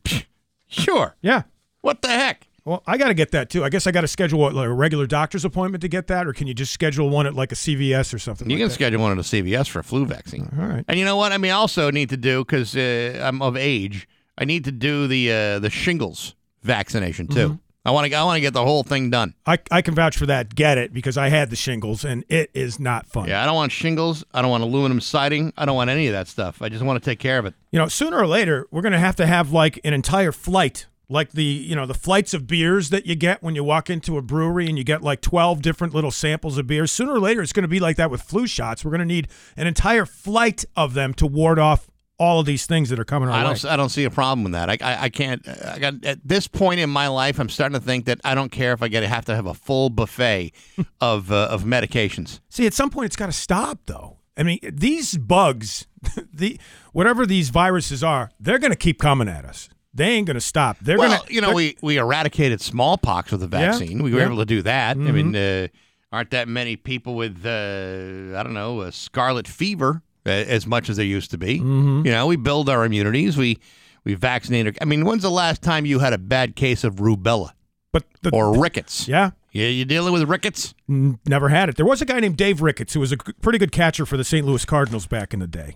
Speaker 1: "Sure."
Speaker 3: yeah.
Speaker 1: What the heck?
Speaker 3: Well, I got to get that too. I guess I got to schedule what, like a regular doctor's appointment to get that, or can you just schedule one at like a CVS or something?
Speaker 1: You
Speaker 3: like
Speaker 1: can
Speaker 3: that?
Speaker 1: schedule one at a CVS for a flu vaccine.
Speaker 3: All right.
Speaker 1: And you know what? I mean, I also need to do because uh, I'm of age. I need to do the uh, the shingles vaccination too.
Speaker 3: Mm-hmm.
Speaker 1: I want to. I want to get the whole thing done.
Speaker 3: I, I can vouch for that. Get it because I had the shingles and it is not fun.
Speaker 1: Yeah, I don't want shingles. I don't want aluminum siding. I don't want any of that stuff. I just want to take care of it.
Speaker 3: You know, sooner or later we're going to have to have like an entire flight, like the you know the flights of beers that you get when you walk into a brewery and you get like twelve different little samples of beers. Sooner or later it's going to be like that with flu shots. We're going to need an entire flight of them to ward off all of these things that are coming our
Speaker 1: I don't. I don't see a problem with that. I, I, I can't. I got at this point in my life, I'm starting to think that I don't care if I get to have to have a full buffet of uh, of medications.
Speaker 3: See, at some point, it's got to stop, though. I mean, these bugs, the whatever these viruses are, they're going to keep coming at us. They ain't going to stop. They're
Speaker 1: well,
Speaker 3: going to,
Speaker 1: you know, we we eradicated smallpox with the
Speaker 3: Yeah,
Speaker 1: vaccine. We were
Speaker 3: yeah. Mm-hmm.
Speaker 1: able to do that. I mean, uh, aren't that many people with uh, I don't know a scarlet fever as much as they used to be.
Speaker 3: Mhm.
Speaker 1: You know, we build our immunities. We we vaccinate. I mean, when's the last time you had a bad case of rubella
Speaker 3: But the,
Speaker 1: or rickets?
Speaker 3: yeah,
Speaker 1: Yeah, you dealing with rickets?
Speaker 3: never had it. There was a guy named Dave Ricketts who was a pretty good catcher for the St. Louis Cardinals back in the day.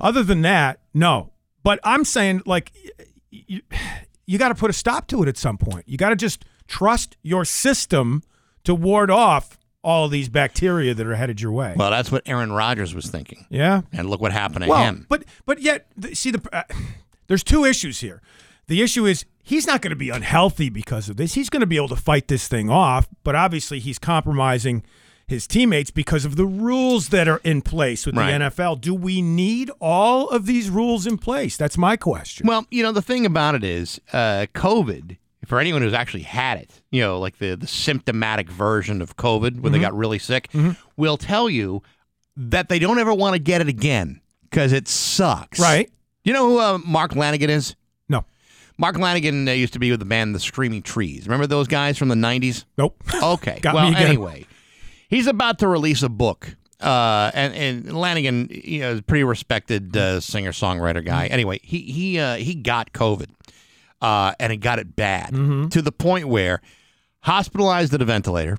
Speaker 3: Other than that, no. But I'm saying, like, you, you got to put a stop to it at some point. You got to just trust your system to ward off all these bacteria that are headed your way.
Speaker 1: Well, that's what Aaron Rodgers was thinking,
Speaker 3: yeah.
Speaker 1: and look what happened to
Speaker 3: Well,
Speaker 1: him.
Speaker 3: but but yet, see the uh, there's two issues here. The issue is he's not going to be unhealthy because of this. He's going to be able to fight this thing off, but obviously he's compromising his teammates because of the rules that are in place with
Speaker 1: Right.
Speaker 3: the NFL. Do we need all of these rules in place? That's my question.
Speaker 1: Well, you know, the thing about it is, uh, COVID, for anyone who's actually had it, you know, like the, the symptomatic version of COVID where they got really sick, will tell you that they don't ever want to get it again because it sucks.
Speaker 3: Right.
Speaker 1: You know who uh, Mark Lanegan is?
Speaker 3: No.
Speaker 1: Mark Lanegan uh, used to be with the band The Screaming Trees. Remember those guys from the 90s?
Speaker 3: Nope.
Speaker 1: Okay.
Speaker 3: Got
Speaker 1: well, anyway, he's about to release a book. Uh, and, and Lanegan, you know, is a pretty respected uh, singer songwriter guy.
Speaker 3: Mm-hmm.
Speaker 1: Anyway, he he uh, he got COVID, uh, and he got it bad
Speaker 3: Mm-hmm.
Speaker 1: to the point where hospitalized at a ventilator,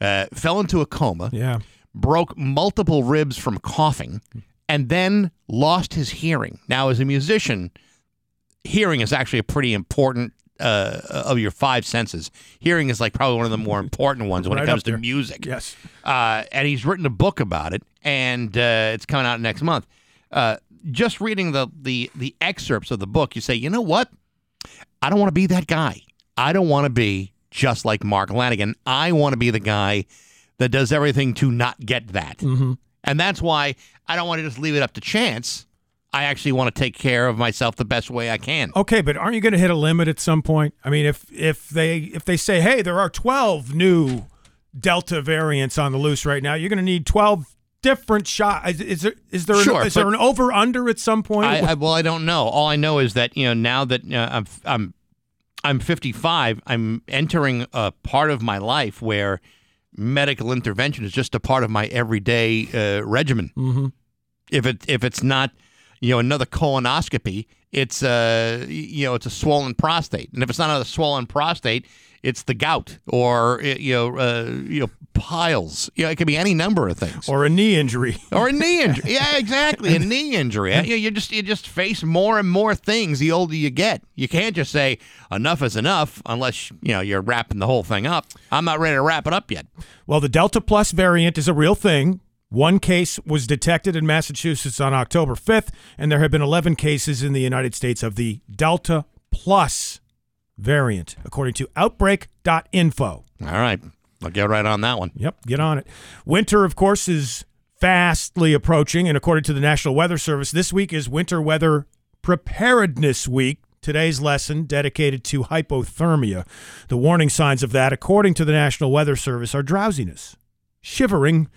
Speaker 1: uh, fell into a coma,
Speaker 3: Yeah.
Speaker 1: broke multiple ribs from coughing, and then lost his hearing. Now, as a musician, hearing is actually a pretty important uh, of your five senses. Hearing is like probably one of the more important ones when
Speaker 3: Right
Speaker 1: it comes to music.
Speaker 3: Yes.
Speaker 1: Uh, and he's written a book about it, and uh, it's coming out next month. Uh, just reading the, the the excerpts of the book, you say, you know what? I don't want to be that guy. I don't want to be just like Mark Lanegan. I want to be the guy that does everything to not get that.
Speaker 3: Mm-hmm.
Speaker 1: And that's why I don't want to just leave it up to chance. I actually want to take care of myself the best way I can.
Speaker 3: Okay, but aren't you going to hit a limit at some point? I mean, if if they if they say, "Hey, there are 12 new Delta variants on the loose right now," you're going to need 12 different shot. Is, is there is there
Speaker 1: Sure,
Speaker 3: an, is there an over under at some point?
Speaker 1: I, I, well, I don't know. All I know is that you know now that uh, I'm I'm I'm 55, I'm entering a part of my life where medical intervention is just a part of my everyday uh, regimen.
Speaker 3: mm-hmm.
Speaker 1: If it if it's not you know another colonoscopy, it's a you know it's a swollen prostate, and if it's not a swollen prostate, it's the gout or uh, you know uh, you know piles. You know, it could be any number of things.
Speaker 3: Or a knee injury.
Speaker 1: or a knee injury. Yeah, exactly, a knee injury. You, you just you just face more and more things the older you get. You can't just say enough is enough unless you know you're wrapping the whole thing up. I'm not ready to wrap it up yet.
Speaker 3: Well, the Delta Plus variant is a real thing. One case was detected in Massachusetts on October 5th, and there have been 11 cases in the United States of the Delta Plus variant, according to Outbreak.info.
Speaker 1: All right, I'll get right on that one.
Speaker 3: Yep, get on it. Winter, of course, is fastly approaching, and according to the National Weather Service, this week is Winter Weather Preparedness Week. Today's lesson dedicated to hypothermia. The warning signs of that, according to the National Weather Service, are drowsiness, shivering,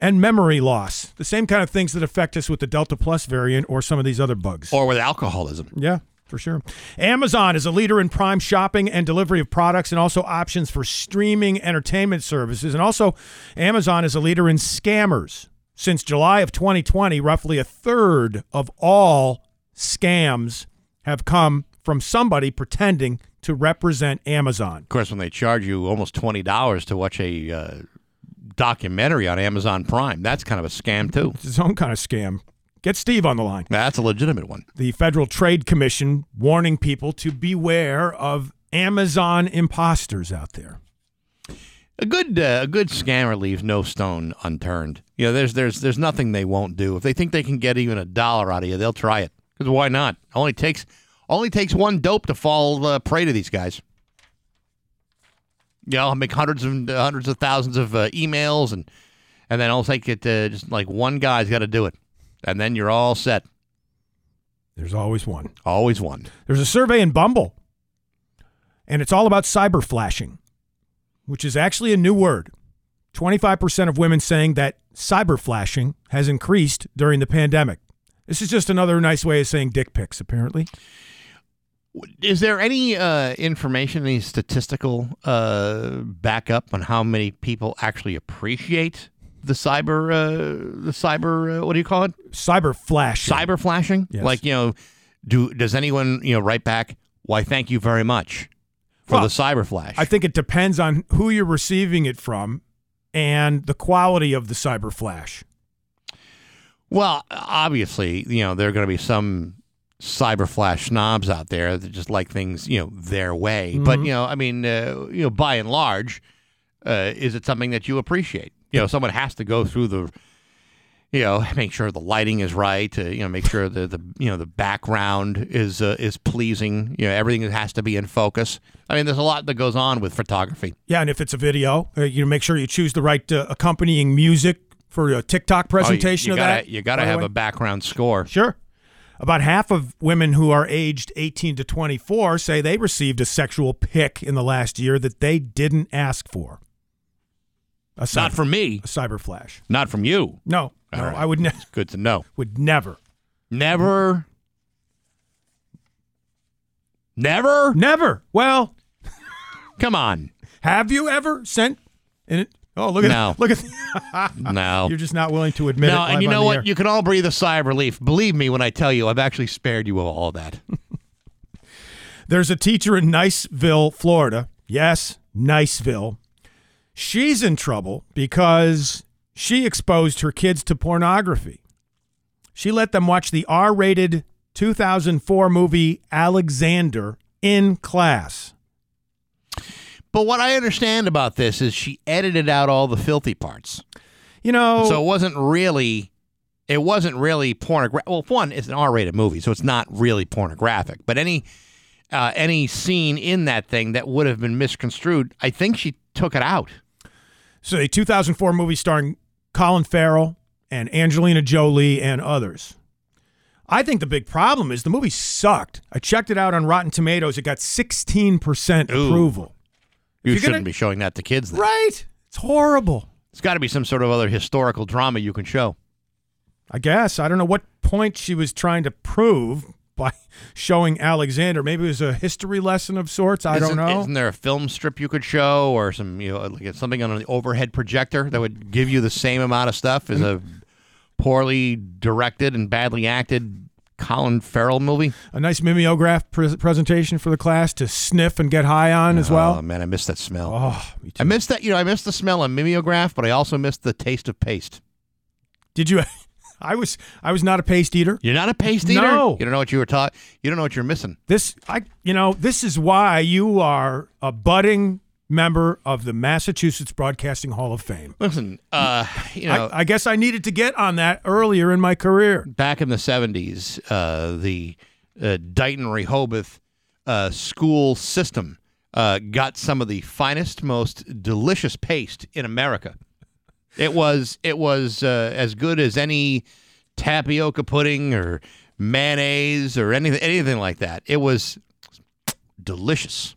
Speaker 3: and memory loss. The same kind of things that affect us with the Delta Plus variant or some of these other bugs.
Speaker 1: Or with alcoholism.
Speaker 3: Yeah, for sure. Amazon is a leader in prime shopping and delivery of products and also options for streaming entertainment services. And also, Amazon is a leader in scammers. Since July of 2020, roughly a third of all scams have come from somebody pretending to represent Amazon.
Speaker 1: Of course, when they charge you almost twenty dollars to watch a uh, documentary on Amazon Prime, that's kind of a scam too.
Speaker 3: It's its own kind of scam. Get Steve on the line.
Speaker 1: That's a legitimate one.
Speaker 3: The Federal Trade Commission warning people to beware of Amazon imposters out there.
Speaker 1: A good uh, a good scammer leaves no stone unturned. You know, there's there's there's nothing they won't do. If they think they can get even a dollar out of you, they'll try it. Because why not? Only takes only takes one dope to fall uh, prey to these guys. You know, I'll make hundreds and uh, hundreds of thousands of uh, emails, and and then I'll take it uh, just like one guy's got to do it, and then you're all set.
Speaker 3: There's always one.
Speaker 1: Always one.
Speaker 3: There's a survey in Bumble, and it's all about cyber flashing, which is actually a new word. 25% of women saying that cyber flashing has increased during the pandemic. This is just another nice way of saying dick pics, apparently.
Speaker 1: Is there any uh, information, any statistical uh, backup on how many people actually appreciate the cyber, uh, the cyber, uh, what do you call it?
Speaker 3: Cyber flash.
Speaker 1: Cyber flashing?
Speaker 3: Yes.
Speaker 1: Like, you know, do does anyone, you know, write back, why, thank you very much for
Speaker 3: Well,
Speaker 1: the cyber flash?
Speaker 3: I think it depends on who you're receiving it from and the quality of the cyber flash.
Speaker 1: Well, obviously, you know, there are going to be some cyber flash snobs out there that just like things, you know, their way. But,
Speaker 3: Mhm.
Speaker 1: you know, I mean, uh, you know, by and large, uh, is it something that you appreciate? You know, someone has to go through the, you know, make sure the lighting is right. Uh, you know, make sure the the you know the background is uh, is pleasing. You know, everything has to be in focus. I mean, there's a lot that goes on with photography.
Speaker 3: Yeah, and if it's a video, uh, you know, make sure you choose the right uh, accompanying music for a TikTok presentation
Speaker 1: oh, you, you
Speaker 3: of
Speaker 1: gotta,
Speaker 3: that.
Speaker 1: You got to have
Speaker 3: way.
Speaker 1: a background score.
Speaker 3: Sure. About half of women who are aged 18 to 24 say they received a sexual pic in the last year that they didn't ask for. A cyber,
Speaker 1: Not from me.
Speaker 3: a cyber flash.
Speaker 1: Not from you.
Speaker 3: No, no,
Speaker 1: right.
Speaker 3: I would never.
Speaker 1: Good to know.
Speaker 3: would never,
Speaker 1: Never. Never?
Speaker 3: never. Well,
Speaker 1: Come on.
Speaker 3: have you ever sent? It, oh, look at
Speaker 1: No.
Speaker 3: look at.
Speaker 1: No.
Speaker 3: You're just not willing to admit it.
Speaker 1: No, and you know what?
Speaker 3: air.
Speaker 1: You can all breathe a sigh of relief. Believe me when I tell you, I've actually spared you of all that.
Speaker 3: There's a teacher in Niceville, Florida. Yes, Niceville. She's in trouble because she exposed her kids to pornography. She let them watch the R rated 2004 movie Alexander in class.
Speaker 1: But what I understand about this is she edited out all the filthy parts.
Speaker 3: You know,
Speaker 1: So it wasn't really it wasn't really pornographic. Well, one, it's an R-rated movie, so it's not really pornographic. But any uh, any scene in that thing that would have been misconstrued, I think she took it out.
Speaker 3: so a 2004 movie starring Colin Farrell and Angelina Jolie and others. I think the big problem is the movie sucked. I checked it out on Rotten Tomatoes. It got 16%
Speaker 1: Ooh.
Speaker 3: approval.
Speaker 1: You shouldn't
Speaker 3: gonna-
Speaker 1: be showing that to kids. Then.
Speaker 3: Right. It's horrible.
Speaker 1: It's got to be some sort of other historical drama you can show.
Speaker 3: I guess. I don't know what point she was trying to prove by showing Alexander. Maybe it was a history lesson of sorts. I
Speaker 1: Isn't-
Speaker 3: don't know.
Speaker 1: Isn't there a film strip you could show, or some you know like something on an overhead projector that would give you the same amount of stuff as mm. a poorly directed and badly acted Colin Farrell movie?
Speaker 3: a nice mimeograph pre- presentation for the class to sniff and get high on as well.
Speaker 1: Oh man, I miss that smell.
Speaker 3: Oh, me too.
Speaker 1: I missed that. You know, I missed the smell of mimeograph, but I also missed the taste of paste.
Speaker 3: Did you? I was I was not a paste eater.
Speaker 1: You're not a paste eater.
Speaker 3: No.
Speaker 1: You don't know what you were taught. You don't know what you're missing.
Speaker 3: This I you know this is why you are a budding member of the Massachusetts Broadcasting Hall of Fame.
Speaker 1: Listen, uh, you know,
Speaker 3: I, I guess I needed to get on that earlier in my career.
Speaker 1: back in the 70s, uh, the uh, Dighton Rehoboth uh, school system uh, got some of the finest, most delicious paste in America. It was it was uh, as good as any tapioca pudding or mayonnaise or anything anything like that. It was delicious.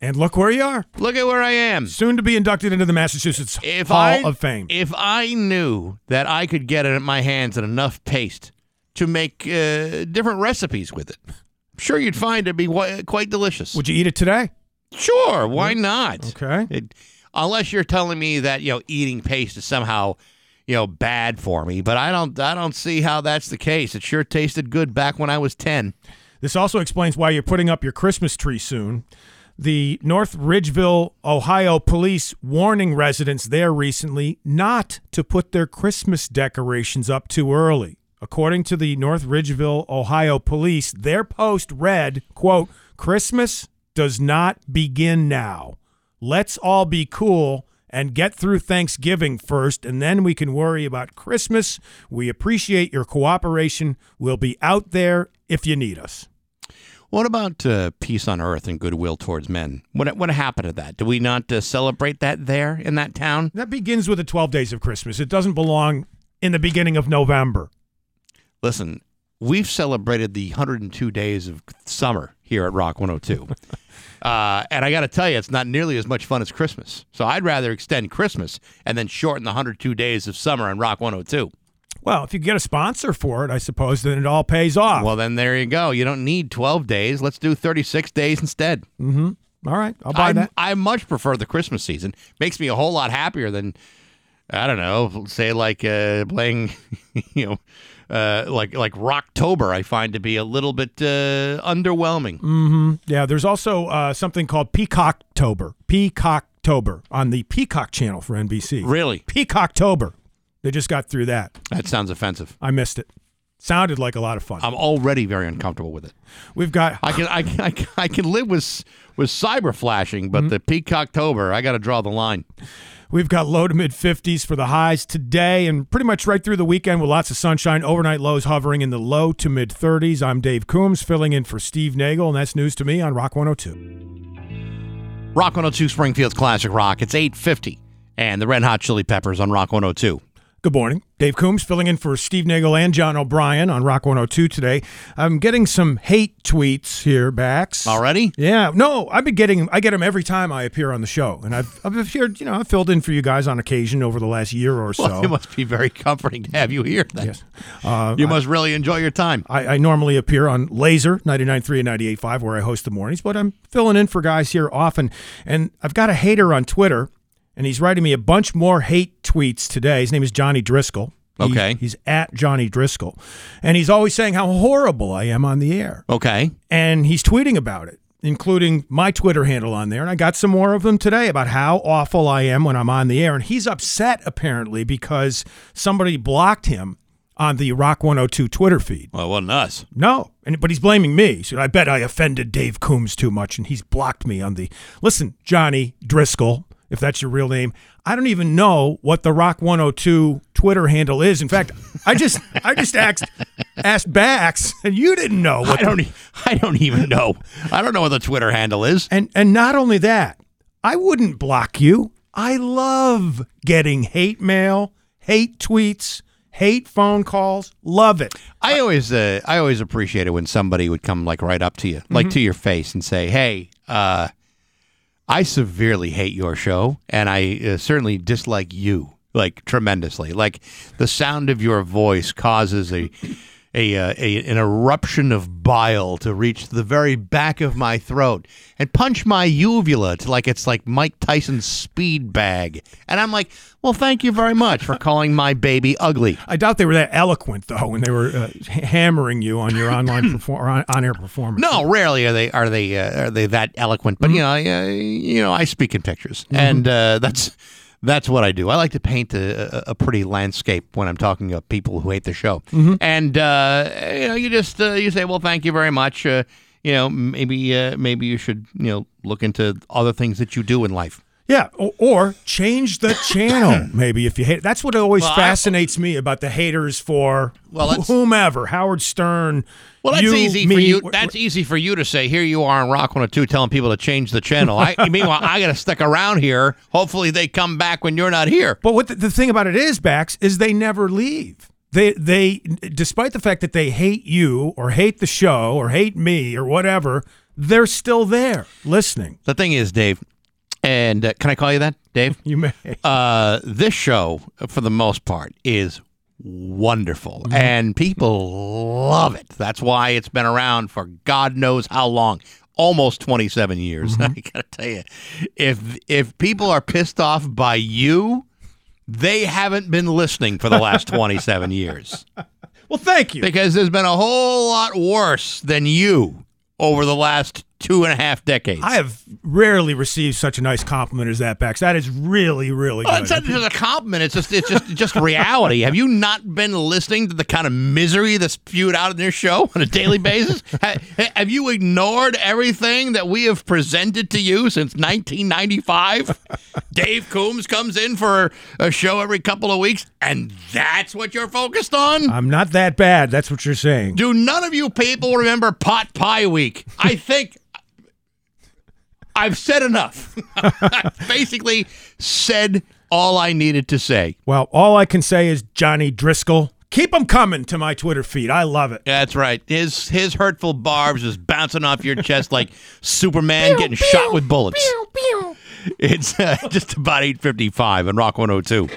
Speaker 3: And look where you are.
Speaker 1: Look at where I am.
Speaker 3: Soon to be inducted into the Massachusetts
Speaker 1: If
Speaker 3: Hall
Speaker 1: I,
Speaker 3: of Fame.
Speaker 1: If I knew that I could get it in my hands enough paste to make uh, different recipes with it, I'm sure you'd find it be quite delicious.
Speaker 3: Would you eat it today?
Speaker 1: Sure, why not?
Speaker 3: Okay.
Speaker 1: It, unless you're telling me that you know eating paste is somehow you know bad for me, but I don't I don't see how that's the case. It sure tasted good back when I was ten.
Speaker 3: This also explains why you're putting up your Christmas tree soon. The North Ridgeville, Ohio police warning residents there recently not to put their Christmas decorations up too early. According to the North Ridgeville, Ohio police, their post read, quote, Christmas does not begin now. Let's all be cool and get through Thanksgiving first, and then we can worry about Christmas. We appreciate your cooperation. We'll be out there if you need us.
Speaker 1: What about uh, peace on earth and goodwill towards men? What what happened to that? Do we not uh, celebrate that there in that town?
Speaker 3: That begins with the 12 days of Christmas. It doesn't belong in the beginning of November.
Speaker 1: Listen, we've celebrated the 102 days of summer here at Rock 102. uh, and I got to tell you, it's not nearly as much fun as Christmas. So I'd rather extend Christmas and then shorten the 102 days of summer on Rock 102.
Speaker 3: Well, if you get a sponsor for it, I suppose then it all pays off.
Speaker 1: Well, then there you go. You don't need 12 days. Let's do 36 days instead.
Speaker 3: mm-hmm. All right, I'll buy
Speaker 1: I,
Speaker 3: that.
Speaker 1: I much prefer the Christmas season. Makes me a whole lot happier than I don't know, say like uh, playing, you know, uh, like like Rocktober. I find to be a little bit uh, underwhelming.
Speaker 3: Mm-hmm. Yeah, there's also uh, something called Peacocktober. Peacocktober on the Peacock channel for NBC.
Speaker 1: Really,
Speaker 3: Peacocktober. They just got through that.
Speaker 1: that sounds offensive.
Speaker 3: I missed it. Sounded like a lot of fun.
Speaker 1: I'm already very uncomfortable with it.
Speaker 3: We've got
Speaker 1: I can I can I can, I can live with with cyber flashing,
Speaker 3: Mm-hmm.
Speaker 1: but the Peacocktober, I got to draw the line.
Speaker 3: We've got low to mid 50s for the highs today and pretty much right through the weekend with lots of sunshine. Overnight lows hovering in the low to mid 30s. I'm Dave Coombs filling in for Steve Nagel, and that's news to me on Rock 102.
Speaker 1: Rock 102 Springfield's Classic Rock. It's 850. And the Red Hot Chili Peppers on Rock 102.
Speaker 3: Good morning. Dave Coombs filling in for Steve Nagel and John O'Brien on Rock 102 today. I'm getting some hate tweets here, Bax.
Speaker 1: Already?
Speaker 3: Yeah. No, I've been getting I get them every time I appear on the show. And I've, I've appeared, you know, I've filled in for you guys on occasion over the last year or so.
Speaker 1: Well, it must be very comforting to have you here. Then.
Speaker 3: Yes. Uh,
Speaker 1: You must really enjoy your time.
Speaker 3: I, I normally appear on Lazer 99.3 and 98.5 where I host the mornings, but I'm filling in for guys here often. And I've got a hater on Twitter, and he's writing me a bunch more hate tweets today. His name is Johnny Driscoll. He-
Speaker 1: Okay.
Speaker 3: he's at Johnny Driscoll. And he's always saying how horrible I am on the air.
Speaker 1: Okay.
Speaker 3: And he's tweeting about it, including my Twitter handle on there. And I got some more of them today about how awful I am when I'm on the air. And he's upset, apparently, because somebody blocked him on the Rock 102 Twitter feed.
Speaker 1: Well, it wasn't us.
Speaker 3: No, and but he's blaming me. So I bet I offended Dave Coombs too much, and he's blocked me on the. Listen, Johnny Driscoll, if that's your real name, I don't even know what the Rock 102 Twitter handle is. In fact, I just I just asked asked Bax, and you didn't know. What
Speaker 1: I don't. e- I don't even know. I don't know what the Twitter handle is.
Speaker 3: And and not only that, I wouldn't block you. I love getting hate mail, hate tweets, hate phone calls. Love it.
Speaker 1: I always, uh, I always appreciate it when somebody would come like right up to you, like to your face, and say, "Hey, uh, I severely hate your show, and I uh, certainly dislike you like tremendously. Like the sound of your voice causes a." A, uh, a an eruption of bile to reach the very back of my throat and punch my uvula to like it's like Mike Tyson's speed bag, and I'm like, well, thank you very much for calling my baby ugly.
Speaker 3: I doubt they were that eloquent though when they were uh, hammering you on your online perform- or on, on-air performance.
Speaker 1: No, rarely are they are they uh, are they that eloquent. But you know, I, uh, you know, I speak in pictures, and uh, that's that's what I do. I like to paint a, a pretty landscape when I'm talking to people who hate the show. And uh, you know, you just uh, you say, well, thank you very much. Uh, you know, maybe uh, maybe you should you know look into other things that you do in life.
Speaker 3: Yeah, or, or change the channel maybe if you hate. That's what always
Speaker 1: Well, I-
Speaker 3: fascinates me about the haters for
Speaker 1: Well,
Speaker 3: whomever, Howard Stern.
Speaker 1: Well, that's
Speaker 3: you,
Speaker 1: easy
Speaker 3: me,
Speaker 1: for you. That's easy for you to say. Here you are on Rock 102 telling people to change the channel. I, meanwhile, I got to stick around here. Hopefully, they come back when you're not here.
Speaker 3: But what the, the thing about it is, Bax, is they never leave. They they despite the fact that they hate you or hate the show or hate me or whatever, they're still there listening.
Speaker 1: The thing is, Dave, and uh, can I call you that, Dave?
Speaker 3: You may.
Speaker 1: Uh, this show, for the most part, is wonderful, and people love it. That's why it's been around for God knows how long. Almost 27 years. I gotta tell you, if if people are pissed off by you, they haven't been listening for the last 27 years.
Speaker 3: Well, thank you.
Speaker 1: Because there's been a whole lot worse than you over the last two and a half decades.
Speaker 3: I have rarely received such a nice compliment as that, Bax. That is really, really
Speaker 1: Well,
Speaker 3: good.
Speaker 1: it's not just a compliment. It's just it's just just reality. Have you not been listening to the kind of misery that's spewed out in this show on a daily basis? Ha- have you ignored everything that we have presented to you since 1995? Dave Coombs comes in for a show every couple of weeks, and that's what you're focused on.
Speaker 3: I'm not that bad. That's what you're saying.
Speaker 1: Do none of you people remember Pot Pie Week? I think I've said enough. I've basically said all I needed to say.
Speaker 3: Well, all I can say is Johnny Driscoll. Keep them coming to my Twitter feed. I love it.
Speaker 1: That's right. His his hurtful barbs is bouncing off your chest like Superman getting shot with bullets. It's uh, just about 8:55 on Rock 102.